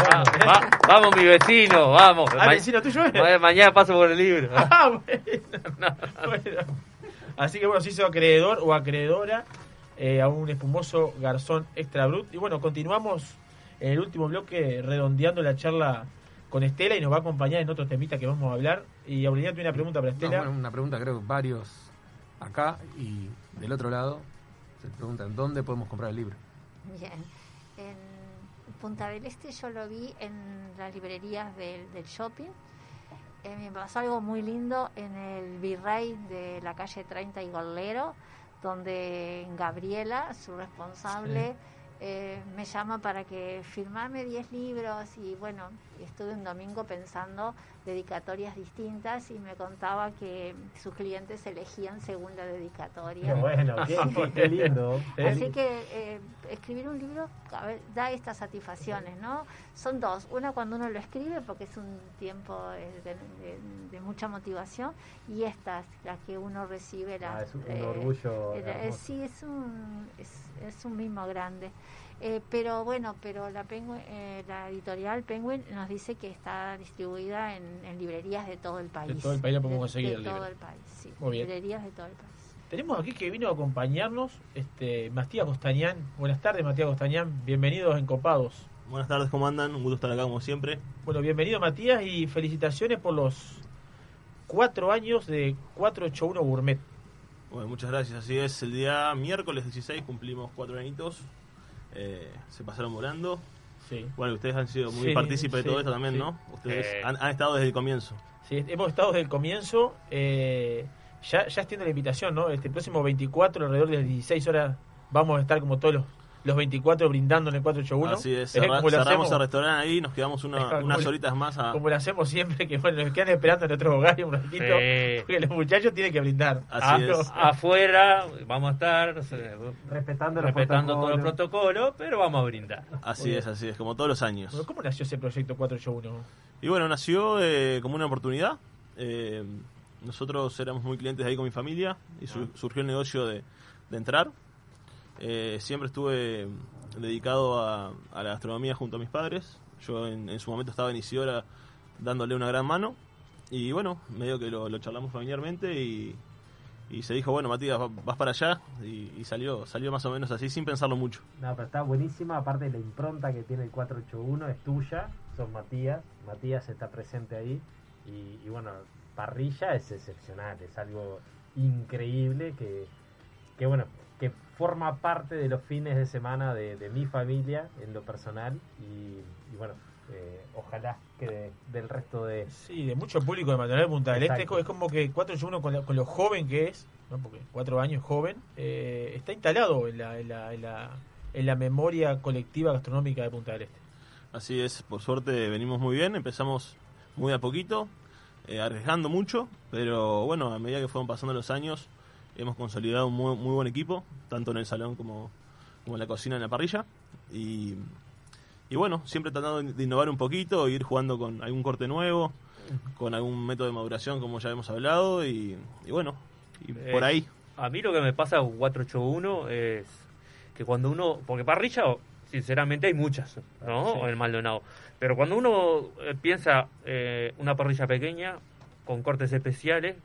Va- va- vamos, mi vecino, vamos. Ah, vecino tuyo ma- Mañana paso por el libro. Ah, bueno. Bueno. Así que bueno, se hizo acreedor o acreedora eh, a un espumoso garzón extra brut. Y bueno, continuamos en el último bloque redondeando la charla con Estela y nos va a acompañar en otro temita que vamos a hablar. Y Aureliano tiene una pregunta para No, Estela. bueno, una pregunta, creo que varios acá y del otro lado se preguntan dónde podemos comprar el libro. Bien. En Punta del Este yo lo vi en las librerías del, del shopping. Eh, me pasó algo muy lindo en el Virrey de la calle 30 y Golero, donde Gabriela, su responsable, eh, me llama para que firmarme 10 libros y bueno, estuve un domingo pensando dedicatorias distintas y me contaba que sus clientes elegían según la dedicatoria. Qué bueno, qué- lindo. Así que eh, escribir un libro a ver, da estas satisfacciones, ¿no? Son dos. Una cuando uno lo escribe porque es un tiempo eh, de, de- de mucha motivación y estas, las que uno recibe. Las, Ah, es un- un eh, orgullo eh, sí, es un, es, es un mimo grande. Eh, pero bueno, pero la, Penguin- eh, la editorial Penguin nos dice que está distribuida en, en librerías de todo el país. todo el país la podemos De- conseguir De, el todo libro. el país, sí. Muy bien. Librerías de todo el país. Tenemos aquí que vino a acompañarnos este Matías Costañán. Buenas tardes, Matías Costañán. Bienvenidos en Copados. Buenas tardes, ¿cómo andan? Un gusto estar acá como siempre. Bueno, bienvenido Matías y felicitaciones por los cuatro años de 481 Gourmet. Bueno, muchas gracias. Así es, el día miércoles 16 cumplimos cuatro añitos. Eh, se pasaron volando. Sí. Bueno, ustedes han sido muy Sí, partícipes de sí, todo esto también. ¿no? Ustedes Eh. han, han estado desde el comienzo. Sí, hemos estado desde el comienzo. eh, ya, ya extiendo la invitación, ¿no? Este próximo 24, alrededor de las 16 horas, vamos a estar como todos los, los 24 brindando en el 481. Así es, cerra- como cerramos hacemos- el restaurante ahí, nos quedamos una- Como- unas horitas más a... Como lo hacemos siempre, que bueno, nos quedan esperando en nuestros hogares un ratito, Sí. porque los muchachos tienen que brindar. Ah, Afuera vamos a estar eh, respetando, los respetando todo el protocolos. protocolo, pero vamos a brindar. Así es, así es, como todos los años. Bueno, ¿Cómo nació ese proyecto 481? Y bueno, nació eh, como una oportunidad. Eh, nosotros éramos muy clientes ahí con mi familia y su- surgió el negocio de, de entrar. Eh, siempre estuve dedicado a, la gastronomía junto a mis padres. Yo en, su momento estaba en Isidora dándole una gran mano. Y bueno, medio que lo, charlamos familiarmente y, se dijo, bueno, Matías, va- vas para allá. Y, salió, salió más o menos así, sin pensarlo mucho. No, pero está buenísima, aparte la impronta que tiene el 481, es tuya, sos Matías, Matías está presente ahí y, y bueno, parrilla es excepcional, es algo increíble que, que bueno, forma parte de los fines de semana de, de mi familia en lo personal y, y bueno, eh, ojalá que de- del resto de... Sí, de mucho público de Matanal Punta del Este. Es Exacto. co- Es como que 481 con, la- con lo joven que es, ¿no? porque cuatro años joven, eh, está instalado en la, en, la, en, la, en la memoria colectiva gastronómica de Punta del Este. Así es, por suerte venimos muy bien, empezamos muy a poquito, eh, arriesgando mucho, pero bueno, a medida que fueron pasando los años, hemos consolidado un muy, muy buen equipo, tanto en el salón como, como en la cocina, en la parrilla, y, y bueno, siempre tratando de innovar un poquito, ir jugando con algún corte nuevo, con algún método de maduración, como ya hemos hablado, y, y bueno, y por Eh, ahí. A mí lo que me pasa con 481 es que cuando uno. Porque parrilla, sinceramente, hay muchas, ¿no? Sí. En el Maldonado. Pero cuando uno eh, piensa eh, una parrilla pequeña, con cortes especiales,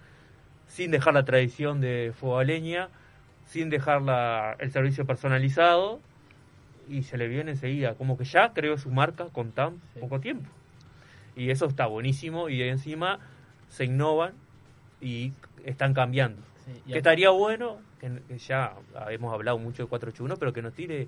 sin dejar la tradición de fuego a leña, sin dejar la- el servicio personalizado, y se le viene enseguida. Como que ya creó su marca con tan poco tiempo. Y eso está buenísimo, y encima se innovan y están cambiando. y que estaría bueno, que, que ya hemos hablado mucho de 481, pero que nos tire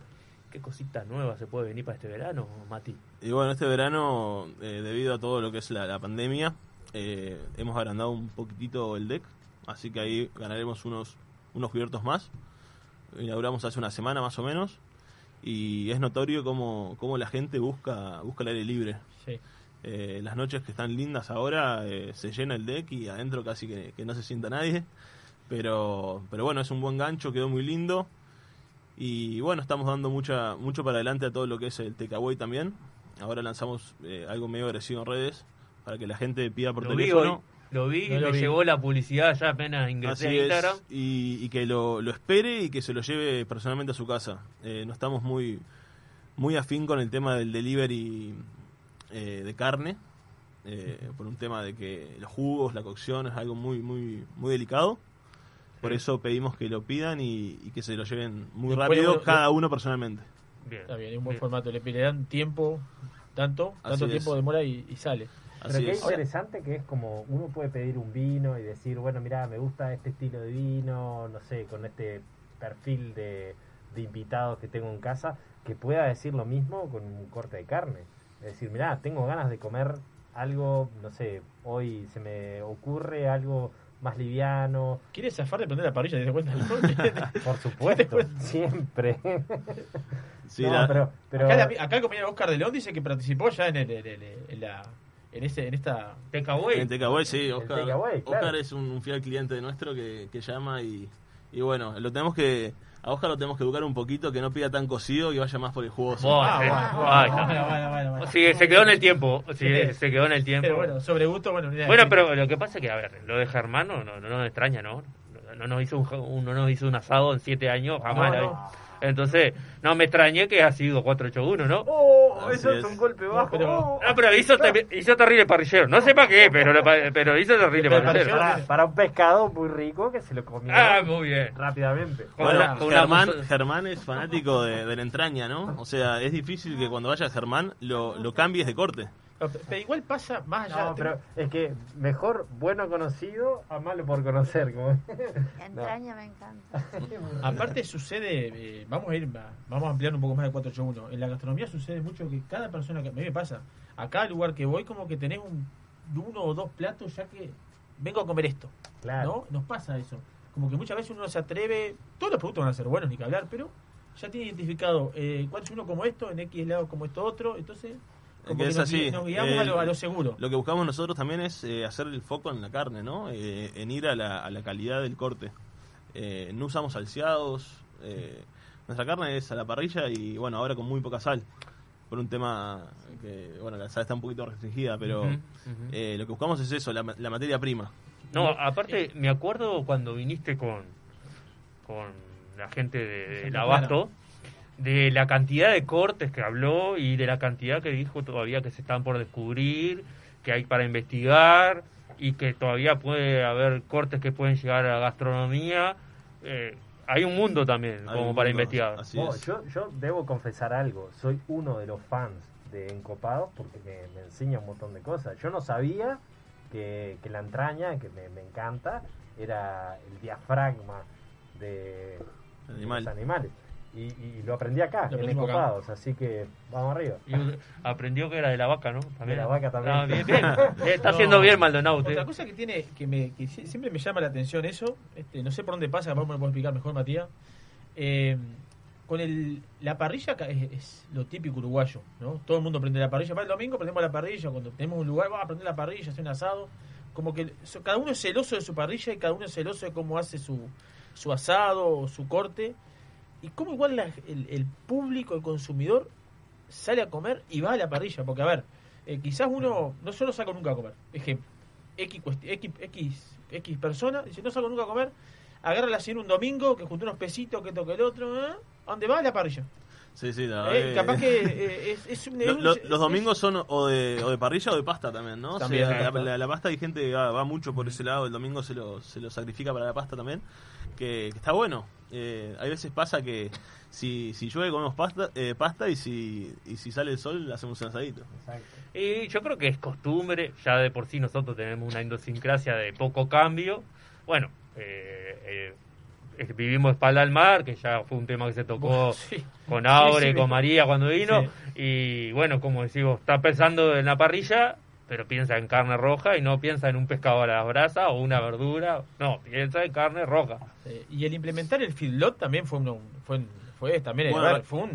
qué cositas nuevas se puede venir para este verano, Mati. Y bueno, este verano, eh, debido a todo lo que es la, la pandemia, eh, hemos agrandado un poquitito el deck, así que ahí ganaremos unos, unos cubiertos más. Inauguramos hace una semana más o menos, y es notorio cómo, cómo la gente busca, busca el aire libre. Sí. Eh, las noches que están lindas ahora eh, se llena el deck y adentro casi que, que no se sienta nadie. Pero, pero bueno, es un buen gancho, quedó muy lindo. Y bueno, estamos dando mucha, mucho para adelante a todo lo que es el takeaway también. Ahora lanzamos eh, algo medio agresivo en redes para que la gente pida por Lo teléfono. Lo vi, No lo me vi. llegó la publicidad ya apenas ingresé Así a es, Instagram. y, y que lo, lo espere y que se lo lleve personalmente a su casa. Eh, no estamos muy, muy afín con el tema del delivery eh, de carne, eh, por un tema de que los jugos, la cocción es algo muy, muy, muy delicado. Por eso pedimos que lo pidan y, y que se lo lleven muy rápido cada lo- uno personalmente. Está bien, es un buen formato. Le, le dan tiempo, tanto, Así tanto es. tiempo demora y, y sale. Pero qué interesante que es como uno puede pedir un vino y decir, bueno, mira, me gusta este estilo de vino, no sé, con este perfil de, de invitados que tengo en casa, que pueda decir lo mismo con un corte de carne. Es decir, mira, tengo ganas de comer algo, no sé, hoy se me ocurre algo más liviano. ¿Quieres zafar de prender la parrilla? ¿Te das cuenta? Por supuesto, siempre. Sí, No, la- pero, pero Acá, la- acá el compañero Oscar de León dice que participó ya en, el, la, en, ese, en esta... En Takeaway, sí, Oscar, Takeaway, claro. Oscar es un, un fiel cliente nuestro que, que llama y, y bueno, lo tenemos que a Oscar lo tenemos que educar un poquito, que no pida tan cocido y vaya más por el jugoso. Se quedó en el tiempo. Sí, se quedó en el tiempo. Pero bueno, sobre gusto, bueno. Bueno, pero lo que pasa es que, a ver, lo de Germán no, no, no nos extraña, ¿no? No, no nos hizo un, un- no nos hizo un asado en siete años, jamás. No. Entonces, no me extrañé que ha sido 481, ¿no? Oh, Así eso es es. un golpe bajo. pero- Oh. No, pero hizo, te- hizo terrible parrillero. No sé para qué, pero, lo pa- pero hizo terrible Pero parrillero. Para, para un pescado muy rico que se lo comió Ah, muy bien. rápidamente. Con Bueno, una- con una Germán, es fanático de, de la entraña, ¿no? O sea, es difícil que cuando vaya Germán lo, lo cambies de corte. Pero igual pasa más allá. No, pero es que mejor bueno conocido a malo por conocer. Como... Entraña me encanta. Aparte sucede, eh, vamos a ir, a- vamos a ampliar un poco más de 481. En la gastronomía sucede mucho que cada persona que a mí me pasa, a cada lugar que voy como que tenés un uno o dos platos ya que vengo a comer esto. Claro. ¿No? Nos pasa eso. Como que muchas veces uno se atreve, todos los productos van a ser buenos ni que hablar, pero ya tiene identificado eh, cuál es uno como esto, en X lado como esto otro, entonces como que que es nos, así. nos guiamos Eh, a, lo, a lo seguro. Lo que buscamos nosotros también es eh, hacer el foco en la carne, ¿no? Eh, en ir a la, a la calidad del corte. Eh, no usamos salseados. eh, nuestra carne es a la parrilla y, bueno, ahora con muy poca sal. Por un tema que, bueno, la sal está un poquito restringida, pero eh, lo que buscamos es eso, la, la materia prima. No, aparte, me acuerdo cuando viniste con, con la gente de, del Abasto, de la cantidad de cortes que habló y de la cantidad que dijo todavía que se están por descubrir, que hay para investigar y que todavía puede haber cortes que pueden llegar a la gastronomía. Eh, hay un mundo también Hay como para investigar. yo, yo debo confesar algo. Soy uno de los fans de Encopados porque me, me enseña un montón de cosas. Yo no sabía que, que la entraña, que me, me encanta, era el diafragma de, de los animales. Y, y lo aprendí acá, Lo en. Encopados. Así que vamos arriba. Y aprendió que era de la vaca, ¿no? De la vaca también. Ah, bien, bien. Está No. haciendo bien Maldonado usted. Otra cosa que tiene, que, me, que sie- siempre me llama la atención eso, este, no sé por dónde pasa, capaz me lo puede explicar mejor Matías. Eh, con el, la parrilla es, es lo típico uruguayo, ¿no? Todo el mundo prende la parrilla. Para el domingo prendemos la parrilla, cuando tenemos un lugar, vamos a prender la parrilla, hacer un asado. Como que so- cada uno es celoso de su parrilla y cada uno es celoso de cómo hace su, su asado o su corte. Y cómo igual la- el, el público, el consumidor, sale a comer y va a la parrilla. Porque, a ver, eh, quizás uno no solo saca nunca a comer. Que X, X, X, X persona dice, no salgo nunca a comer, agarra la cena un domingo, que junta unos pesitos, que toca el otro, ¿eh? ¿a dónde va? A la parrilla. Sí, sí, la Eh, verdad capaz que- eh, es, es un- Lo- los domingos son o de, o de parrilla o de pasta también, ¿no? O También, sea, la, pasta. la- la pasta hay gente que va, va mucho por ese lado, el domingo se lo, se lo sacrifica para la pasta también, que, que está bueno. Eh, hay veces pasa que si, si llueve comemos pasta, eh, pasta y si, y si sale el sol hacemos un asadito. Y yo creo que es costumbre, ya de por sí nosotros tenemos una idiosincrasia de poco cambio. Bueno, eh, eh, eh, vivimos espalda al mar, que ya fue un tema que se tocó sí. con Aure, Sí, sí. con María cuando vino. Sí. Y bueno, como decimos, está pensando en la parrilla, pero piensa en carne roja y no piensa en un pescado a la brasa o una verdura. No, piensa en carne roja. eh, y el implementar el feedlot también fue un, fue, fue también Bueno, a ver, fue un,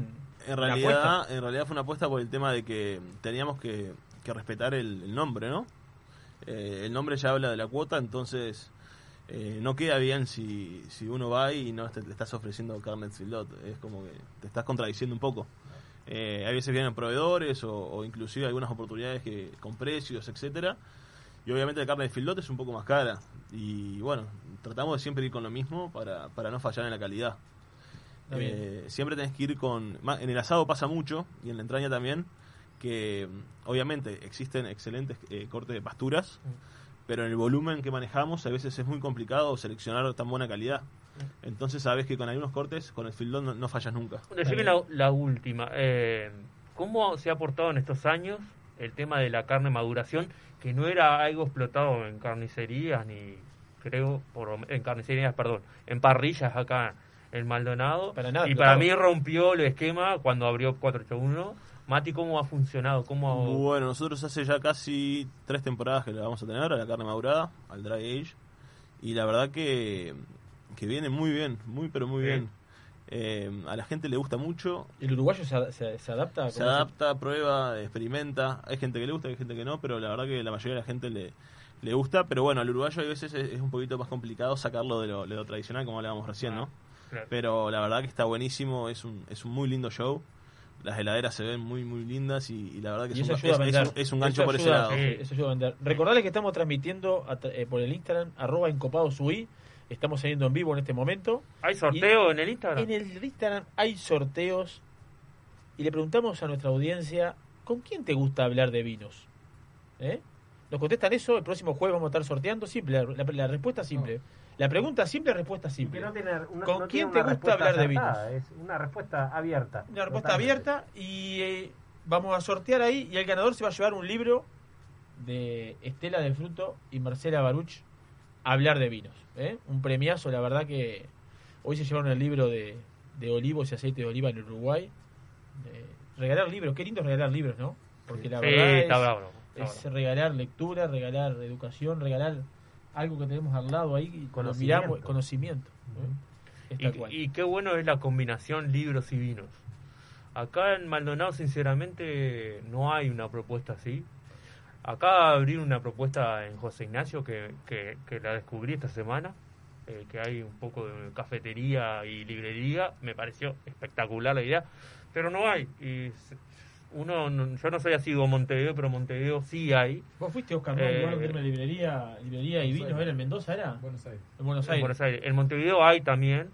En una realidad, apuesta. en realidad fue una apuesta por el tema de que teníamos que, que respetar el, el nombre, ¿no? Eh, el nombre ya habla de la cuota, entonces eh, no queda bien si, si uno va y no te, le estás ofreciendo carne filot. Es como que te estás contradiciendo un poco. Eh, hay veces vienen proveedores o, o inclusive algunas oportunidades que con precios, etcétera. Y obviamente la carne de filot es un poco más cara. Y bueno, tratamos de siempre ir con lo mismo para, para no fallar en la calidad. Eh, siempre tenés que ir con... En el asado pasa mucho, y en la entraña también, que mm, obviamente existen excelentes eh, cortes de pasturas, pero en el volumen que manejamos a veces es muy complicado seleccionar tan buena calidad. Entonces sabes que con algunos cortes, con el fildón no, no fallas nunca. Decime la, la última. Eh, ¿Cómo se ha aportado en estos años el tema de la carne maduración, que no era algo explotado en carnicerías, ni creo, por, en carnicerías, perdón, en parrillas acá en Maldonado? Para nada y para mí rompió el esquema cuando abrió 481. Mati, ¿cómo ha funcionado? ¿Cómo Bueno, nosotros hace ya casi tres temporadas que la vamos a tener a la carne madurada, al dry age. y la verdad que, que viene muy bien, muy pero muy Sí. bien. Eh, a la gente le gusta mucho. ¿El uruguayo se, se- se adapta? Se adapta, prueba, experimenta. Hay gente que le gusta, hay gente que no, pero la verdad que la mayoría de la gente le, le gusta. Pero bueno, al uruguayo a veces es, es un poquito más complicado sacarlo de lo, de lo tradicional, como hablábamos recién, ¿no? claro. Pero la verdad que está buenísimo, es un, es un muy lindo show. Las heladeras se ven muy, muy lindas y, y la verdad que es un, es- es gancho Eso por ese lado. sí, eso ayuda a vender. Recordarles que estamos transmitiendo a eh, por el Instagram, arroba encopadosui. Estamos saliendo en vivo en este momento. ¿Hay sorteo en el Instagram? En el Instagram hay sorteos. Y le preguntamos a nuestra audiencia, ¿con quién te gusta hablar de vinos? ¿Eh? Nos contestan eso, el próximo jueves vamos a estar sorteando. Simple, la, la respuesta simple. La pregunta simple, respuesta simple. No tiene ¿Con no quién tiene te gusta hablar de vinos? Es una respuesta abierta. Una respuesta Totalmente. abierta y eh, vamos a sortear ahí y el ganador se va a llevar un libro de Estela de Fruto y Marcela Baruch Hablar de Vinos. ¿eh? Un premiazo, la verdad que hoy se llevaron el libro de, de olivos y aceite de oliva en Uruguay. Eh, regalar libros, qué lindo regalar libros, ¿no? Porque la Sí, verdad está es, bravo, está es regalar lectura, regalar educación, regalar algo que tenemos al lado ahí y Conocimiento. miramos, conocimiento. ¿eh? Y qué bueno es la combinación libros y vinos. Acá en Maldonado, sinceramente, no hay una propuesta así. Acá abrir una propuesta en José Ignacio que, que, que la descubrí esta semana, eh, que hay un poco de cafetería y librería, me pareció espectacular la idea, pero no hay. Y uno, no- yo no soy así como Montevideo, pero Montevideo sí hay. ¿Vos fuiste, Oscar, no? Eh, una librería, librería y vinos. ¿era en Mendoza, era? Buenos Aires. En Buenos En Aires. Buenos Aires. En Montevideo hay también,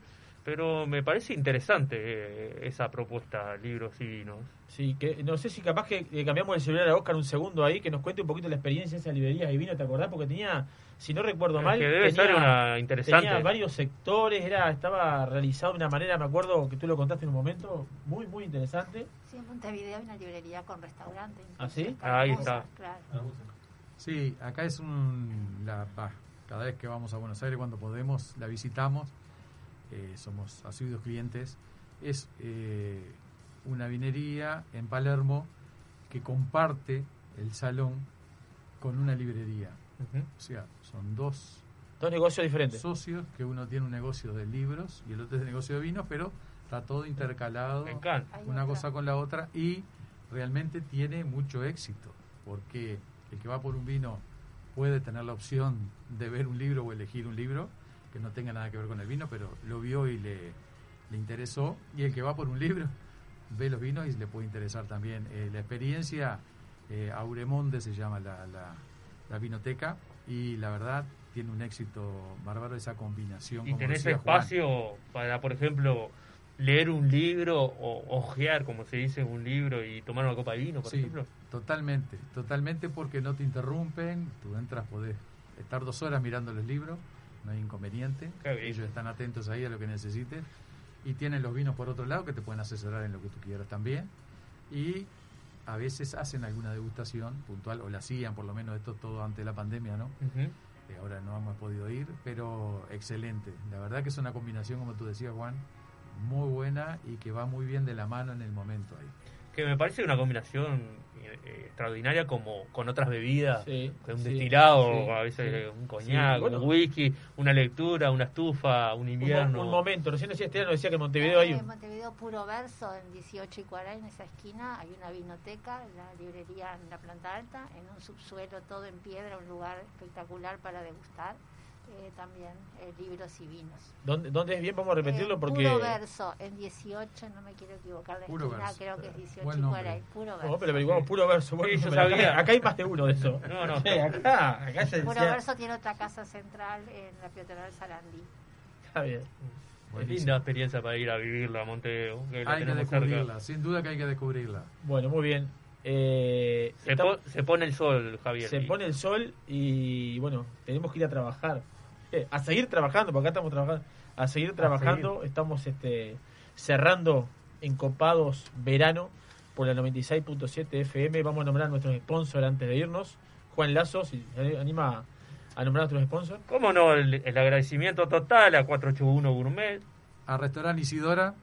pero me parece interesante eh, esa propuesta, libros y vinos. Sí, que no sé si capaz que eh, cambiamos el celular a Oscar un segundo ahí, que nos cuente un poquito la experiencia de esas librerías y vinos, ¿te acordás? Porque tenía, si no recuerdo mal, que debe tenía, una interesante. tenía varios sectores, era estaba realizado de una manera, me acuerdo que tú lo contaste en un momento, muy, muy interesante. Sí, en Montevideo hay una librería con restaurante. ¿Ah, sí? Está Ahí está. Claro. Sí, acá es un... La, bah, cada vez que vamos a Buenos Aires, cuando podemos, la visitamos. eh, somos asiduos clientes. Es eh, una vinería en Palermo que comparte el salón con una librería. O sea, son dos Dos negocios diferentes. socios que uno tiene un negocio de libros y el otro es de negocio de vinos, pero está todo intercalado Me encanta. una cosa con la otra y realmente tiene mucho éxito porque el que va por un vino puede tener la opción de ver un libro o elegir un libro que no tenga nada que ver con el vino, pero lo vio y le, le interesó y el que va por un libro ve los vinos y le puede interesar también. Eh, la experiencia, eh, Auremonde se llama la, la, la vinoteca y la verdad tiene un éxito bárbaro esa combinación. Y como tenés decía Juan. espacio para, por ejemplo, leer un libro o ojear, como se dice, un libro y tomar una copa de vino, por Sí, ejemplo. totalmente, totalmente porque no te interrumpen, tú entras, podés estar dos horas mirando los libros, no hay inconveniente, ellos están atentos ahí a lo que necesites y tienen los vinos por otro lado que te pueden asesorar en lo que tú quieras también y a veces hacen alguna degustación puntual o la hacían por lo menos esto todo antes de la pandemia, ¿no? Eh, ahora no hemos podido ir, pero excelente. La verdad que es una combinación, como tú decías, Juan, muy buena y que va muy bien de la mano en el momento ahí. Que me parece una combinación eh, extraordinaria como con otras bebidas, Sí, con un sí, destilado, sí, a veces sí. un coñac, Sí, bueno. un whisky, una lectura, una estufa, un Un, invierno. mo- un momento, recién decía Estela, nos decía que en Montevideo hay En un... Montevideo Puro Verso, en 18 y 40, en esa esquina, hay una vinoteca, la librería en la planta alta, en un subsuelo todo en piedra, un lugar espectacular para degustar. Eh, también eh, libros y vinos. ¿Dónde, ¿Dónde es bien? Vamos a repetirlo Eh, porque... Puro Verso, en 18, no me quiero equivocar la Puro esquina, Verso. creo que es 18 Buen y nombre. 40. Puro No, Verso. pero averiguamos puro verso. Bueno, Sí, yo sabía. Acá, hay más de uno de eso. No, no. Sí, acá, acá se Puro decía- Verso tiene otra casa central en la peatonal Sarandí. Está bien. Es linda experiencia para ir a vivirla a que la Hay que tenemos cerca. descubrirla, sin duda que hay que descubrirla. Bueno, muy bien. Eh, Se, estamos- po- se pone el sol, Javier. se y- pone el sol y bueno, tenemos que ir a trabajar. Eh, a seguir trabajando, porque acá estamos trabajando. A seguir trabajando. Estamos este, cerrando encopados verano por la 96.7 FM. Vamos a nombrar a nuestros sponsors antes de irnos. Juan Lazo, si se anima a nombrar a nuestros sponsors. ¿Cómo no? El, el agradecimiento total a 481 Gourmet, A Restaurante Isidora,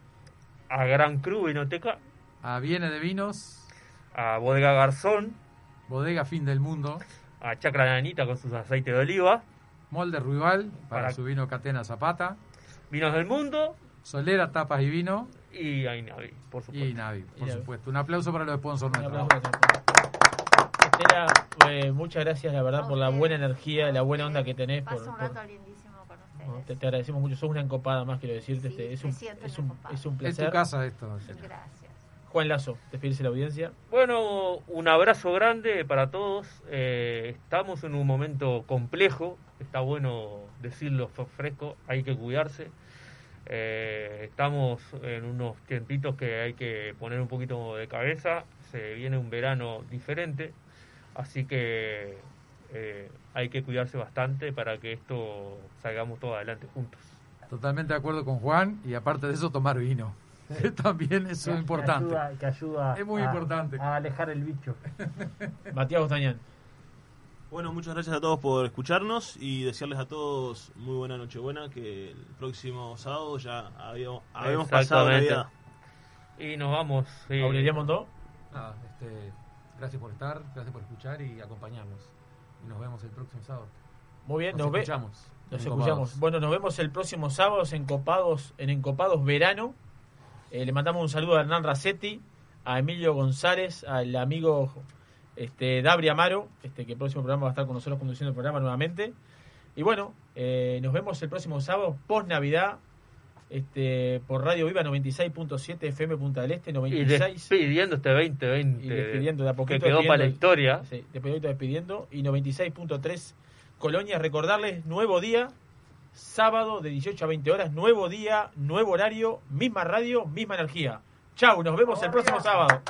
a Gran Cru Vinoteca, a Viene de Vinos, a Bodega Garzón, Bodega Fin del Mundo, a Chacra Nanita con sus aceites de oliva, Molde Ruibal para, Para- su vino Catena Zapata. Vinos del mundo. Solera, tapas y vino. Y Ainavi, por supuesto. Y Navi, por Y supuesto. Un aplauso para los sponsors nuestros. Estela, eh, muchas gracias, la verdad, por la buena energía, la buena onda que tenés. Por, Paso un por- rato lindísimo con ustedes. no, te, te agradecemos mucho. Sos una encopada más, quiero decirte. Sí, este, es, un, es, un, es un Es placer. tu casa esto. Gracias. Juan Lazo, despedirse de la audiencia. Bueno, un abrazo grande para todos. Eh, estamos en un momento complejo. Está bueno decirlo fresco. Hay que cuidarse. Eh, estamos en unos tiempitos que hay que poner un poquito de cabeza. Se viene un verano diferente. Así que eh, hay que cuidarse bastante para que esto salgamos todos adelante juntos. Totalmente de acuerdo con Juan. Y aparte de eso, tomar vino. También eso es Que importante. ayuda, que ayuda Es muy a- importante. a alejar el bicho. Matías Bostañán. Bueno, muchas gracias a todos por escucharnos y desearles a todos muy buena Nochebuena, que el próximo sábado ya habíamos, habíamos pasado. Navidad. Y nos vamos. sí. Nada, este, gracias por estar, gracias por escuchar y acompañarnos. Y nos vemos el próximo sábado. Muy bien, nos, nos, escuchamos. Nos escuchamos. Copados. Bueno, nos vemos el próximo sábado en Encopados, en Encopados Verano. Eh, le mandamos un saludo a Hernán Racetti, a Emilio González, al amigo este, Dabri Amaro, este, que el próximo programa va a estar con nosotros conduciendo el programa nuevamente. Y bueno, eh, nos vemos el próximo sábado, post Navidad, este, por Radio Viva 96.7 FM Punta del Este, Y 96. despidiendo este 2020. Y despidiendo de a poquito. Que quedó para la despidiendo- historia. Sí, de poquito despidiendo. Y 96.3 Colonia. Recordarles, nuevo día, sábado de 18 a 20 horas, nuevo día, nuevo horario, misma radio, misma energía. Chau, nos vemos el próximo sábado.